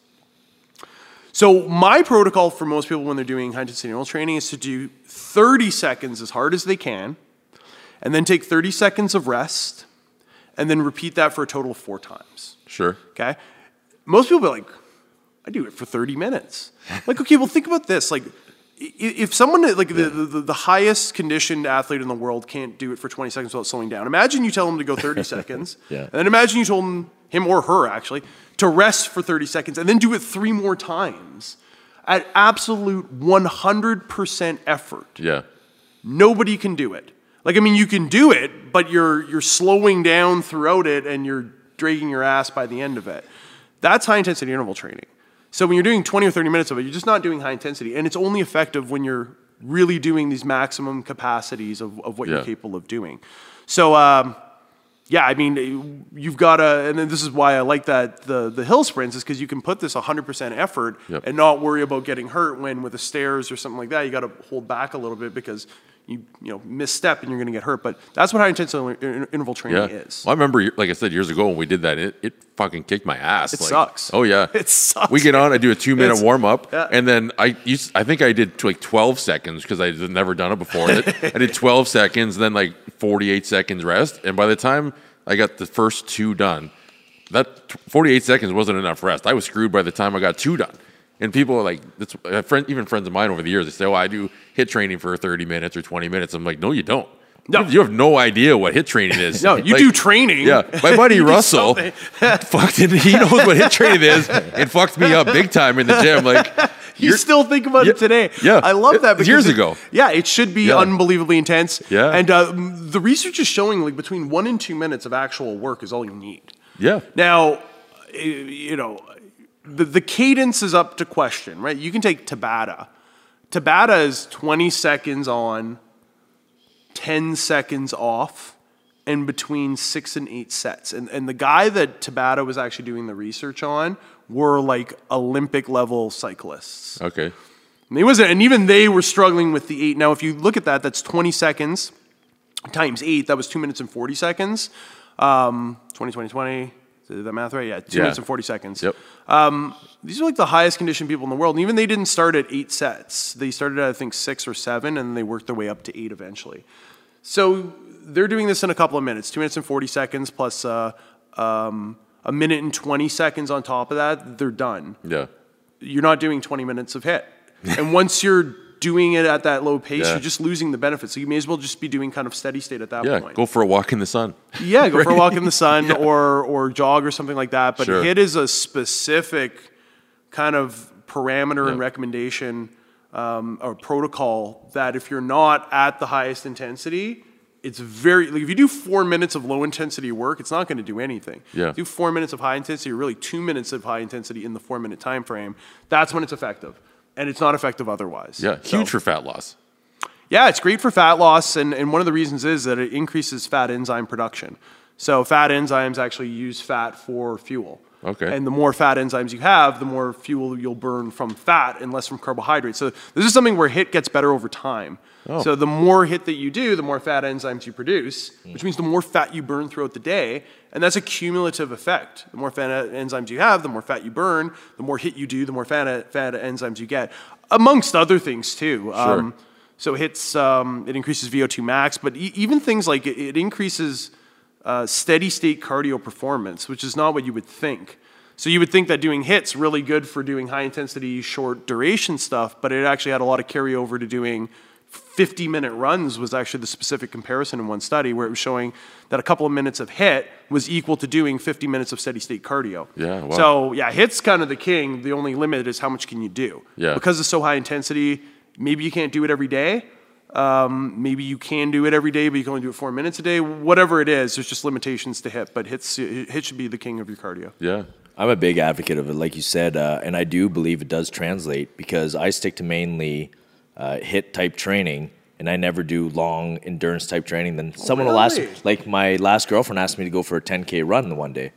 So my protocol for most people when they're doing high intensity interval training is to do 30 seconds as hard as they can, and then take 30 seconds of rest, and then repeat that for a total of four times. Sure. Okay. Most people be like, I do it for 30 minutes. like, okay, well, think about this. Like, if someone like the, the, the highest conditioned athlete in the world can't do it for 20 seconds without slowing down, imagine you tell them to go 30 seconds, Yeah. and then imagine you told him, him or her actually, to rest for 30 seconds and then do it three more times at absolute 100% effort. Yeah. Nobody can do it. Like I mean, you can do it, but you're you're slowing down throughout it, and you're dragging your ass by the end of it. That's high intensity interval training. So when you're doing 20 or 30 minutes of it, you're just not doing high intensity, and it's only effective when you're really doing these maximum capacities of, of what Yeah. you're capable of doing. So um, yeah, I mean, you've got to, and then this is why I like that the the hill sprints is because you can put this 100% effort Yep. and not worry about getting hurt when with the stairs or something like that. You got to hold back a little bit because you you know misstep and you're going to get hurt. But that's what high intensity in- interval Yeah. training is. Well, I remember, like I said, years ago when we did that, it, it fucking kicked my ass. It like, sucks. Oh, yeah. It sucks. We get on, I do a two minute warm up, yeah. and then I used, I think I did like 12 seconds because I had never done it before. I did 12 seconds, then like 48 seconds rest. And by the time I got the first two done, that 48 seconds wasn't enough rest. I was screwed by the time I got two done. And people are like, that's, friend, even friends of mine over the years, they say, oh, I do hit training for 30 minutes or 20 minutes. I'm like, no, you don't. No. You have no idea what hit training is. No, you Like, do training. Yeah, my buddy Russell, fucked. He knows what hit training is. It fucked me up big time in the gym. Like, You still think about Yeah, it today. yeah. I love that because years it- ago. Yeah, it should be Yeah. unbelievably intense. Yeah. and uh, the research is showing like between one and two minutes of actual work is all you need. yeah, Now, you know, the, the cadence is up to question, right? You can take Tabata. Tabata is 20 seconds on, 10 seconds off, and between six and eight sets. And, and the guy that Tabata was actually doing the research on were like Olympic level cyclists. okay, And, he wasn't, and even they were struggling with the eight. Now, if you look at that, that's 20 seconds times eight. That was two minutes and 40 seconds. Um, 20, 20, 20. Did that math right? Yeah, two Yeah. minutes and 40 seconds. yep, These are like the highest conditioned people in the world. And even they didn't start at eight sets. They started at, I think, six or seven, and they worked their way up to eight eventually. So they're doing this in a couple of minutes two minutes and 40 seconds plus uh, um, a minute and 20 seconds on top of that. They're done. yeah, You're not doing 20 minutes of hit. and once you're doing it at that low pace, Yeah. you're just losing the benefits. So you may as well just be doing kind of steady state at that yeah. point. Go for a walk in the sun. Yeah, go for a walk in the sun or or jog or something like that. But Sure. hit is a specific kind of parameter and recommendation um, or protocol that if you're not at the highest intensity, it's very like if you do four minutes of low intensity work, it's not going to do anything. Yeah. Do four minutes of high intensity, or really two minutes of high intensity in the four minute time frame. That's when it's effective, and it's not effective otherwise. Yeah, So- huge for fat loss. yeah, it's great for fat loss, and, and one of the reasons is that it increases fat enzyme production. So fat enzymes actually use fat for fuel. Okay. And the more fat enzymes you have, the more fuel you'll burn from fat and less from carbohydrates. So this is something where HIT gets better over time. Oh. So the more HIT that you do, the more fat enzymes you produce, which means the more fat you burn throughout the day. And that's a cumulative effect. The more fat enzymes you have, the more fat you burn. The more HIT you do, the more fat, fat enzymes you get, amongst other things too. Um, so it hits, um, it increases VO2 max, but e- even things like it, it increases uh, steady state cardio performance, which is not what you would think. So you would think that doing hits really good for doing high intensity, short duration stuff, but it actually had a lot of carryover to doing 50 minute runs was actually the specific comparison in one study where it was showing that a couple of minutes of hit was equal to doing 50 minutes of steady state cardio. Yeah, wow. So yeah, hit's kind of the king. The only limit is how much can you do. Yeah. Because it's so high intensity, maybe you can't do it every day. Um, maybe you can do it every day, but you can only do it four minutes a day. Whatever it is, there's just limitations to hit. But hits, hit should be the king of your cardio. Yeah, I'm a big advocate of it, like you said, uh, and I do believe it does translate because I stick to mainly uh, hit type training, and I never do long endurance type training. Then someone will ask, really? like my last girlfriend asked me to go for a 10k run one day.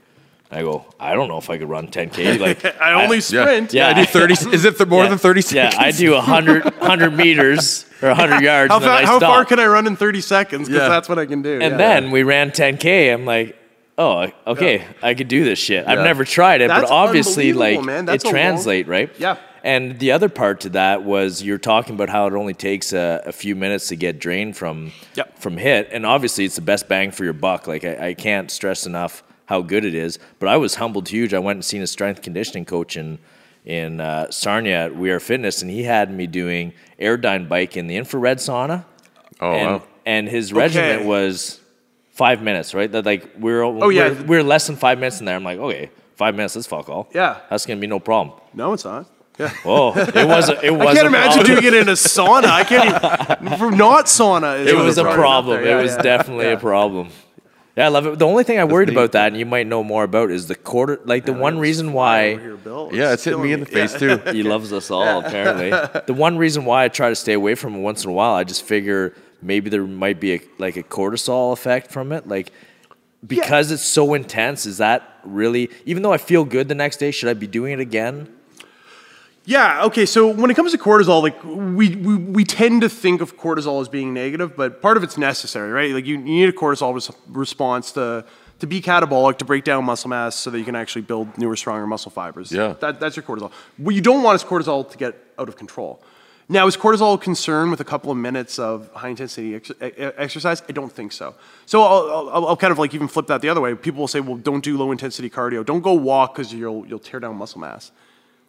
I go, I don't know if I could run 10k. Like I only yeah. sprint. Yeah, I do thirty. is it th- more Yeah. than thirty seconds? Yeah, seconds? I do 100, 100 meters or 100 yards, How, and then fa- I how stop. far can I run in 30 seconds? Because Yeah. that's what I can do. and yeah. then we ran 10k. I'm like, oh, okay, I could do this shit. I've never tried it, That's but obviously, like man. That's it a long- translate, right? Yeah. And the other part to that was you're talking about how it only takes a, a few minutes to get drained from Yep. from hit, and obviously it's the best bang for your buck. Like I, I can't stress enough how good it is. But I was humbled huge. I went and seen a strength conditioning coach in in uh, Sarnia at We Are Fitness, and he had me doing Airdyne bike in the infrared sauna. Oh, and, wow. and his regiment Okay. was five minutes, right? That like we're Oh, yeah. we're, we're less than five minutes in there. I'm like, okay, five minutes, that's fuck all. Yeah. that's gonna be no problem. No, it's not. Yeah. Oh, it was a, it was I can't a imagine problem. doing it in a sauna. I can't even, for not sauna. is It was a problem. Yeah, it was yeah. definitely Yeah. a problem. Yeah, I love it. The only thing I worried neat. about that, and you might know more about, is the quarter. Like the one reason why here, Bill. Yeah, it's hitting me in the face Yeah. too. he loves us all. Apparently, the one reason why I try to stay away from it once in a while, I just figure maybe there might be a, like a cortisol effect from it, like. Because it's so intense, is that really? Even though I feel good the next day, should I be doing it again? Yeah. Okay. So when it comes to cortisol, like we, we we tend to think of cortisol as being negative, but part of it's necessary, right? Like you, you need a cortisol res- response to to be catabolic, to break down muscle mass, so that you can actually build newer, stronger muscle fibers. Yeah. That, that's your cortisol. What you don't want is cortisol to get out of control. Now, is cortisol concerned with a couple of minutes of high intensity ex- exercise? I don't think so. So I'll, I'll, I'll kind of like even flip that the other way. People will say, well, don't do low intensity cardio. Don't go walk because you'll, you'll tear down muscle mass.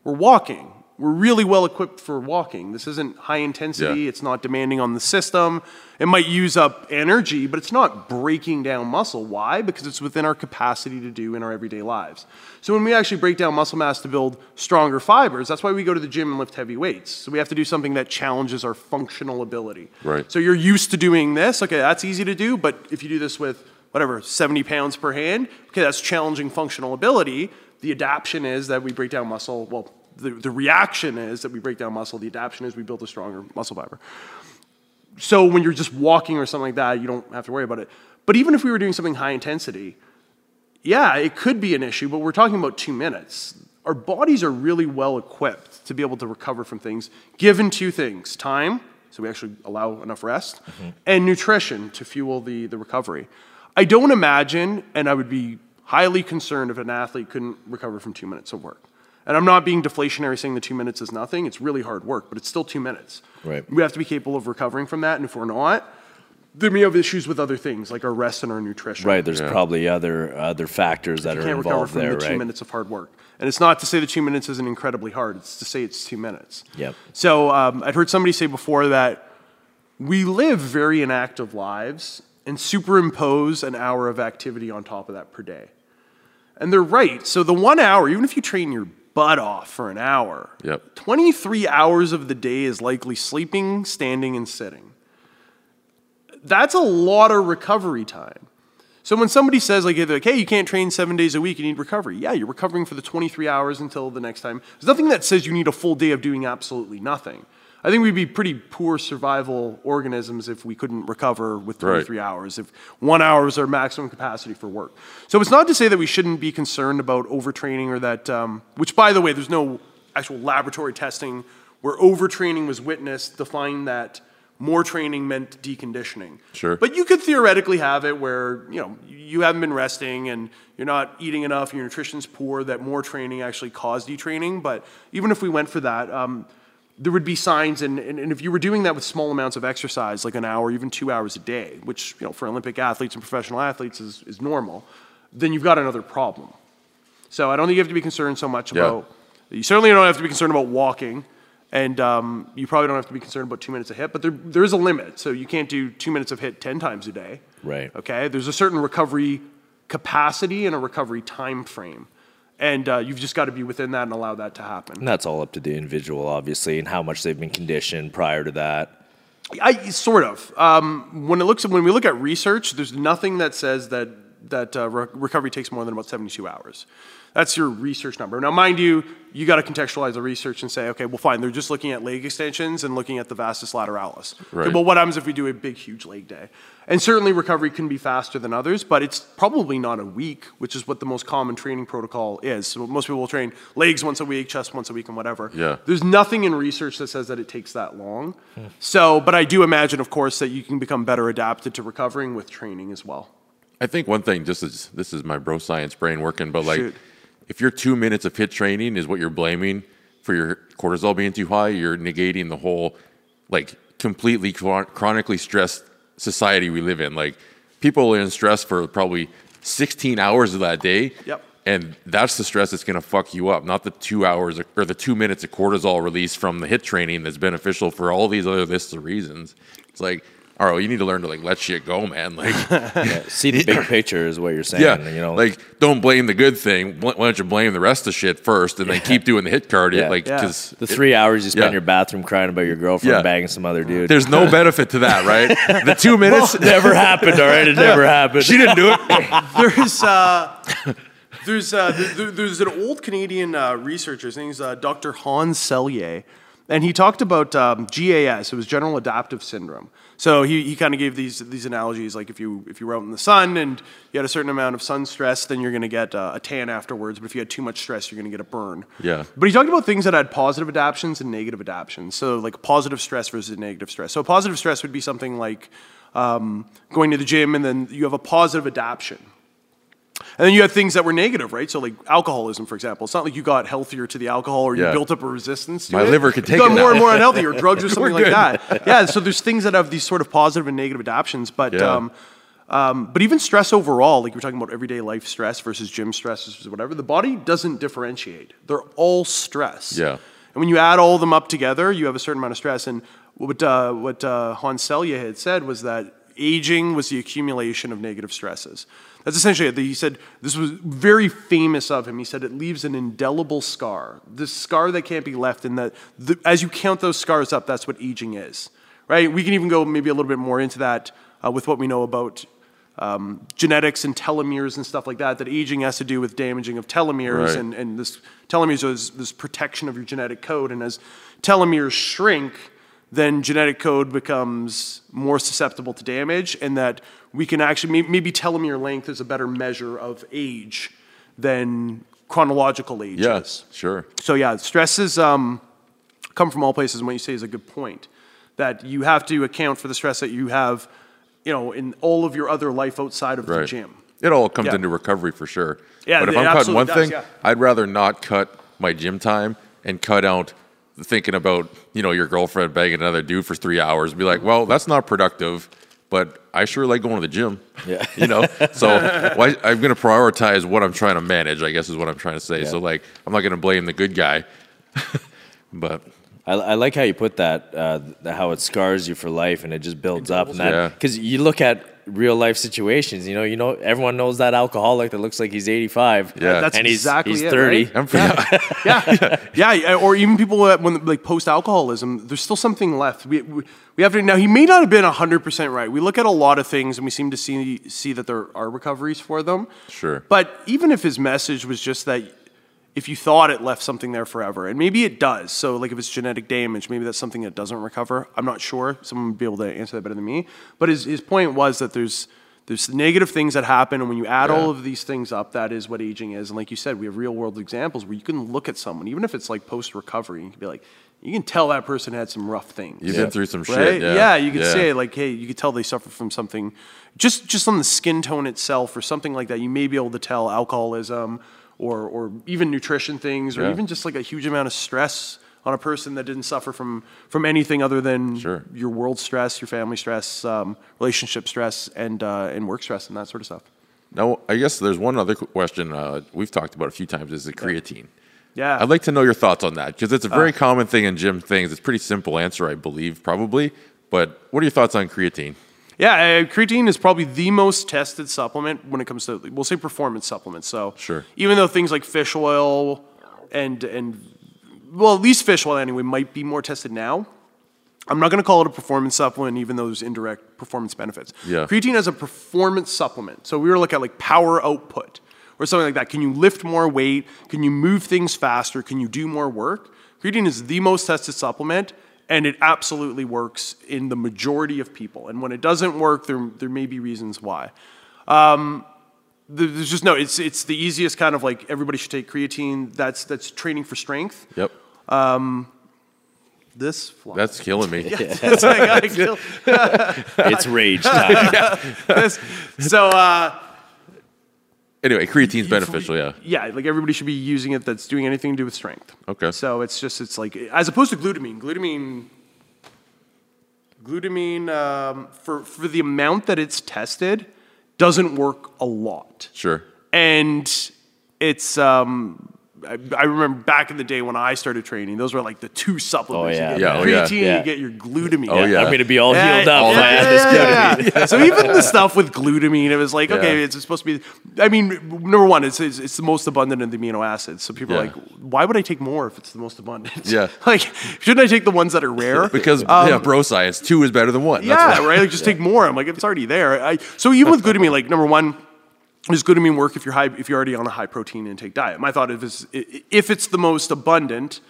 We're walking. We're really well equipped for walking. This isn't high intensity. Yeah. It's not demanding on the system. It might use up energy, but it's not breaking down muscle. Why? Because it's within our capacity to do in our everyday lives. So when we actually break down muscle mass to build stronger fibers, that's why we go to the gym and lift heavy weights. So we have to do something that challenges our functional ability. Right. So you're used to doing this. Okay, that's easy to do, but if you do this with whatever, 70 pounds per hand, okay, that's challenging functional ability. The adaptation is that we break down muscle. Well, the, the reaction is that we break down muscle. The adaptation is we build a stronger muscle fiber. So when you're just walking or something like that, you don't have to worry about it. But even if we were doing something high intensity, yeah, it could be an issue, but we're talking about two minutes. Our bodies are really well equipped to be able to recover from things, given two things time, so we actually allow enough rest, mm-hmm. and nutrition to fuel the, the recovery. I don't imagine, and I would be highly concerned if an athlete couldn't recover from two minutes of work. And I'm not being deflationary saying the two minutes is nothing. It's really hard work, but it's still two minutes. Right. We have to be capable of recovering from that, and if we're not, then we have issues with other things like our rest and our nutrition. Right. There's Yeah. probably other other factors that You are can't recover from there, the two right? minutes of hard work. And it's not to say the two minutes isn't incredibly hard. It's to say it's two minutes. Yep. So um, I'd heard somebody say before that we live very inactive lives and superimpose an hour of activity on top of that per day. And they're right. So the one hour, even if you train your butt off for an hour, Yep. 23 hours of the day is likely sleeping, standing, and sitting. That's a lot of recovery time. So when somebody says like, like, hey, you can't train seven days a week, you need recovery. Yeah, you're recovering for the 23 hours until the next time. There's nothing that says you need a full day of doing absolutely nothing. I think we'd be pretty poor survival organisms if we couldn't recover with 23 hours, if one hour is our maximum capacity for work. So it's not to say that we shouldn't be concerned about overtraining or that, um, which by the way, there's no actual laboratory testing where overtraining was witnessed to find that more training meant deconditioning. Sure. But you could theoretically have it where, you know, you haven't been resting and you're not eating enough, your nutrition's poor, that more training actually caused detraining. But even if we went for that, um, there would be signs, and, and, and if you were doing that with small amounts of exercise, like an hour, even two hours a day, which, you know, for Olympic athletes and professional athletes is, is normal, then you've got another problem. So I don't think you have to be concerned so much Yeah. about, you certainly don't have to be concerned about walking. And um, you probably don't have to be concerned about two minutes of hit, but there, there is a limit. So you can't do two minutes of hit 10 times a day. Right. Okay. There's a certain recovery capacity and a recovery time frame. And uh, you've just got to be within that and allow that to happen. And that's all up to the individual, obviously, and how much they've been conditioned prior to that. I sort of. Um, when it looks when we look at research, there's nothing that says that that uh, re- recovery takes more than about 72 hours. That's your research number. Now, mind you, you got to contextualize the research and say, okay, well, fine. They're just looking at leg extensions and looking at the vastus lateralis. Okay, Right. well, what happens if we do a big, huge leg day? And certainly, recovery can be faster than others, but it's probably not a week, which is what the most common training protocol is. So most people will train legs once a week, chest once a week, and whatever. Yeah. There's nothing in research that says that it takes that long. Hmm. So, but I do imagine, of course, that you can become better adapted to recovering with training as well. I think one thing, just as this is my bro science brain working, but like Shoot. If your two minutes of hit training is what you're blaming, for your cortisol being too high, you're negating the whole like completely chron- chronically stressed society we live in. Like people are in stress for probably 16 hours of that day. Yep. And that's the stress that's going to fuck you up, not the two hours or the two minutes of cortisol release from the hit training that's beneficial for all these other lists of reasons. It's like all right, well, you need to learn to like let shit go, man. Like, yeah, see the big picture is what you're saying. Yeah, you know, like don't blame the good thing. Why don't you blame the rest of the shit first, and then keep doing the hit card? Yeah. Like, Yeah. because the three hours you spend yeah. in your bathroom crying about your girlfriend Yeah. banging some other dude. there's no benefit to that, right? The two minutes, never happened. All right, it never happened. she didn't do it. there's uh, there's uh, there- there, there's an old Canadian uh, researcher. His name's uh, Dr. Hans Selye, and he talked about um, GAS. It was General Adaptive Syndrome. So he, he kind of gave these these analogies like if you if you were out in the sun and you had a certain amount of sun stress, then you're going to get uh, a tan afterwards. But if you had too much stress, you're going to get a burn. Yeah. But he talked about things that had positive adaptations and negative adaptations. So like positive stress versus negative stress. So positive stress would be something like um, going to the gym and then you have a positive adaptation. And then you have things that were negative, right? So like alcoholism, for example. It's not like you got healthier to the alcohol or you Yeah. built up a resistance to My it. liver could You take got it more and more unhealthy or drugs or something like that. Yeah, so there's things that have these sort of positive and negative adaptations. But Yeah. um, um, but even stress overall, like we're talking about everyday life stress versus gym stress versus whatever, the body doesn't differentiate. They're all stress. Yeah. And when you add all of them up together, you have a certain amount of stress. And what uh, what uh, Hans Selye had said was that aging was the accumulation of negative stresses. That's essentially it. He said this was very famous of him. He said it leaves an indelible scar, this scar that can't be left. And that the, as you count those scars up, that's what aging is, right? We can even go maybe a little bit more into that uh, with what we know about um, genetics and telomeres and stuff like that, that aging has to do with damaging of telomeres Right. and, and this telomeres is this protection of your genetic code. And as telomeres shrink, then genetic code becomes more susceptible to damage, and that we can actually, may- maybe telomere length is a better measure of age than chronological age Yes, is. sure. So yeah, stresses um, come from all places, and what you say is a good point. That you have to account for the stress that you have, you know, in all of your other life outside of the gym. It all comes Yeah. into recovery for sure. Yeah, but if I'm cutting one does, thing, yeah. I'd rather not cut my gym time and cut out thinking about you know your girlfriend banging another dude for three hours. Be like, well, that's not productive. But I sure like going to the gym. Yeah. you know. So why, I'm going to prioritize what I'm trying to manage. I guess is what I'm trying to say. So like, I'm not going to blame the good guy. but I, I like how you put that, uh, how it scars you for life and it just builds up. And Yeah. because you look at real life situations, you know, you know, everyone knows that alcoholic that looks like he's 85. Yeah. That's and he's, exactly he's it, 30. right? I'm yeah. yeah, yeah, or even people that when like post alcoholism, there's still something left. We, we we have to now. He may not have been hundred percent right. We look at a lot of things and we seem to see see that there are recoveries for them. Sure. But even if his message was just that, if you thought it left something there forever, and maybe it does. So like if it's genetic damage, maybe that's something that doesn't recover. I'm not sure. Someone would be able to answer that better than me. But his his point was that there's there's negative things that happen, and when you add Yeah. all of these things up, that is what aging is. And like you said, we have real world examples where you can look at someone, even if it's like post recovery, you can be like, you can tell that person had some rough things. You've been through some shit. Right? Yeah, you could Yeah. say like, hey, you could tell they suffer from something, just just on the skin tone itself or something like that. You may be able to tell alcoholism or or even nutrition things or Yeah. even just like a huge amount of stress on a person that didn't suffer from from anything other than Sure. your world stress, your family stress, um, relationship stress, and uh, and work stress and that sort of stuff. Now, I guess there's one other question uh, we've talked about a few times is the creatine. Yeah. I'd like to know your thoughts on that because it's a Uh. very common thing in gym things. It's a pretty simple answer, I believe, probably. But what are your thoughts on creatine? Yeah, uh, creatine is probably the most tested supplement when it comes to we'll say performance supplements. So Sure. even though things like fish oil and and well at least fish oil anyway might be more tested now. I'm not going to call it a performance supplement, even though there's indirect performance benefits. Yeah. Creatine as a performance supplement. So we were looking at like power output or something like that. Can you lift more weight? Can you move things faster? Can you do more work? Creatine is the most tested supplement, and it absolutely works in the majority of people. And when it doesn't work, there, there may be reasons why. Um, there's just no. It's it's the easiest kind of like everybody should take creatine. That's that's training for strength. Yep. This fly. That's killing me. That's like, kill- It's rage time. this- so uh, Anyway, creatine's beneficial. Yeah. Yeah, like everybody should be using it that's doing anything to do with strength. Okay. So it's just it's like as opposed to glutamine. Glutamine. Glutamine um, for for the amount that it's tested doesn't work a lot, Sure. and it's um. I, I remember back in the day when I started training, those were like the two supplements. Oh, yeah. You get Yeah, your oh, creatine, Yeah. you get your glutamine. Oh, yeah. I'm going to be all Yeah, healed up. yeah, if yeah, yeah, yeah. so even the stuff with glutamine, it was like, okay, Yeah. it's supposed to be. I mean, number one, it's it's, it's the most abundant of the amino acids. So people are like, why would I take more if it's the most abundant? Yeah. like, shouldn't I take the ones that are rare? Because yeah, bro science two is better than one. Um, yeah, why. right. Like, just take more. I'm like, it's already there. I, so even with glutamine, like number one. Does glutamine work if you're high, if you're already on a high protein intake diet? My thought is, if it's the most abundant,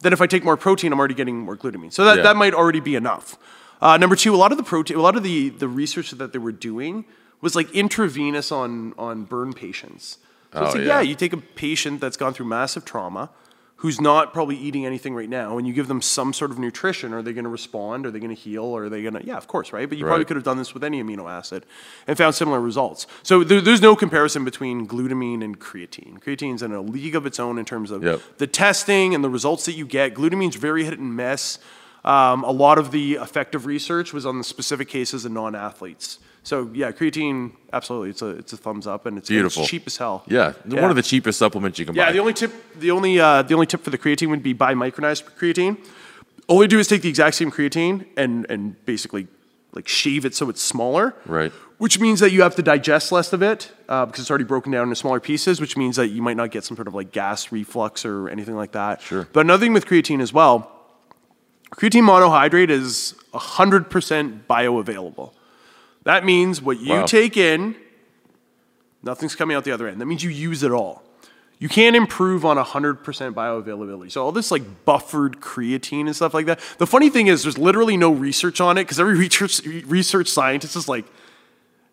then if I take more protein, I'm already getting more glutamine. So that, Yeah. that might already be enough. Uh, number two, a lot of the protein, a lot of the, the research that they were doing was like intravenous on, on burn patients. So it's Oh, like, yeah. yeah, you take a patient that's gone through massive trauma, who's not probably eating anything right now, and you give them some sort of nutrition, are they going to respond? Are they going to heal? Or are they going to? Yeah, of course, right. But you probably could have done this with any amino acid and found similar results. So there, there's no comparison between glutamine and creatine. Creatine's in a league of its own in terms of Yep. the testing and the results that you get. Glutamine's very hit and miss. Um, a lot of the effective research was on the specific cases of non-athletes. So yeah, creatine, absolutely, it's a it's a thumbs up, and it's, Beautiful. it's cheap as hell. Yeah, Yeah. one of the cheapest supplements you can Yeah, buy. Yeah, the only tip, the only, uh, the only tip for the creatine would be buy micronized creatine. All you do is take the exact same creatine and and basically like shave it so it's smaller. Right. Which means that you have to digest less of it uh, because it's already broken down into smaller pieces. Which means that you might not get some sort of like gas reflux or anything like that. Sure. But another thing with creatine as well, creatine monohydrate is 100% bioavailable. That means what you Wow. take in, nothing's coming out the other end. That means you use it all. You can't improve on 100% bioavailability. So all this like buffered creatine and stuff like that. The funny thing is there's literally no research on it because every research, research scientist is like,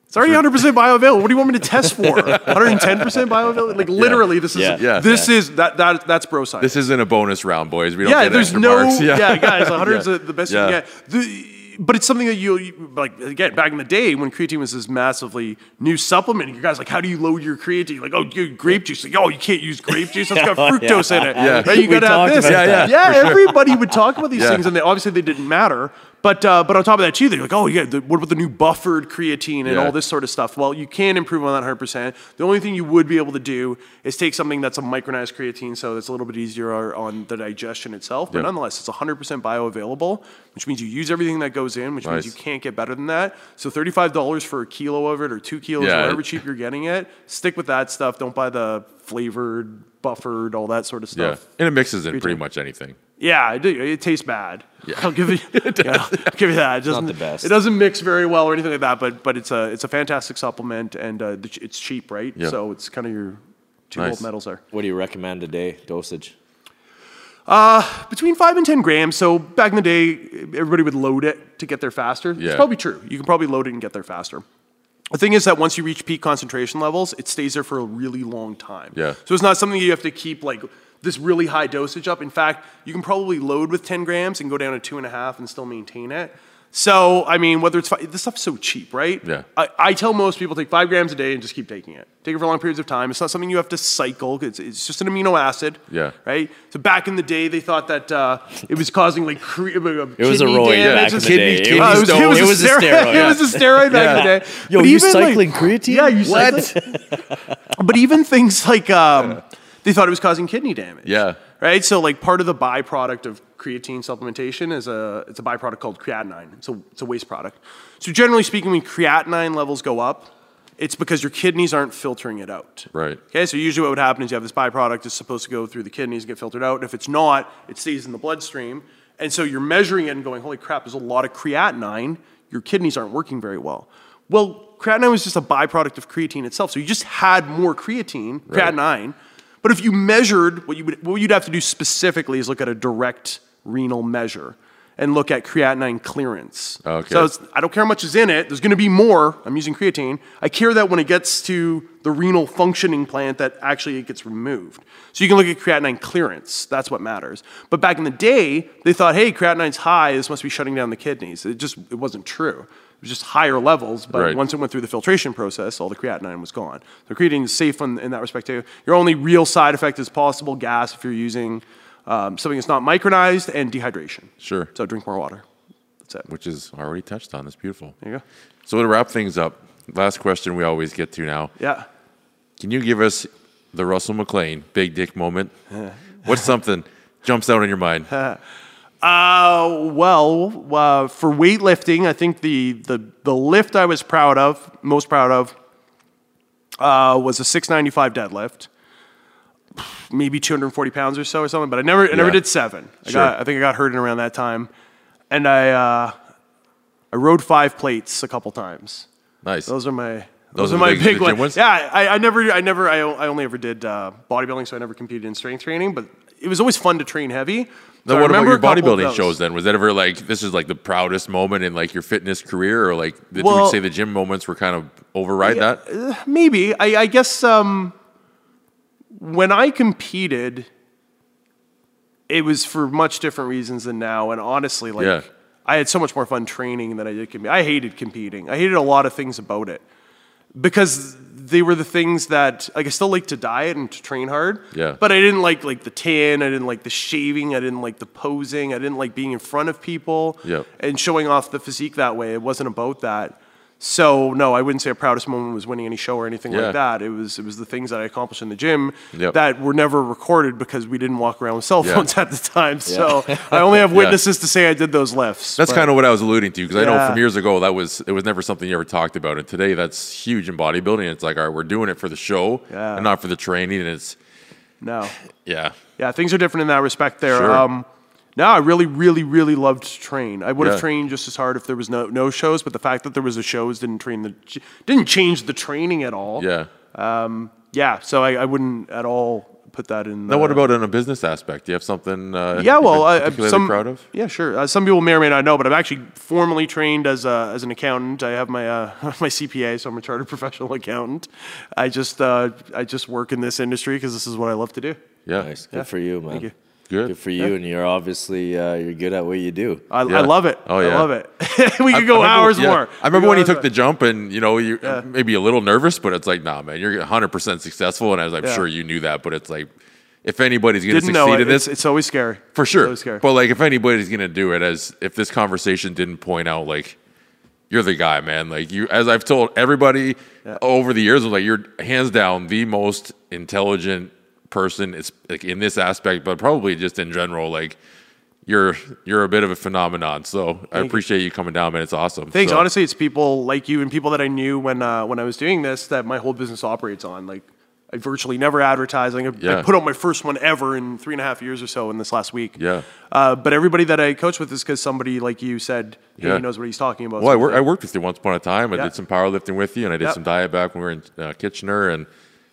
it's already 100% bioavailable. What do you want me to test for? 110% bioavailability? Like literally, this is Yeah. Yeah. this is that that that's bro science. this isn't a bonus round, boys. We don't yeah, get there's extra no marks. yeah. guys, 100 is Yeah. the- the best Yeah. you can get. The, but it's something that you, you like again back in the day when creatine was this massively new supplement. You guys like, how do you load your creatine? Like, oh, you grape juice. Like, oh, you can't use grape juice. That's got fructose in it. Yeah. Right? You We got to have this. about Yeah, that. yeah. Everybody would talk about these Yeah. things, and they obviously they didn't matter. But uh, but on top of that too, they're like, oh yeah, the, what about the new buffered creatine and Yeah. all this sort of stuff? Well, you can improve on that 100. percent The only thing you would be able to do is take something that's a micronized creatine, so it's a little bit easier on the digestion itself. But nonetheless, it's 100 percent bioavailable, which means you use everything that goes in, which Nice. means you can't get better than that. So 35 dollars for a kilo of it or two kilos, Yeah. whatever cheap you're getting it. Stick with that stuff. Don't buy the flavored, buffered, all that sort of stuff. Yeah, and it mixes in pretty much anything. Yeah, it, it tastes bad. Yeah. I'll give you, yeah, I'll give you that. It doesn't, the best. It doesn't mix very well or anything like that, but but it's a it's a fantastic supplement and uh, it's cheap, right? Yep. So it's kind of your two Nice. gold medals there. What do you recommend a day dosage? Between five and ten grams. So back in the day, everybody would load it to get there faster. Yeah. It's probably true. You can probably load it and get there faster. The thing is that once you reach peak concentration levels, it stays there for a really long time. Yeah. So it's not something you have to keep like this really high dosage up. In fact, you can probably load with 10 grams and go down to two and a half and still maintain it. So, I mean, whether it's fi- this stuff's so cheap, right? Yeah. I, I tell most people take five grams a day and just keep taking it. Take it for long periods of time. It's not something you have to cycle. It's, it's just an amino acid. Yeah. Right. So back in the day, they thought that uh, it was causing like cre- uh, It was a kidney roid damage back in and the kidney- day. kidney It uh, was, it, was, it was a steroid. It was a steroid back in the day. Yo, But you even, like- cycling creatine? Yeah, you What? cycling. but even things like um, they thought it was causing kidney damage. Yeah. Right. So like part of the byproduct of creatine supplementation is a it's a byproduct called creatinine. It's a it's a waste product. So generally speaking, when creatinine levels go up, it's because your kidneys aren't filtering it out. Right. Okay, so usually what would happen is you have this byproduct that's supposed to go through the kidneys and get filtered out. And if it's not, it stays in the bloodstream. And so you're measuring it and going, holy crap, there's a lot of creatinine. Your kidneys aren't working very well. Well, creatinine was just a byproduct of creatine itself. So you just had more creatine, Right. creatinine. But if you measured, what, you would, what you'd have to do specifically is look at a direct renal measure and look at creatinine clearance. Okay. So it's, I don't care how much is in it. There's going to be more. I'm using creatine. I care that when it gets to the renal functioning plant, that actually it gets removed. So you can look at creatinine clearance. That's what matters. But back in the day, they thought, hey, creatinine's high. This must be shutting down the kidneys. It just it wasn't true. Was just higher levels, but Right. once it went through the filtration process, all the creatinine was gone. So creatine is safe in, in that respect too. Your only real side effect is possible gas if you're using um, something that's not micronized and dehydration. Sure. So drink more water. That's it. Which is already touched on. That's beautiful. There you go. So to wrap things up, last question we always get to now. Yeah. Can you give us the Russell McLean big dick moment? What's something jumps out in your mind? Uh, well, uh, for weightlifting, I think the, the, the lift I was proud of, most proud of, uh, was a 695 deadlift. Maybe 240 pounds or so or something, but I never, I never Yeah. did seven. I, Sure. got, I think I got hurt in around that time. And I, uh, I rode five plates a couple times. Nice. Those are my Those those, are my big- big, ones? Yeah, I, I never, I never, I, I only ever did uh, bodybuilding, so I never competed in strength training. But it was always fun to train heavy. So what about your a couple of bodybuilding shows then? Was that ever like this is like the proudest moment in like your fitness career, or like did Well- you say the gym moments were kind of override that? Maybe. I, I guess um, when I competed, it was for much different reasons than now. And honestly, like Yeah. I had so much more fun training than I did competing. I hated competing. I hated a lot of things about it because they were the things that like I still like to diet and to train hard. Yeah. But I didn't like like the tan. I didn't like the shaving. I didn't like the posing. I didn't like being in front of people Yep. and showing off the physique that way. It wasn't about that. So no, I wouldn't say a proudest moment was winning any show or anything Yeah. like that. It was it was the things that I accomplished in the gym Yep. that were never recorded because we didn't walk around with cell Yeah. phones at the time. So I only have Yeah. witnesses to say I did those lifts. That's kind of what I was alluding to because I know from years ago that was it was never something you ever talked about, and today that's huge in bodybuilding. It's like, all right, we're doing it for the show Yeah. and not for the training, and it's no. yeah, Yeah, things are different in that respect there. Sure. Um, no, I really, really, really loved to train. I would Yeah. have trained just as hard if there was no no shows, but the fact that there was a shows didn't train the didn't change the training at all. yeah. yeah. So I, I wouldn't at all put that in. Now, the- what about in a business aspect? Do you have something? Uh, Yeah, well, I, I'm particularly some proud of. Yeah, sure. Uh, some people may or may not know, but I'm actually formally trained as a, as an accountant. I have my uh, my CPA, so I'm a chartered professional accountant. I just uh, I just work in this industry because this is what I love to do. Yeah, Nice. Good for you, man. you. Good. Good for you, and you're obviously uh, you're good at what you do. I, Yeah. I love it. Oh, yeah. I love it. we could go I remember- hours yeah. more. I remember when you could go took the jump and you know you are maybe a little nervous, but it's like, nah, man, you're 100 percent successful, and as I'm Yeah. sure you knew that, but it's like. If anybody's going to Didn't succeed know it. in this, It's, it's always scary. For It's sure. always scary. But like if anybody's gonna do it as if this conversation didn't point out like you're the guy, man. Like you as I've told everybody over the years, like you're hands down the most intelligent person it's like in this aspect, but probably just in general, like you're you're a bit of a phenomenon. So I appreciate you coming down, man. It's awesome. Thanks. So- Honestly, it's people like you and people that I knew when uh, when I was doing this that my whole business operates on. Like, I virtually never advertise. Like, I, Yeah. I put out my first one ever in three and a half years or so in this last week. Yeah. Uh, but everybody that I coach with is because somebody like you said, hey, Yeah. he knows what he's talking about. Well, I, wor- I worked with you once upon a time. I Yeah. did some powerlifting with you, and I did some diet back when we were in uh, Kitchener, and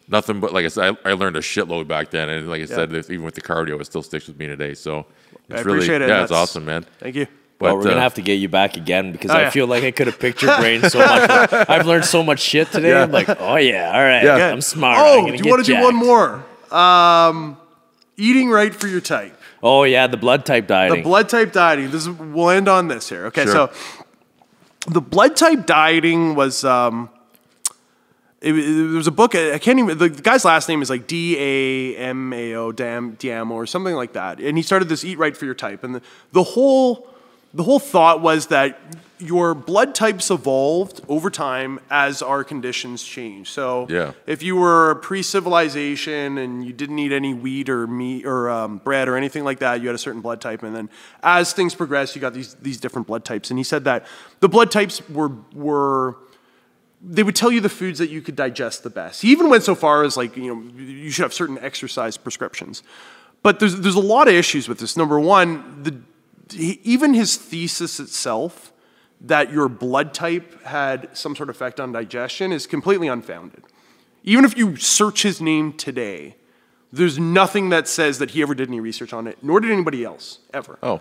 nothing but like I said, I, I learned a shitload back then. And like I said, if- even with the cardio, it still sticks with me today. So it's I really, appreciate it. Yeah, it's awesome, man. Thank you. But well, we're gonna uh, have to get you back again because Oh, I yeah. feel like I could have picked your brain so much. I've learned so much shit today. Yeah. I'm like, oh yeah, all right, Yeah. I'm smart. Oh, I'm do you want to do one more? Um, eating right for your type. Oh yeah, the blood type dieting. The blood type dieting. This is, we'll end on this here. Okay, Sure. so the blood type dieting was. Um, it, it- there was a book. I can't even. The, guy's last name is like D A M A O Dam Diamo or something like that. And he started this Eat Right for Your Type. And the, the whole the whole thought was that your blood types evolved over time as our conditions change. So Yeah. if you were pre-civilization and you didn't eat any wheat or meat or um, bread or anything like that, you had a certain blood type, and then as things progressed, you got these these different blood types. And he said that the blood types were were they would tell you the foods that you could digest the best. He even went so far as like you know you should have certain exercise prescriptions. But there's there's a lot of issues with this. Number one, the even his thesis itself that your blood type had some sort of effect on digestion is completely unfounded. Even if you search his name today, there's nothing that says that he ever did any research on it, nor did anybody else ever. Oh,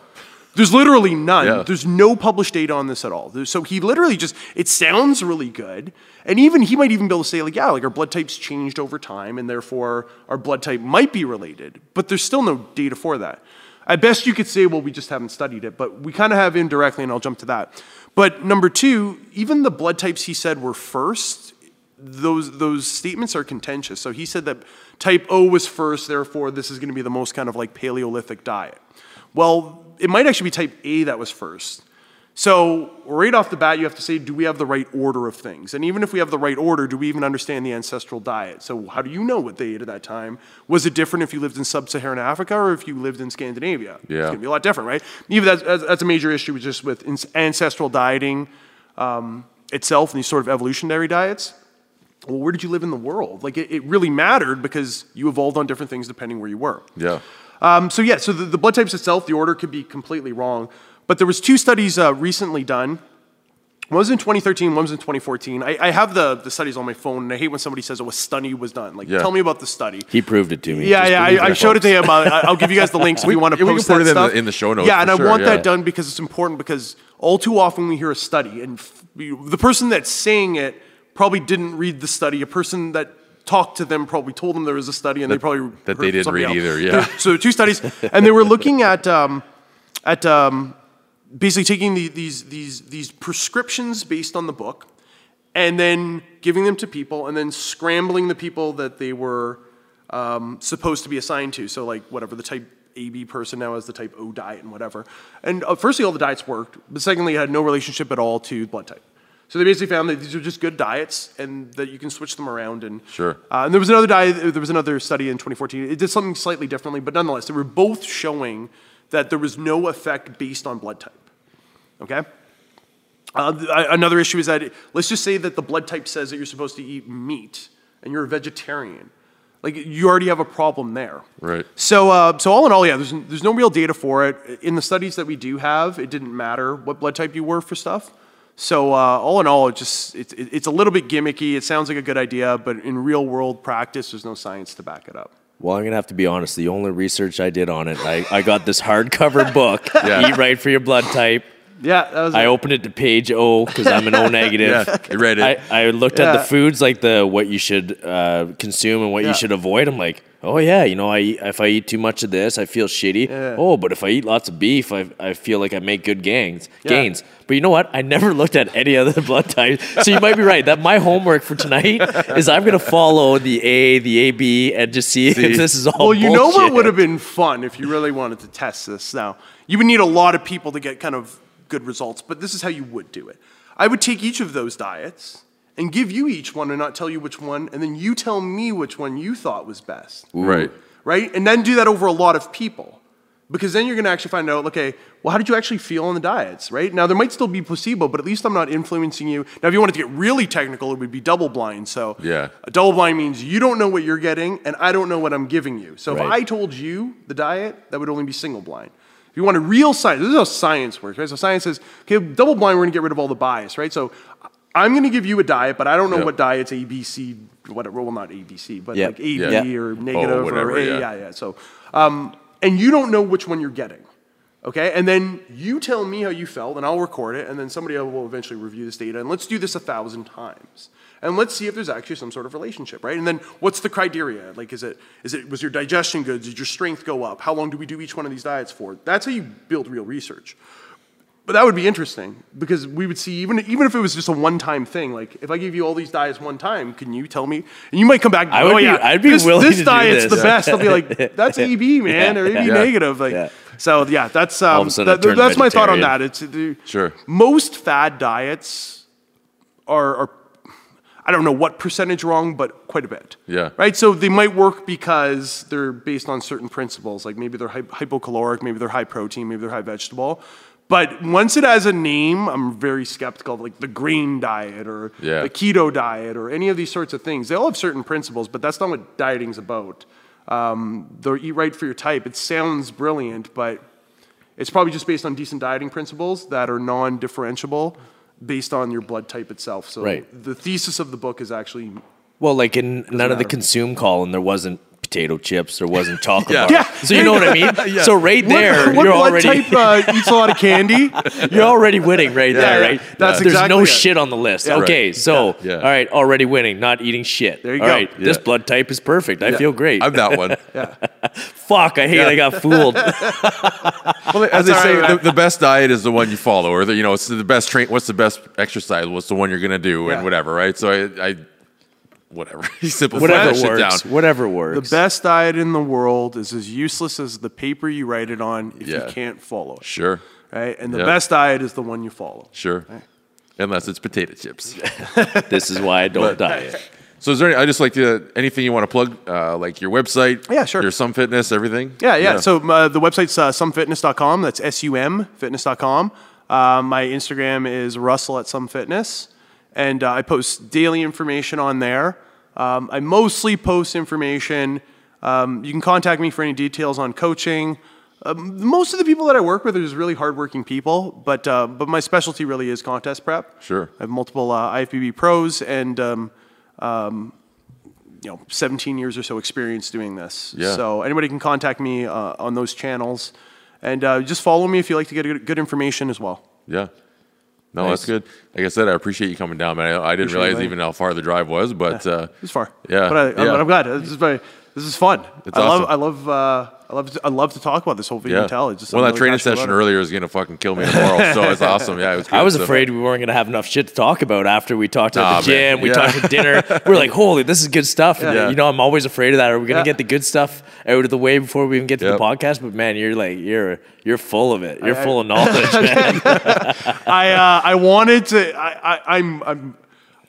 There's literally none. Yeah. There's no published data on this at all. There's- so he literally just, it sounds really good. And even, he might even be able to say, like, yeah, like our blood types changed over time, and therefore our blood type might be related. But there's still no data for that. At best, you could say, well, we just haven't studied it, but we kind of have indirectly, and I'll jump to that. But number two, even the blood types he said were first, those those statements are contentious. So he said that type O was first, therefore this is going to be the most kind of like Paleolithic diet. Well, it might actually be type A that was first. So right off the bat, you have to say, do we have the right order of things? And even if we have the right order, do we even understand the ancestral diet? So how do you know what they ate at that time? Was it different if you lived in sub-Saharan Africa or if you lived in Scandinavia? Yeah. It's going to be a lot different, right? Even that's, that's that's a major issue just with ancestral dieting um, itself and these sort of evolutionary diets. Well, where did you live in the world? Like it, it really mattered because you evolved on different things depending where you were. Yeah. Um, so yeah, so the, the blood types itself, the order could be completely wrong. But there was two studies uh, recently done. One was in 2013, one was in 2014. I, I have the, the studies on my phone, and I hate when somebody says, oh, a study was done. Like, Yeah. tell me about the study. He proved it to me. Yeah, Just yeah, I, I showed it to him. Uh, I'll give you guys the links if We- you want to yeah, we can post that it in the- in the show notes Yeah, and I want yeah. that done because it's important because all too often we hear a study, and f- the person that's saying it probably didn't read the study. A person that talked to them probably told them there was a study, and they probably that they didn't read else. either, yeah. There- so two studies, and they were looking at um, at um, basically taking the, these these these prescriptions based on the book, and then giving them to people, and then scrambling the people that they were um, supposed to be assigned to. So like whatever the type AB person now has the type O diet and whatever. And uh, firstly, all the diets worked, but secondly, it had no relationship at all to blood type. So they basically found that these are just good diets, and that you can switch them around. And Sure. uh, and there was another diet. There was another study in 2014. It did something slightly differently, but nonetheless, they were both showing that there was no effect based on blood type. Okay. Uh, th- uh, another issue is that let's just say that the blood type says that you're supposed to eat meat, and you're a vegetarian. Like you already have a problem there. Right. So, uh, so all in all, yeah, there's, there's no real data for it. In the studies that we do have, it didn't matter what blood type you were for stuff. So, uh, all in all, it just it, it, it's a little bit gimmicky. It sounds like a good idea, but in real world practice, there's no science to back it up. Well, I'm gonna have to be honest. The only research I did on it, I, I got this hardcover book, Yeah. Eat Right for Your Blood Type. Yeah, that was I it. opened it to page O because I'm an O negative. Yeah, I read it. I, I looked at the foods like the what you should uh, consume and what Yeah. you should avoid. I'm like, oh yeah, you know, I eat, if I eat too much of this, I feel shitty. Yeah. Oh, but if I eat lots of beef, I, I feel like I make good gains. Yeah. Gains. But you know what? I never looked at any other blood types. So you might be right. That my homework for tonight is I'm gonna follow the A, the AB, and just see, See. if this is all. Well, you know what bullshit. would have been fun if you really wanted to test this. Now, you would need a lot of people to get kind of good results, but this is how you would do it. I would take each of those diets and give you each one and not tell you which one, and then you tell me which one you thought was best. Right. Right? And then do that over a lot of people. Because then you're going to actually find out, okay, well, how did you actually feel on the diets, right? Now, there might still be placebo, but at least I'm not influencing you. Now, if you wanted to get really technical, it would be double blind. So, Yeah. a double blind means you don't know what you're getting, and I don't know what I'm giving you. So, if I told you the diet, that would only be single blind. You want a real science, this is how science works, right? So, science says, okay, double blind, we're going to get rid of all the bias, right? So, I'm going to give you a diet, but I don't know Yeah. what diet's A, B, C, whatever. Well, not A, B, C, but Yeah. like A, B, Yeah. or negative, whatever, or A, yeah. yeah, yeah. So, um, and you don't know which one you're getting. Okay, and then you tell me how you felt, and I'll record it, and then somebody will eventually review this data, and let's do this a thousand times, and let's see if there's actually some sort of relationship, right? And then what's the criteria? Like, is it is it was your digestion good? Did your strength go up? How long do we do each one of these diets for? That's how you build real research. But that would be interesting because we would see even even if it was just a one time thing. Like if I gave you all these diets one time, can you tell me? And you might come back. And I go, would oh be- yeah, I'd be this, willing this to do diet's this." the best. I'll be like, that's AB man or AB Yeah. negative. Like Yeah. so, yeah. That's um, a I that- that's my thought on that. It's the, Sure. Most fad diets are, are I don't know what percentage wrong, but quite a bit. Yeah. Right. So they might work because they're based on certain principles, like maybe they're hy- hypocaloric, maybe they're high protein, maybe they're high vegetable. But once it has a name, I'm very skeptical of like the green diet or Yeah. the keto diet or any of these sorts of things. They all have certain principles, but that's not what dieting's about. Um, the eat right for your type. It sounds brilliant, but it's probably just based on decent dieting principles that are non-differentiable based on your blood type itself. So Right. the thesis of the book is actually Well, like in none of the consume call, and there wasn't potato chips. There wasn't chocolate Yeah. bar. Yeah. So you know what I mean. So right there, what, what you're already type uh, eats a lot of candy? you're already winning right there, yeah. right? That's There's exactly no it. shit on the list. Yeah. Okay, so Yeah. all right, already winning, not eating shit. There you All go. right, this blood type is perfect. I feel great. I'm that one. Fuck, I hate I got fooled. Well, as they all say, right, the, the best diet is the one you follow, or the, you know, it's the best train. What's the best exercise? What's the one you're gonna do, Yeah. and whatever, right? So I, I whatever, you simplify Whatever that works. down. Whatever The best diet in the world is as useless as the paper you write it on if Yeah. you can't follow it. Sure, Right? And the Yeah. best diet is the one you follow. sure, unless it's potato chips. This is why I don't diet. So is there? Any, I just like to anything you want to plug, uh, like your website, Yeah, sure. your Sum Fitness, everything. Yeah, yeah. So uh, the website's uh, sumfitness.com. That's S-U-M, fitness.com. Uh, my Instagram is Russell at Sum Fitness. And uh, I post daily information on there. Um, I mostly post information. Um, you can contact me for any details on coaching. Um, most of the people that I work with are just really hardworking people, but uh, but my specialty really is contest prep. Sure. I have multiple uh, IFBB pros and um, um, you know 17 years or so experience doing this. Yeah. So anybody can contact me uh, on those channels, and uh, just follow me if you like to get good information as well. Yeah. No, Nice. that's good. Like I said, I appreciate you coming down, man. I, I didn't Appreciate realize it. even how far the drive was, but uh, It's far. Yeah, But, I, yeah. I'm glad. This is very. This is fun. It's I awesome. love. I love. Uh, I love. To, I love to talk about this whole video yeah. and tell. It's just well, that really training session earlier is gonna fucking kill me tomorrow. so it's awesome. Yeah, it was. I was So- afraid we weren't going to have enough shit to talk about after we talked at Nah, the gym, man. we Yeah. talked at dinner. We're like, holy, this is good stuff. And, Yeah. You know, I'm always afraid of that. Are we going to Yeah. get the good stuff out of the way before we even get to Yep. the podcast? But man, you're like, you're you're full of it. You're I- full of knowledge. I uh, I wanted to. I, I I'm I'm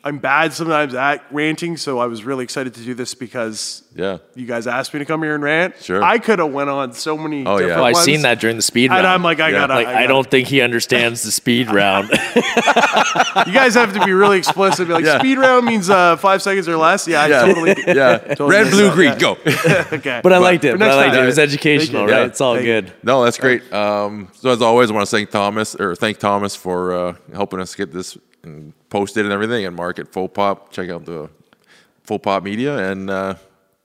I'm bad sometimes at ranting, so I was really excited to do this because Yeah. you guys asked me to come here and rant. Sure. I could have went on so many. Oh, yeah. different Oh, I ones. seen that during the speed round. And I'm like, I Yeah. gotta. like, I, I, gotta- don't think he understands the speed round. You guys have to be really explicit. Be like, Yeah. speed round means uh, five seconds or less. Yeah, I Yeah. totally. Yeah. Totally Red, blue, green, yeah. go. okay. but I liked it. But But I liked it. time. It was educational, right? Yeah. It's all Thank you. good. No, that's great. Um, so as always, I want to thank Thomas or thank Thomas for uh, helping us get this and post it and everything. And Mark at Full Pop, check out the Full Pop Media and uh,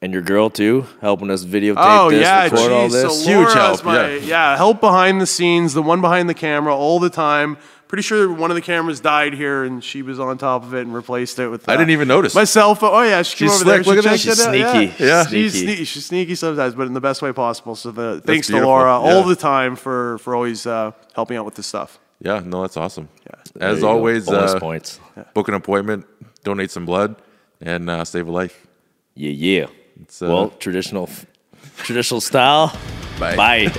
And your girl too, helping us videotape Oh this, yeah, record all this. So Huge Laura's help, My, yeah. yeah, help behind the scenes, the one behind the camera all the time. Pretty sure one of the cameras died here, and she was on top of it and replaced it with. I uh, didn't even notice. my cell phone. Oh yeah, she came She's over there. slick. Look at that. She's it out, sneaky. Yeah, Yeah. She's Sneaky. sneaky. She's sneaky sometimes, but in the best way possible. So the thanks to. Laura Yeah. all the time for for always uh, helping out with this stuff. Yeah, no, that's awesome. There As always, bonus uh, points. book an appointment, donate some blood, and uh, save a life. Yeah, yeah. uh, well, traditional, traditional style. Bye. Bye.